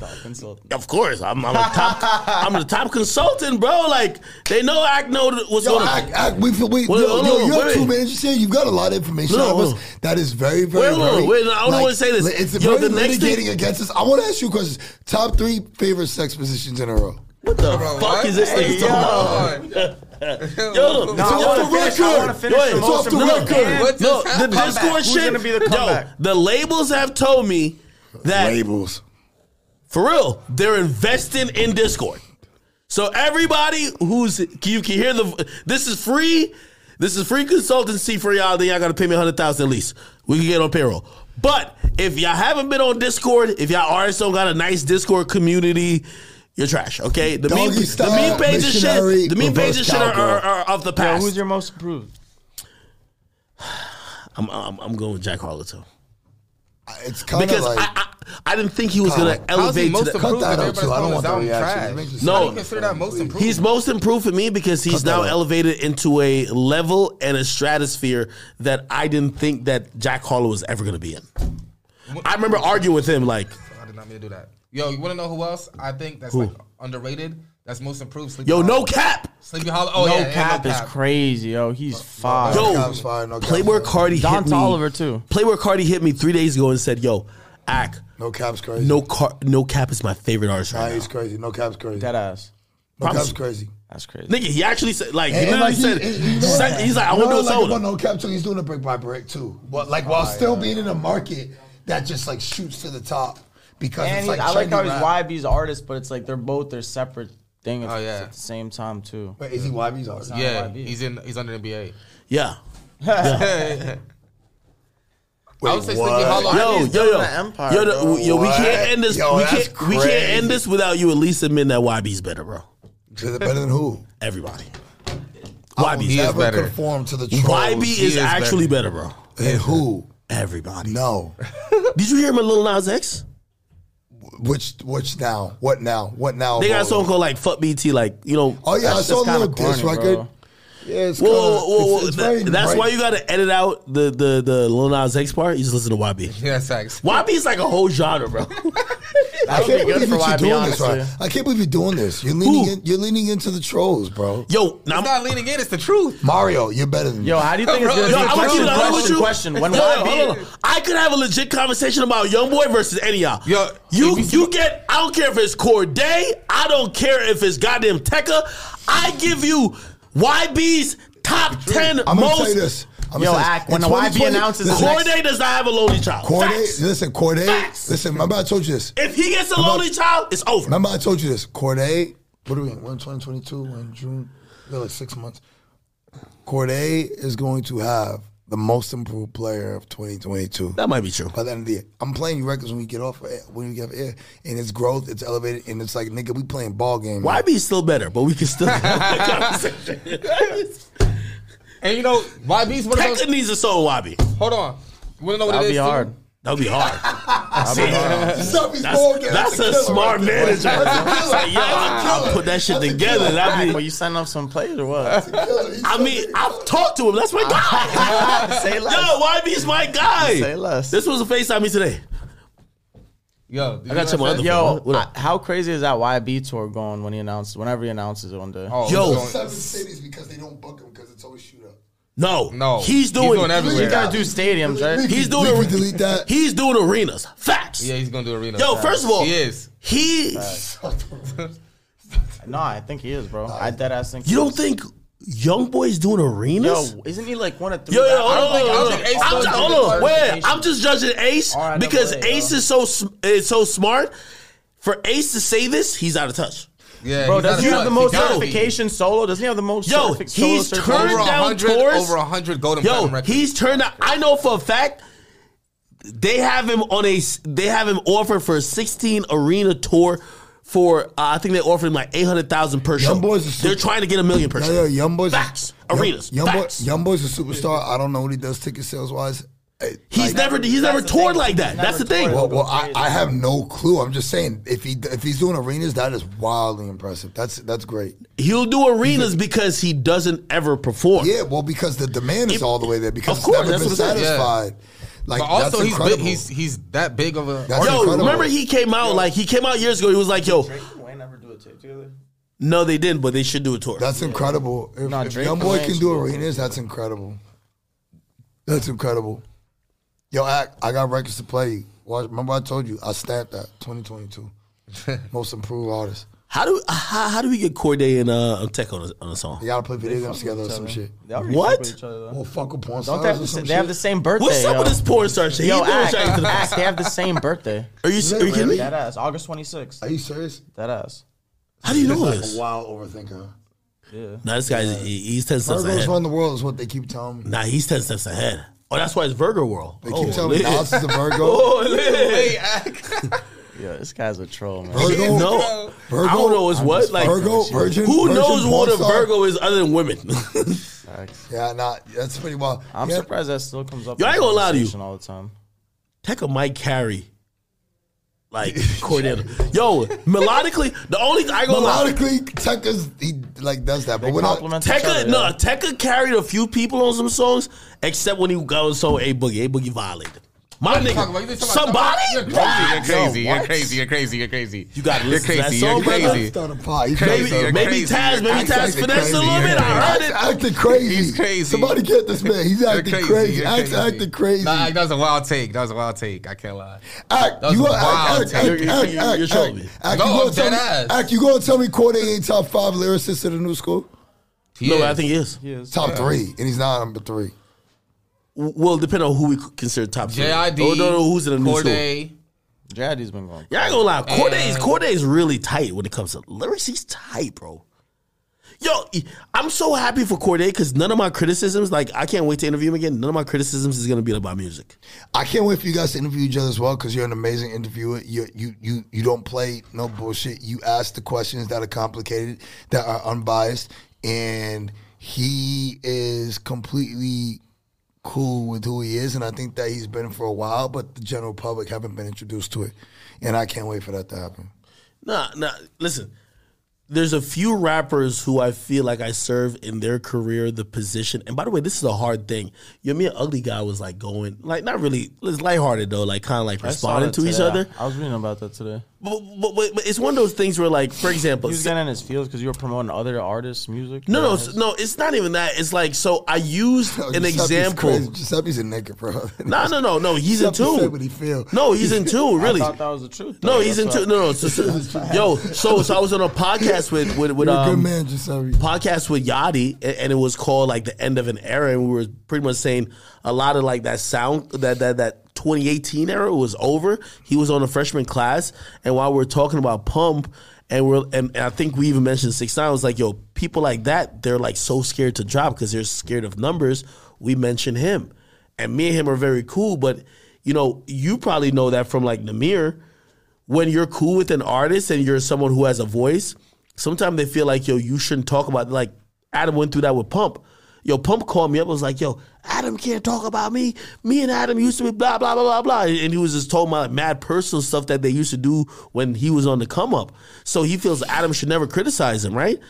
of course, I'm, I'm a top, I'm the top consultant, bro. Like they know I know what's Yo, going on. act, act, we, we, Wait, yo, hold yo, on, you have wait. two managers here. You've got a lot of information No, on us. That is very, very, Wait, very. wait, no, I don't wanna say this. It's Yo, very the next thing- litigating against us. I want to ask you questions. Top three favorite sex positions in a row. What the Bro, fuck what? is this Hey, thing talking about? yo. Yo, It's no, off the finish- I wanna record. finish the. It's off the record. band. What no, the? Discord shit. be the yo, the labels have told me that Labels. For real, they're investing in Discord. So everybody who's you can hear the this is free. This is free consultancy for y'all. Then y'all gotta pay me a hundred thousand at least. We can get on payroll. But if y'all haven't been on Discord, if y'all artists don't got a nice Discord community, you're trash. Okay, the meme, Doggy the style, meme pages missionary, shit. The meme reverse pages shit are, are, cowgirl. are of the Yo, past. who's your most improved? I'm, I'm I'm going with Jack Harlow too uh, It's kind of because like. I, I I didn't think he was gonna How's he elevate to most the, improved? Cut that if out, too. I don't everybody's want calling the his reaction. album It makes trash? No. How do you consider that most improved? He's most improved for me because he's Cut that now out. elevated into a level and a stratosphere that I didn't think that Jack Harlow was ever going to be in. I remember arguing with him like, I did not mean to do that. Yo, you want to know who else I think that's like underrated? That's most improved. Sleepy "Yo, Hallow. no cap, Sleepy Hallow. Oh no yeah, yeah, cap no is cap. crazy, yo. He's fire. yo, Cap's fire, no Cap's Playboi fire. Carti Don hit me. Toliver, too. Playboi Carti hit me three days ago and said, "Yo, Ack, No cap's crazy. no car, no cap is my favorite artist Nah, right now." he's crazy. No cap's crazy. Dead ass. no Promise cap's crazy. That's crazy. Nigga, he actually said like he And- and literally like, said, he- he- said- he's like, I want to know do a what like no cap so He's doing a brick by brick too, but like while still being in a market that just like shoots to the top because And it's he- like I like how he's rap. YB's artist, but it's like they're both their separate thing at, Oh, yeah. at the same time too. Wait, is he YB's artist? Yeah, YB. he's in. He's under NBA. Yeah, Wait, I would say Sleepy? Hallow. yo, YB's yo, yo, building empire, yo, the- yo, we can't end this. Yo, we can't, we can't end this without you at least admitting that YB's better, bro. Is it better than who? Everybody. I will is never better. conform to the trolls. YB is, is actually better. bro. and who? Everybody. No. Did you hear him in Lil Nas X? Which which now? What now? What now? They got a song called like "Fuck BT," like you know. Oh yeah, I That's saw a just little kinda diss record. bro. Yeah, it's Whoa, kinda- whoa, whoa, it's- it's Th- very that's bright. why you got to edit out the the the Lil Nas X part. You just listen to YB. Yeah, facts. YB is like a whole genre, bro. I can't be believe for you're doing this, right? I can't believe you're doing this. You're leaning in, you're leaning into the trolls, bro. Yo, now I'm not leaning in. It's the truth. Mario, you're better than Yo, me. how do you think it's Bro, gonna yo, be? I'm gonna keep Question, it honest with question, you. question. When Yo, yo, YB, hold on. I could have a legit conversation about YoungBoy versus any of y'all. Yo, you you- you get. I don't care if it's Cordae. I don't care if it's goddamn Tecca. I give you YB's top ten I'm gonna most. tell you this. I'm Yo, gonna Act, when the YB announces listen, the next- Cordae does not have a lonely child. Cordae, Facts. listen, Cordae, Facts. listen. Remember I told you this. If he gets a lonely child, it's over. Remember I told you this. Cordae, what are we in? We're in 2022. We're in June. We're like six months. Cordae is going to have the most improved player of 2022. That might be true. By the end of the year, I'm playing you records when we get off air, when we get off air, and it's growth, it's elevated, and it's like nigga, we playing ball game. man. YB is still better, but we can still have that conversation. And you know, YB's one of Tecca those. needs a soul YB. Hold on. You wanna know what That'd it is? be too? hard. That would be hard. Stop his That's, that's a smart manager. That's a. It's like, yo, I'll, I'll put that shit together. That'd Well, be. you setting up some plays or what? I mean. I've talked to him. That's my guy. Say less. Yo, YB's my guy. Say less. This was a FaceTime me today. Yo, I got you know my other I'm? Yo, What up? I- how crazy is that YB tour going when he announced, whenever he announces it one day? Oh, Yo. seven cities because they don't book him because it's always shoot up. No, No. He's He's doing. doing everywhere. You gotta do stadiums, right? He's doing. Delete- a- delete that. He's doing arenas. Facts. Yeah, he's gonna do arena. Yo, first of all, he is. He. No, I think he is, bro. I dead ass think. You he don't is. think Young Boy's doing arenas? Yo, isn't he like one of three? Yo, yo, hold on, think- I hold don't on. think Ace I'm goes just, to hold on, wait. clarification. I'm just judging Ace All right, because Ace yo. is so sm- is so smart. For Ace to say this, he's out of touch. Yeah, Bro, doesn't he not have the most he be. certification solo? Doesn't he have the most Yo, certific- he's certification? turned Over down hundred, tours. over a hundred golden Yo, records. he's turned out. I know for a fact they have him on a. They have him offered for a 16 arena tour. For uh, I think they offered him like 800 thousand per show. Young Boy's a super- They're trying to get a million per Yeah, show. yeah, Young Boy's Facts. Arenas. Young, Boy, Facts. Young Boy's a superstar. I don't know what he does ticket sales wise. He's never. He's never toured thing. like that. He's That's the thing. Well, well I, I have no clue. I'm just saying if he if he's doing arenas, that is wildly impressive. That's that's great. He'll do arenas because he doesn't ever perform. Yeah, well, because the demand is It- all the way there because Of course, it's never that's been what I'm satisfied. Like but also that's he's incredible. big, he's he's that big of a. That's Yo, incredible. remember he came out like he came out years ago. He was like, "Yo, Drake and Wayne never do a tape together. no, they didn't, but they should do a tour." That's incredible. If, Nah, if Young Boy can do do it. arenas, that's incredible. That's incredible. Yo, act. I got records to play. Watch, remember I told you I stamped that 2022 most improved artist. how do how, how do we get Cordae and uh Tech on a, on a song? They gotta play video games together or some shit. They What? fuck with each other. Well, fuck with porn Don't stars they have, or the, some sa- they have the same birthday? What's up yo. with this porn star shit? Yo, He doing act, shit to the act, they have the same birthday. Are you, are you kidding me? That ass, August 26th. Are you serious? That ass. How do you know Like this? a wild overthinker. Yeah. Nah, this guy's he, he's ten steps Virgos ahead. run the world is what they keep telling me. Nah, he's ten steps ahead. Oh, that's why it's Virgo World. They oh, keep telling me lit. Nas is a Virgo. Oh, lit. Hey. Yo, this guy's a troll, man. Virgo. No, Virgo. I don't know. It's what like Virgo, Virgin. Who Virgin knows what a? Virgo is other than women? Facts. Yeah, nah, that's pretty wild. I'm yeah, surprised that still comes up. Yo, I ain't gonna lie to you. conversation all the time. Tecca might carry like Cordell. Yo, melodically, the only I ain't gonna lie. Melodically, Tecca's he like does that, but They we're not. compliment Tecca, no, yeah. Tecca carried a few people on some songs, except when he got on song A Boogie. A Boogie violated. My Talk nigga, about- you talking about- somebody. You're crazy. You're crazy. Yo, You're crazy. You're crazy. You're crazy. You gotta You're listen to that crazy. song, You're brother. crazy. Start a Crazy, crazy. you're Maybe crazy. Taz, maybe Taz acting finessed a little bit. I heard it. acting crazy. He's crazy. Somebody get this man. He's You're acting crazy. You're Acts acting crazy. Nah, that was a wild take. That was a wild take. I can't lie. Act, That was you a gonna wild act, take. act, You're- act, you're- act, you're trolling act, me. act, No, I'm tell dead me, ass. act, you gonna tell me Cordae ain't top five lyricists of the new school? No. I think. He is. Top three, and he's not number three. Well, depending on who we consider top three. JID. Oh, no, no, who's in the new school? Cordae. Jaddy's been going. Yeah, I ain't gonna lie. Cordae's And- Cordae's really tight when it comes to lyrics. He's tight, bro. Yo, I'm so happy for Cordae because none of my criticisms, like I can't wait to interview him again. None of my criticisms is gonna be about music. I can't wait for you guys to interview each other as well because you're an amazing interviewer. You you you you don't play no bullshit. You ask the questions that are complicated, that are unbiased, and he is completely cool with who he is. And I think that he's been for a while, but the general public haven't been introduced to it, and I can't wait for that to happen. Nah, nah. Listen, there's a few rappers who I feel like I serve in their career the position. And by the way, this is a hard thing. You know, me and Ugly God was like going like not really it's lighthearted though, like kind of like I responding that to each other. I was reading about that today. But, but, but, but it's one of those things where like, for example, He was getting in his feels because you were promoting other artists' music. no, no, Yeah. no. It's not even that. It's like so. I used Yo, an Giuseppe's example. crazy. Giuseppe's a nigga, bro. No, no, no, no. He's in Giuseppe said tune. what he feel. No, he's in tune. Really. I thought that was the truth. No, he's That's into why- no, no. So, so- yo, so so I was on a podcast with with with You're a good um, man, Giuseppe. podcast with Yachty, a- and it was called like the end of an era, and we were pretty much saying a lot of like that sound that that that 2018 era was over. He was on a freshman class, and while we are talking about Pump, and we're and, and I think we even mentioned Six Nine. Was like, yo, people like that, they're like so scared to drop because they're scared of numbers. We mentioned him, and me and him are very cool, but you know, you probably know that from like Nahmir when you're cool with an artist and you're someone who has a voice, sometimes they feel like, yo, you shouldn't talk about like Adam went through that with Pump. Yo, Pump called me up, and was like, yo, Adam can't talk about me. Me and Adam used to be blah, blah, blah, blah, blah. And he was just talking about mad personal stuff that they used to do when he was on the come up. So he feels Adam should never criticize him, right?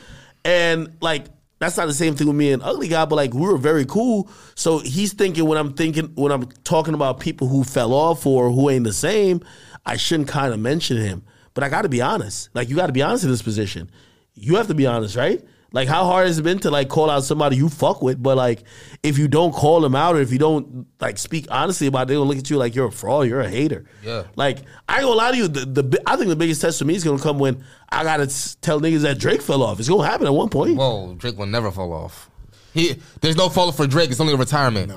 And like, that's not the same thing with me and Ugly God, but like we were very cool. So he's thinking when I'm thinking when I'm talking about people who fell off or who ain't the same, I shouldn't kind of mention him. But I got to be honest. Like you got to be honest in this position. You have to be honest, right? Like how hard has it been to like call out somebody you fuck with, but like if you don't call them out or if you don't like speak honestly about it, they gonna look at you like you're a fraud, you're a hater. Yeah. Like I ain't gonna lie to you, the, the I think the biggest test for me is gonna come when I gotta tell niggas that Drake fell off. It's gonna happen at one point. Whoa, Drake will never fall off. He there's no fall off for Drake. It's only a retirement.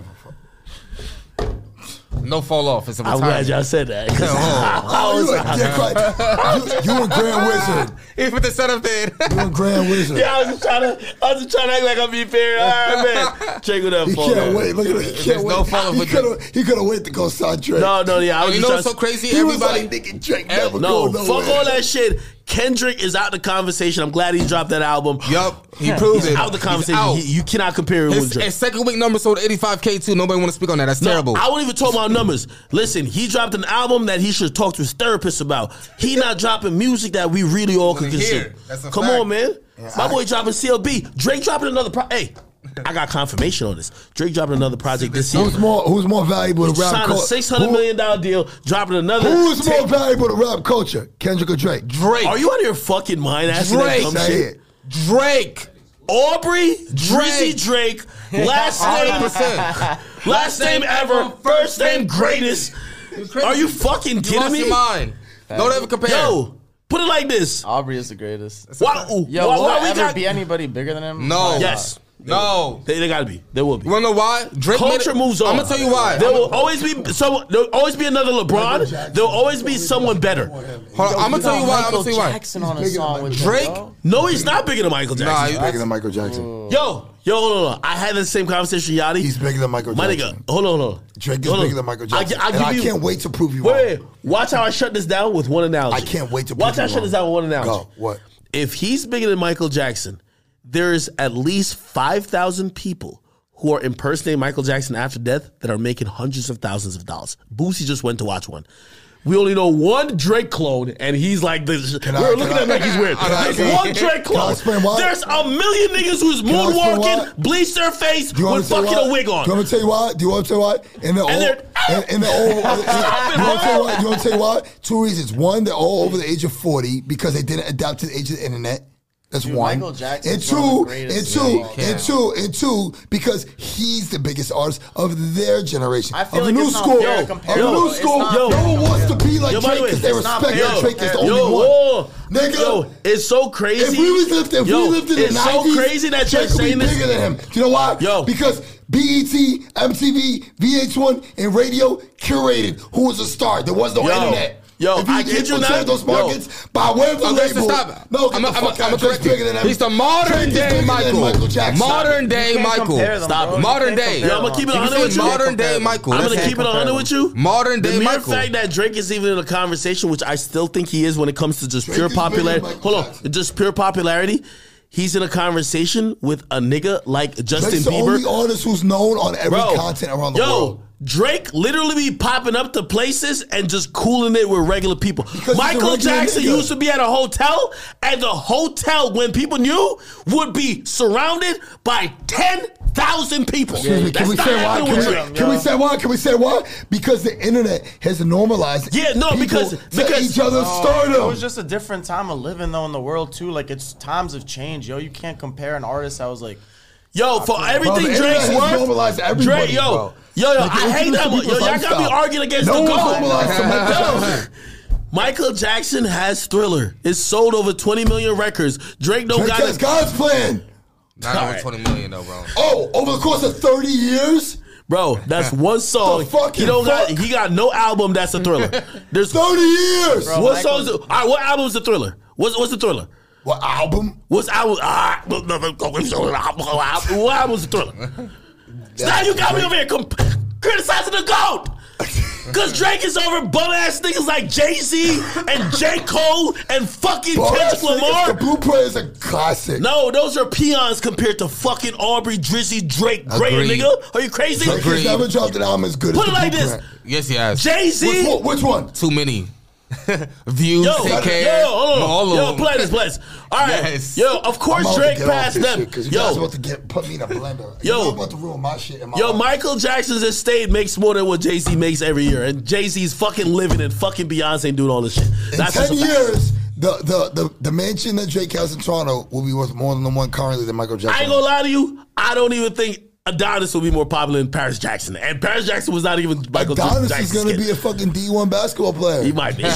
No fall off. It's a I'm retirement. glad y'all said that. Oh, you, a dick right. you, you a Grand Wizard. Even put the setup there. You a Grand Wizard. Yeah, I was just trying to, I was just trying to act like I'm being fair. All right, man. Check it out, He for can't wait. Look at it. He There's can't no wait. follow he with could have. He could have waited to go sign Drake. No, no, yeah. I was you just know what's trying so crazy? he was Everybody. like, nigga, Drake never No, go fuck nowhere. all that shit. Kendrick is out the conversation. I'm glad he dropped that album. Yup, he proved He's it. out the conversation. out. He- you cannot compare him with His, Drake. his second week number sold 85k too. Nobody want to speak on that. That's No, terrible. I won't even talk about numbers. Listen, he dropped an album that he should talk to his therapist about. He not dropping music that we really all could Wanna hear. consume. That's a Come fact. on, man. My boy dropping CLB. Drake dropping another pro. Hey, I got confirmation on this. Drake dropping another project this year. Who's more? Who's more valuable to rap Signed a culture? six hundred million dollar deal, dropping another. Who's more tape. valuable to rap culture? Kendrick or Drake? Drake. Are you out of your fucking mind asking that Drake. dumb Say shit? it. Drake. Aubrey, Drizzy Drake, last name, 100%. last name ever, first name greatest. Are you fucking You kidding lost me? your mind. Don't ever compare. Yo, put it like this. Aubrey is the greatest. Why, Yo, why, will why there we ever got? be anybody bigger than him? No. Probably Yes, No. they, they gotta be. There will be. You wanna know why? Drake Culture made moves on. I'm gonna tell you why. There I'm will gonna- always be someone. There will always be another LeBron. There will always be someone better. Hold on, I'm gonna tell you why. I'm gonna tell you why. Jackson on a song with Drake? Him. No, he's not bigger than Michael Jackson. Nah, Jackson. you- Bigger than Michael Jackson. Yo, yo, hold on, hold on. I had the same conversation, with Yachty. He's bigger than Michael My Jackson. nigga, hold on, hold on. Drake is Hold on. bigger than Michael I, Jackson. I, and give I you, can't wait to prove you Wait, wrong. wait, watch how I shut this down with one analogy. I can't wait to watch prove how I you shut this down with one analogy. Go. What? If he's bigger than Michael Jackson, there's at least five thousand people who are impersonating Michael Jackson after death that are making hundreds of thousands of dollars. Boosie just went to watch one. We only know one Drake clone, and he's like this. I- We're looking at him like he's weird. There's I- one Drake clone. There's a million niggas who's I moonwalking, bleach their face with to tell you fucking why? a wig on. Do you want to tell you why? Do you want to tell you why? In the old, they're- in, in the old, in, Stop it, do you want to tell you why? Do you want to tell you why? Two reasons. One, they're all over the age of forty because they didn't adapt to the age of the internet. That's Dude, one. Michael Jackson and is one of the two, and two, and two, and two, because he's the biggest artist of their generation. I feel of like the new it's not school. fair to Of compare the new school. not no one wants to be like Yo, Drake because they respect that Drake is the yo, only one. whoa. Nigga. Yo, it's so crazy. If we was lived, if Yo, we lived in the it's 90s, so crazy that you're Drake would be saying this. bigger than him. Do you know why? Yo. Because BET, MTV, VH1, and radio curated who was a star. There was no Yo. internet. Yo, if you I kid you infiltrated not. those Yo. markets by way of the label, stop. no, I'm the a- I'm a- fuck I'm a out. Drake's correct you. bigger than him. He's the modern Drake day Michael. Michael Jackson. Modern day Michael. compare them, Stop bro. it. Modern day. compare Yo, I'ma keep it You 100 with you. modern day Michael. I'm gonna keep it 100 with you. Modern day. the day mere Michael. fact that Drake is even in a conversation, which I still think he is when it comes to just Drake pure is bigger than popularity. Michael Hold on, just pure popularity. He's in a conversation with a nigga like Justin Drake's the Bieber. only artist who's known on every Bro, continent around the yo, world. Drake literally be popping up to places and just cooling it with regular people. he's a Michael regular Jackson nigga. used to be at a hotel, and the hotel, when people knew, would be surrounded by 10,000 people. Excuse me, can we not say why? Can with we, Drake. can we say why? Can we say why? Because the internet has normalized. Yeah, no, people because- to because- each other's Oh, stardom. It was just a different time of living though in the world too. Like it's times have changed, yo. You can't compare an artist that was like Yo, for everything the internet Drake's worth, normalized everybody, Drake, yo, bro. yo, yo, Like, I hate that. introduced Yo, y'all gotta be arguing against No the one's goat. normalized so much. Michael Jackson has Thriller. It sold over 20 million records. Drake don't Drake got has it. God's plan. Not All over right. twenty million though, bro. Oh, over the course of 30 years? Bro, that's one song. The fucking he don't got. He got no album that's a Thriller. There's 30 years! Bro. what Michael- songs? All right, what album's the Thriller? What's what's the Thriller? What album? What's album? Ah, what was the Thriller? now you got me over here comp- criticizing the goat. Cause Drake is over bum ass niggas like Jay Z and J Cole and fucking Bro, Kendrick that's like- Lamar. The Blueprint is a classic. No, those are peons compared to fucking Aubrey, Drizzy, Drake, Gray, Agreed. nigga. Are you crazy? Drake has never dropped an album as good Put as it the like this: Blueprint. Yes, he has. Jay Which Z. one? Which one? Too many views. Yo, take yo, care. hold on. all of yo, them. play this, play this. All right, Yes. yo, of course I'm Drake to get off passed them. shit 'cause you guys Yo, about to get put me in a blender. Yo. You're about to ruin my shit. In my Yo, life. Michael Jackson's estate makes more than what Jay Z makes every year, and Jay Z's fucking living and fucking Beyonce doing all this shit. In That's ten just a fact. years, the, the the the mansion that Drake has in Toronto will be worth more than the one currently that Michael Jackson. I ain't gonna lie to you. I don't even think Adonis will be more popular than Paris Jackson, and Paris Jackson was not even Michael Adonis Jackson's is gonna be a fucking D one basketball player. He might be. Yo,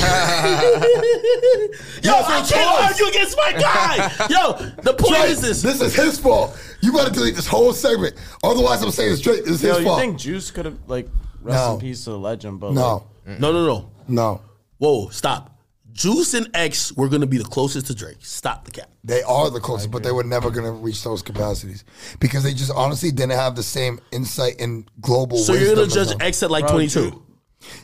Yes, I can't course. argue against my guy. Yo, the point Drake, is this. This is his fault. You gotta delete this whole segment. Otherwise, I'm saying it's Drake. This is Yo, his you fault. think Juice could have like rest No. in peace to the legend, but no, No, no, no. no. Whoa, stop. Juice and X were gonna be the closest to Drake. Stop the cap. They are the closest, but they were never gonna reach those capacities because they just honestly didn't have the same insight and global. So you're gonna wisdom as judge. X at like Bro, 22.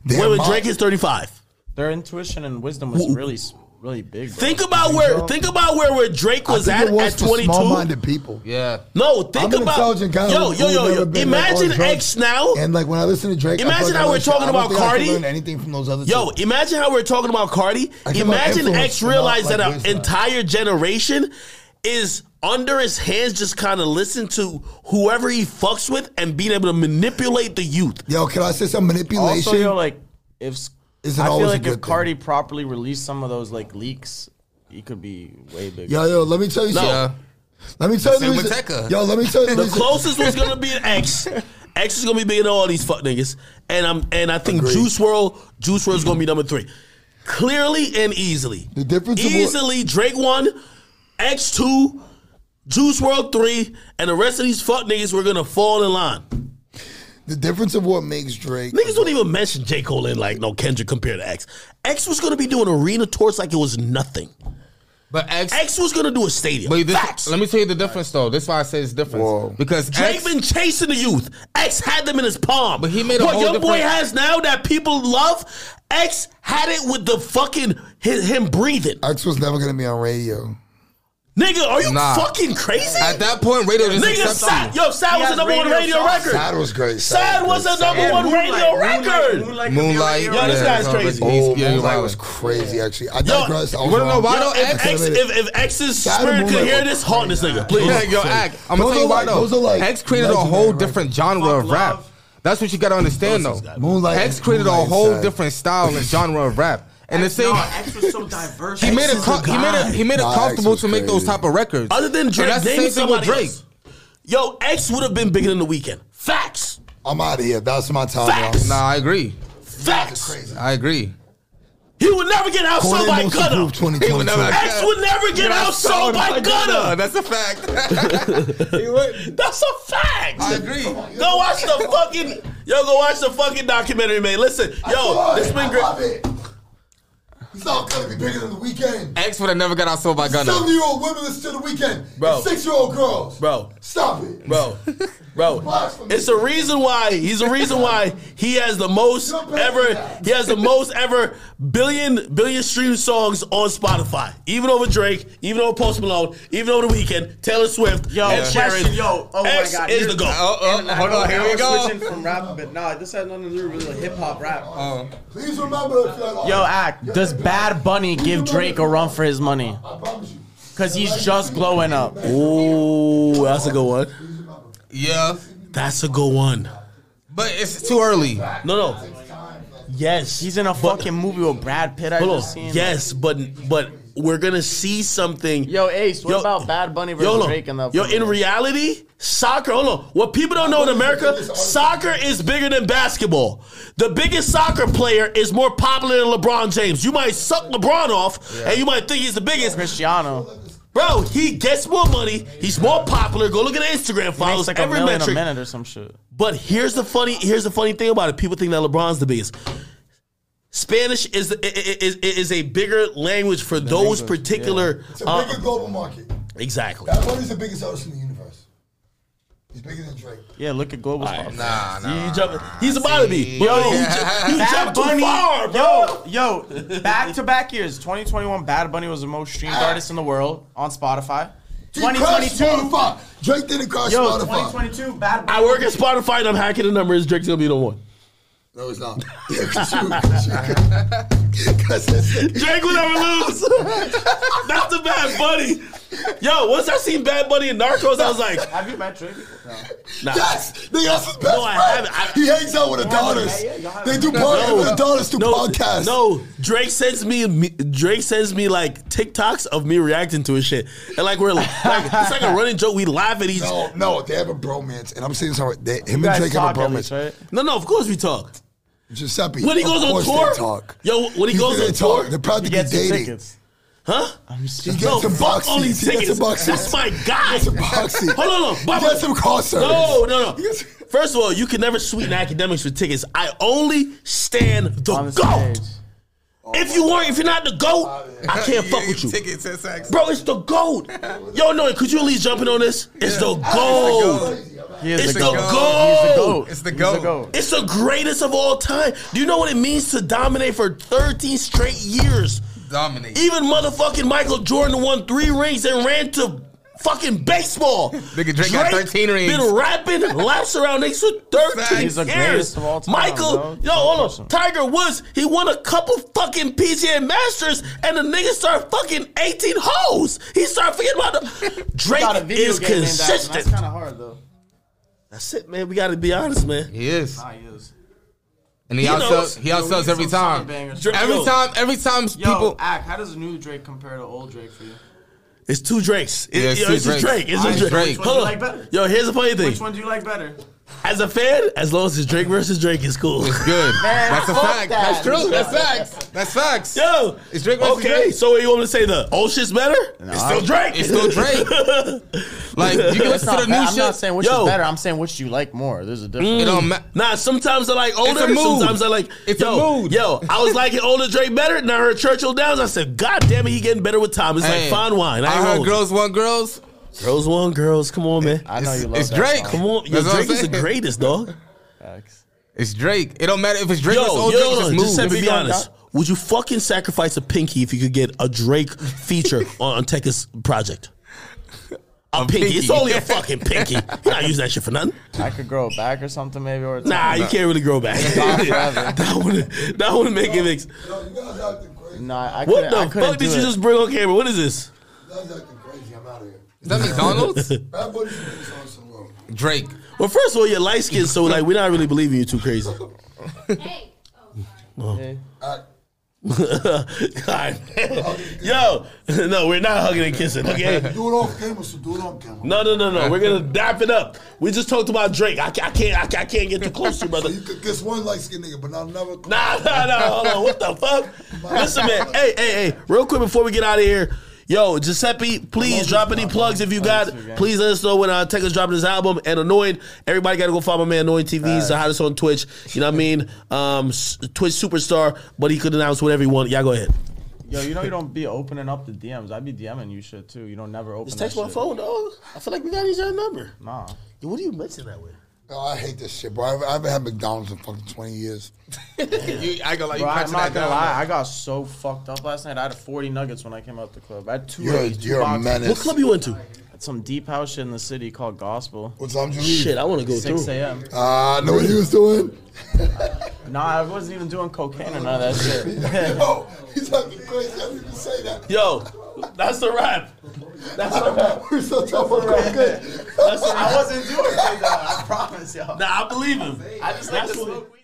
Wait, wait, Drake is 35. their intuition and wisdom was really, s- really big. Bro. Think about where think about where where Drake was at at 22. small-minded people. Yeah. No, think I'm about intelligent guy. yo yo yo yo. been, like, Imagine on. X now. And like when I listen to Drake, Imagine how we're talking about think Carti. learn anything from those other. Yo, imagine how we're talking about Carti. I get my Imagine X realized like that an entire generation is under his hands, just kind of listen to whoever he fucks with and being able to manipulate the youth. Yo, can I say some manipulation? Also, yo, like if s- Isn't I feel always a like good if Carti properly released some of those like leaks, he could be way bigger. yo, yo, let me tell you No. something. Let me tell you Same the with reason. Tekka. Yo, let me tell you the The closest was gonna be an X. X is gonna be bigger than all these fuck niggas, and I'm and I think Agreed. Juice WRLD, Juice WRLD is gonna be number three, clearly and easily. The difference of what- easily Drake one, X two, Juice WRLD three, and the rest of these fuck niggas were gonna fall in line. The difference of what makes Drake. Niggas don't even mention J Cole and like no Kendrick compared to X. X was gonna be doing arena tours like it was nothing. But X. X was gonna do a stadium. but this, Facts. let me tell you the difference though. This is why I say it's different. Whoa. Because Drake X, been chasing the youth. X had them in his palm. But he made a what whole young boy has now that people love. X had it with the fucking his, him breathing. X was never gonna be on radio. Nigga, are you Nah. fucking crazy? at that point, radio just Nigga, accepted Sad, you. yo, Sad He was a has number one radio radio songs. record. Sad was great. Sad was a number Yeah, one Moonlight, radio record. Moonlight, could Moonlight. Yo, this record. guy's no, crazy. Oh, yeah, Moonlight you're was crazy. Actually, I Yo, digress. I was you wanna know wrong. why Yo, though? if X- X, if, if X's Sad spirit could Moonlight hear was this, haunt this nigga, please. Yeah, yo, act. I'm Those gonna tell you why like- though. those are like X created a legendary whole records. different genre Fuck of rap. Love. That's what you gotta understand though. Moonlight X created a Moonlight whole sad. different style and genre of rap. And the same, No, X was so diverse. he made it. is Com- he made it. He made it Nah, X comfortable was to make those crazy. type of records. Other than And Drake, that's the name same thing with somebody Drake. else. Yo, X would have been bigger than the Weeknd. Facts. I'm out of here. That's my time. Facts. y'all. Nah, I agree. Facts. Crazy. I agree. He would never get outsold Corey by most Gunna. improved 2022. X would never get outsold by Gunna. That's a fact. he would. That's a fact. I agree. Go watch the fucking yo. Go watch the fucking documentary, man. Listen, yo, Boy, this been I great. love it. He's not gonna be bigger than the Weeknd. X would have never got outsold by Gunna. Seven year old women listen to the Weeknd. Bro. Six year old girls. Bro, Stop it, bro, bro. It's the reason why he's the reason why he has the most ever. He has the most ever billion billion stream songs on Spotify, even over Drake, even over Post Malone, even over The Weeknd, Taylor Swift, Yo, Ed question, Sheeran. yo, oh X my god, is You're- the goat. Oh, oh, And I hold on, here I we go. Switching from rap, but nah, this had nothing to do with hip hop rap. Oh. Please remember if you're Yo, act. Does Bad Bunny give Drake a run for his money? I promise you. Cause he's just glowing up. Ooh, that's a good one. Yeah, That's a good one. but it's too early. No, no. Yes, He's in a fucking movie with Brad Pitt. I Hold just seen. Yes, but but we're gonna see something. Yo, Ace. What Yo- about Bad Bunny versus Yo. Drake in the? Yo, in reality, soccer. Hold on. What people don't know in America, soccer is bigger than basketball. The biggest soccer player is more popular than LeBron James. You might suck LeBron off, and you might think he's the biggest. Cristiano. Bro, he gets more money. He's more popular. Go look at Instagram follows. like every metric. minute or some shit. But here's the funny here's the funny thing about it. People think that LeBron's the biggest. Spanish is is is a bigger language for those English, particular. It's a uh, bigger global market. exactly. Bad Bunny's the biggest artist in the universe. He's bigger than Drake. Yeah, look at global. Right. Nah, nah. you jump, he's about to be. Yo, you, ju- you jumped too Bunny, far, bro. yo, yo, back to back years. 2021, Bad Bunny was the most streamed artist in the world on Spotify. 2022, Spotify. Drake didn't cross yo, Spotify. 2022, Bad Bunny. I work at Spotify and I'm hacking the numbers. Drake's gonna be the one. No, it's not. Yeah, 'cause you- 'cause you- 'cause it's- Drake will never lose. That's the Bad Buddy. Yo, once I seen Bad Bunny in Narcos, I was like, Have you met Drake? No. nah. Yes, nigga, that's his best No, I friend. haven't. I- he hangs out with the daughters. yeah, y'all They haven't. do parties with the daughters through no, podcasts. No, Drake sends me, me Drake sends me like TikToks of me reacting to his shit, and like we're like it's like a running joke. We laugh at each. No, no, no, they have a bromance, and I'm saying something. They, him You and guys Drake have a talk at bromance. least, right? no, of course we talk. Giuseppe. When he of goes on course tour, talk. yo, when he He's goes on tour, they're proud to He be gets some dating. tickets. huh? I'm just He gets No, some fuck box all these. He gets tickets. some box That's my guy. He gets some box seats. Hold on, no, He Bubba. gets some car. No, no, no. He First of all, you can never sweeten Akademiks with tickets. I only stand the on the goat. stage. If you weren't, if you're not the goat, I can't fuck with you. Tickets and sex. Bro, it's the GOAT. Yo, no, could you at least jump in on this? It's the GOAT. He is It's the the goat. goat. He's the goat. It's the He's goat. It's the greatest of all time. Do you know what it means to dominate for 13 straight years? Dominate. Even motherfucking Michael Jordan won three rings and ran to fucking baseball. Nigga, Drake got 13 rings. Been rapping laps around niggas for 13 He's the years. greatest of all time, Michael, bro. yo, No hold on. Tiger Woods, he won a couple fucking PGA Masters, and the nigga started fucking 18 holes. He started forgetting about the Drake Got a video is game named after him. consistent. That's kind of hard though. That's it, man. We got to be honest, man. He is. Nah, he is. And he He outsells he outsells every time. Drake- Every Yo. time every time Yo, people act. How does new Drake compare to old Drake for you? It's two Drakes. It- Yeah, it's yo, two it's just Drakes. Drake. It's Alright, just Drake. Drake. Which one Hold do you on. like better? Yo, here's the funny thing. Which one do you like better? As a fan, as long as it's Drake versus Drake, it's cool. It's good. That's a fact. that. That's true. That's facts. That's facts. Yo, It's Drake versus okay. Drake. So, what you want me to say? The old shit's better? it's still Drake. It's still Drake. like you can That's listen not to the bad. new I'm shit. not saying which Yo. is better. I'm saying which you like more. There's a difference. it don't ma- Nah, sometimes I like older. a mood. Sometimes I like. It's a yo, mood. Yo, I was liking older Drake better, and I heard Churchill Downs. I said, God damn it, he getting better with time. It's Hey, like fine wine. I, I heard rolling. girls want girls. Girls want girls. Come on, man. I know It's, you love it's that Drake. song. Come on, yo, That's what I'm Drake is the saying. greatest, dog. Facts. It's Drake. It don't matter if it's Drake Yo, or old yo, Drake. It's just, just just move. to be honest, would you fucking sacrifice a pinky if you could get a Drake feature on, on Tecca's project? A, pinky. pinky. It's only a fucking pinky. You're not using that shit for nothing. I could grow it back or something maybe. Or Nah, you can't really grow back. gone forever. that wouldn't. That wouldn't make it make. Yo, you guys acting crazy. No, I What couldn't. I the couldn't fuck did do you it. just bring on camera? What is this? You guys acting crazy. I'm out of here. Is that McDonald's? Bad Bunny should be on some road. Drake. Well, first of all, you're light skinned, so like we're not really believing you too crazy. Hey. Oh. Yeah. Alright. God. Yo, no, we're not hugging and kissing, okay? Do it off camera, so do it on camera. No, no, no, no. We're gonna dap it up. We just talked about Drake. I, ca- I can't, I, ca- I can't get too close to you, brother. So you could kiss one light skinned nigga, but not another. Nah, nah, nah. Hold on. What the fuck? Listen, man. Hey, hey, hey. Real quick before we get out of here. Yo, Giuseppe, please drop any plugs if you got. Please let us know when uh, Tecca's dropping his album. And Annoying, everybody got to go follow my man Annoying TV. He's the hottest on Twitch. You know what I mean? Um, Twitch superstar, but he could announce whatever he want. Y'all go ahead. Yo, you know you don't be opening up the DMs. I'd be DMing you shit too. You don't never open. Just text my shit. phone, dog. I feel like we got each other number. Nah. Yo, what do you mixing that with? Oh, I hate this shit, bro. I haven't- I haven't had McDonald's in fucking 20 years. you, I go like you Bro, I'm not gonna down. lie. I got so fucked up last night. I had 40 nuggets when I came out the club. I had two. You're, of these, two you're a boxes. menace. What club you went to? Some deep house shit in the city called Gospel. What time did you leave? Shit, I want to go 6 through. a.m. Ah, I know what he was doing. Nah, I wasn't even doing cocaine or none of that shit. Yo, he's acting crazy. I didn't even say that. Yo, that's the rap. That's the rap. We're so tough on cocaine. That's the I rap. wasn't doing it though. I promise, yo. Nah, I believe him. I just like to smoke weed.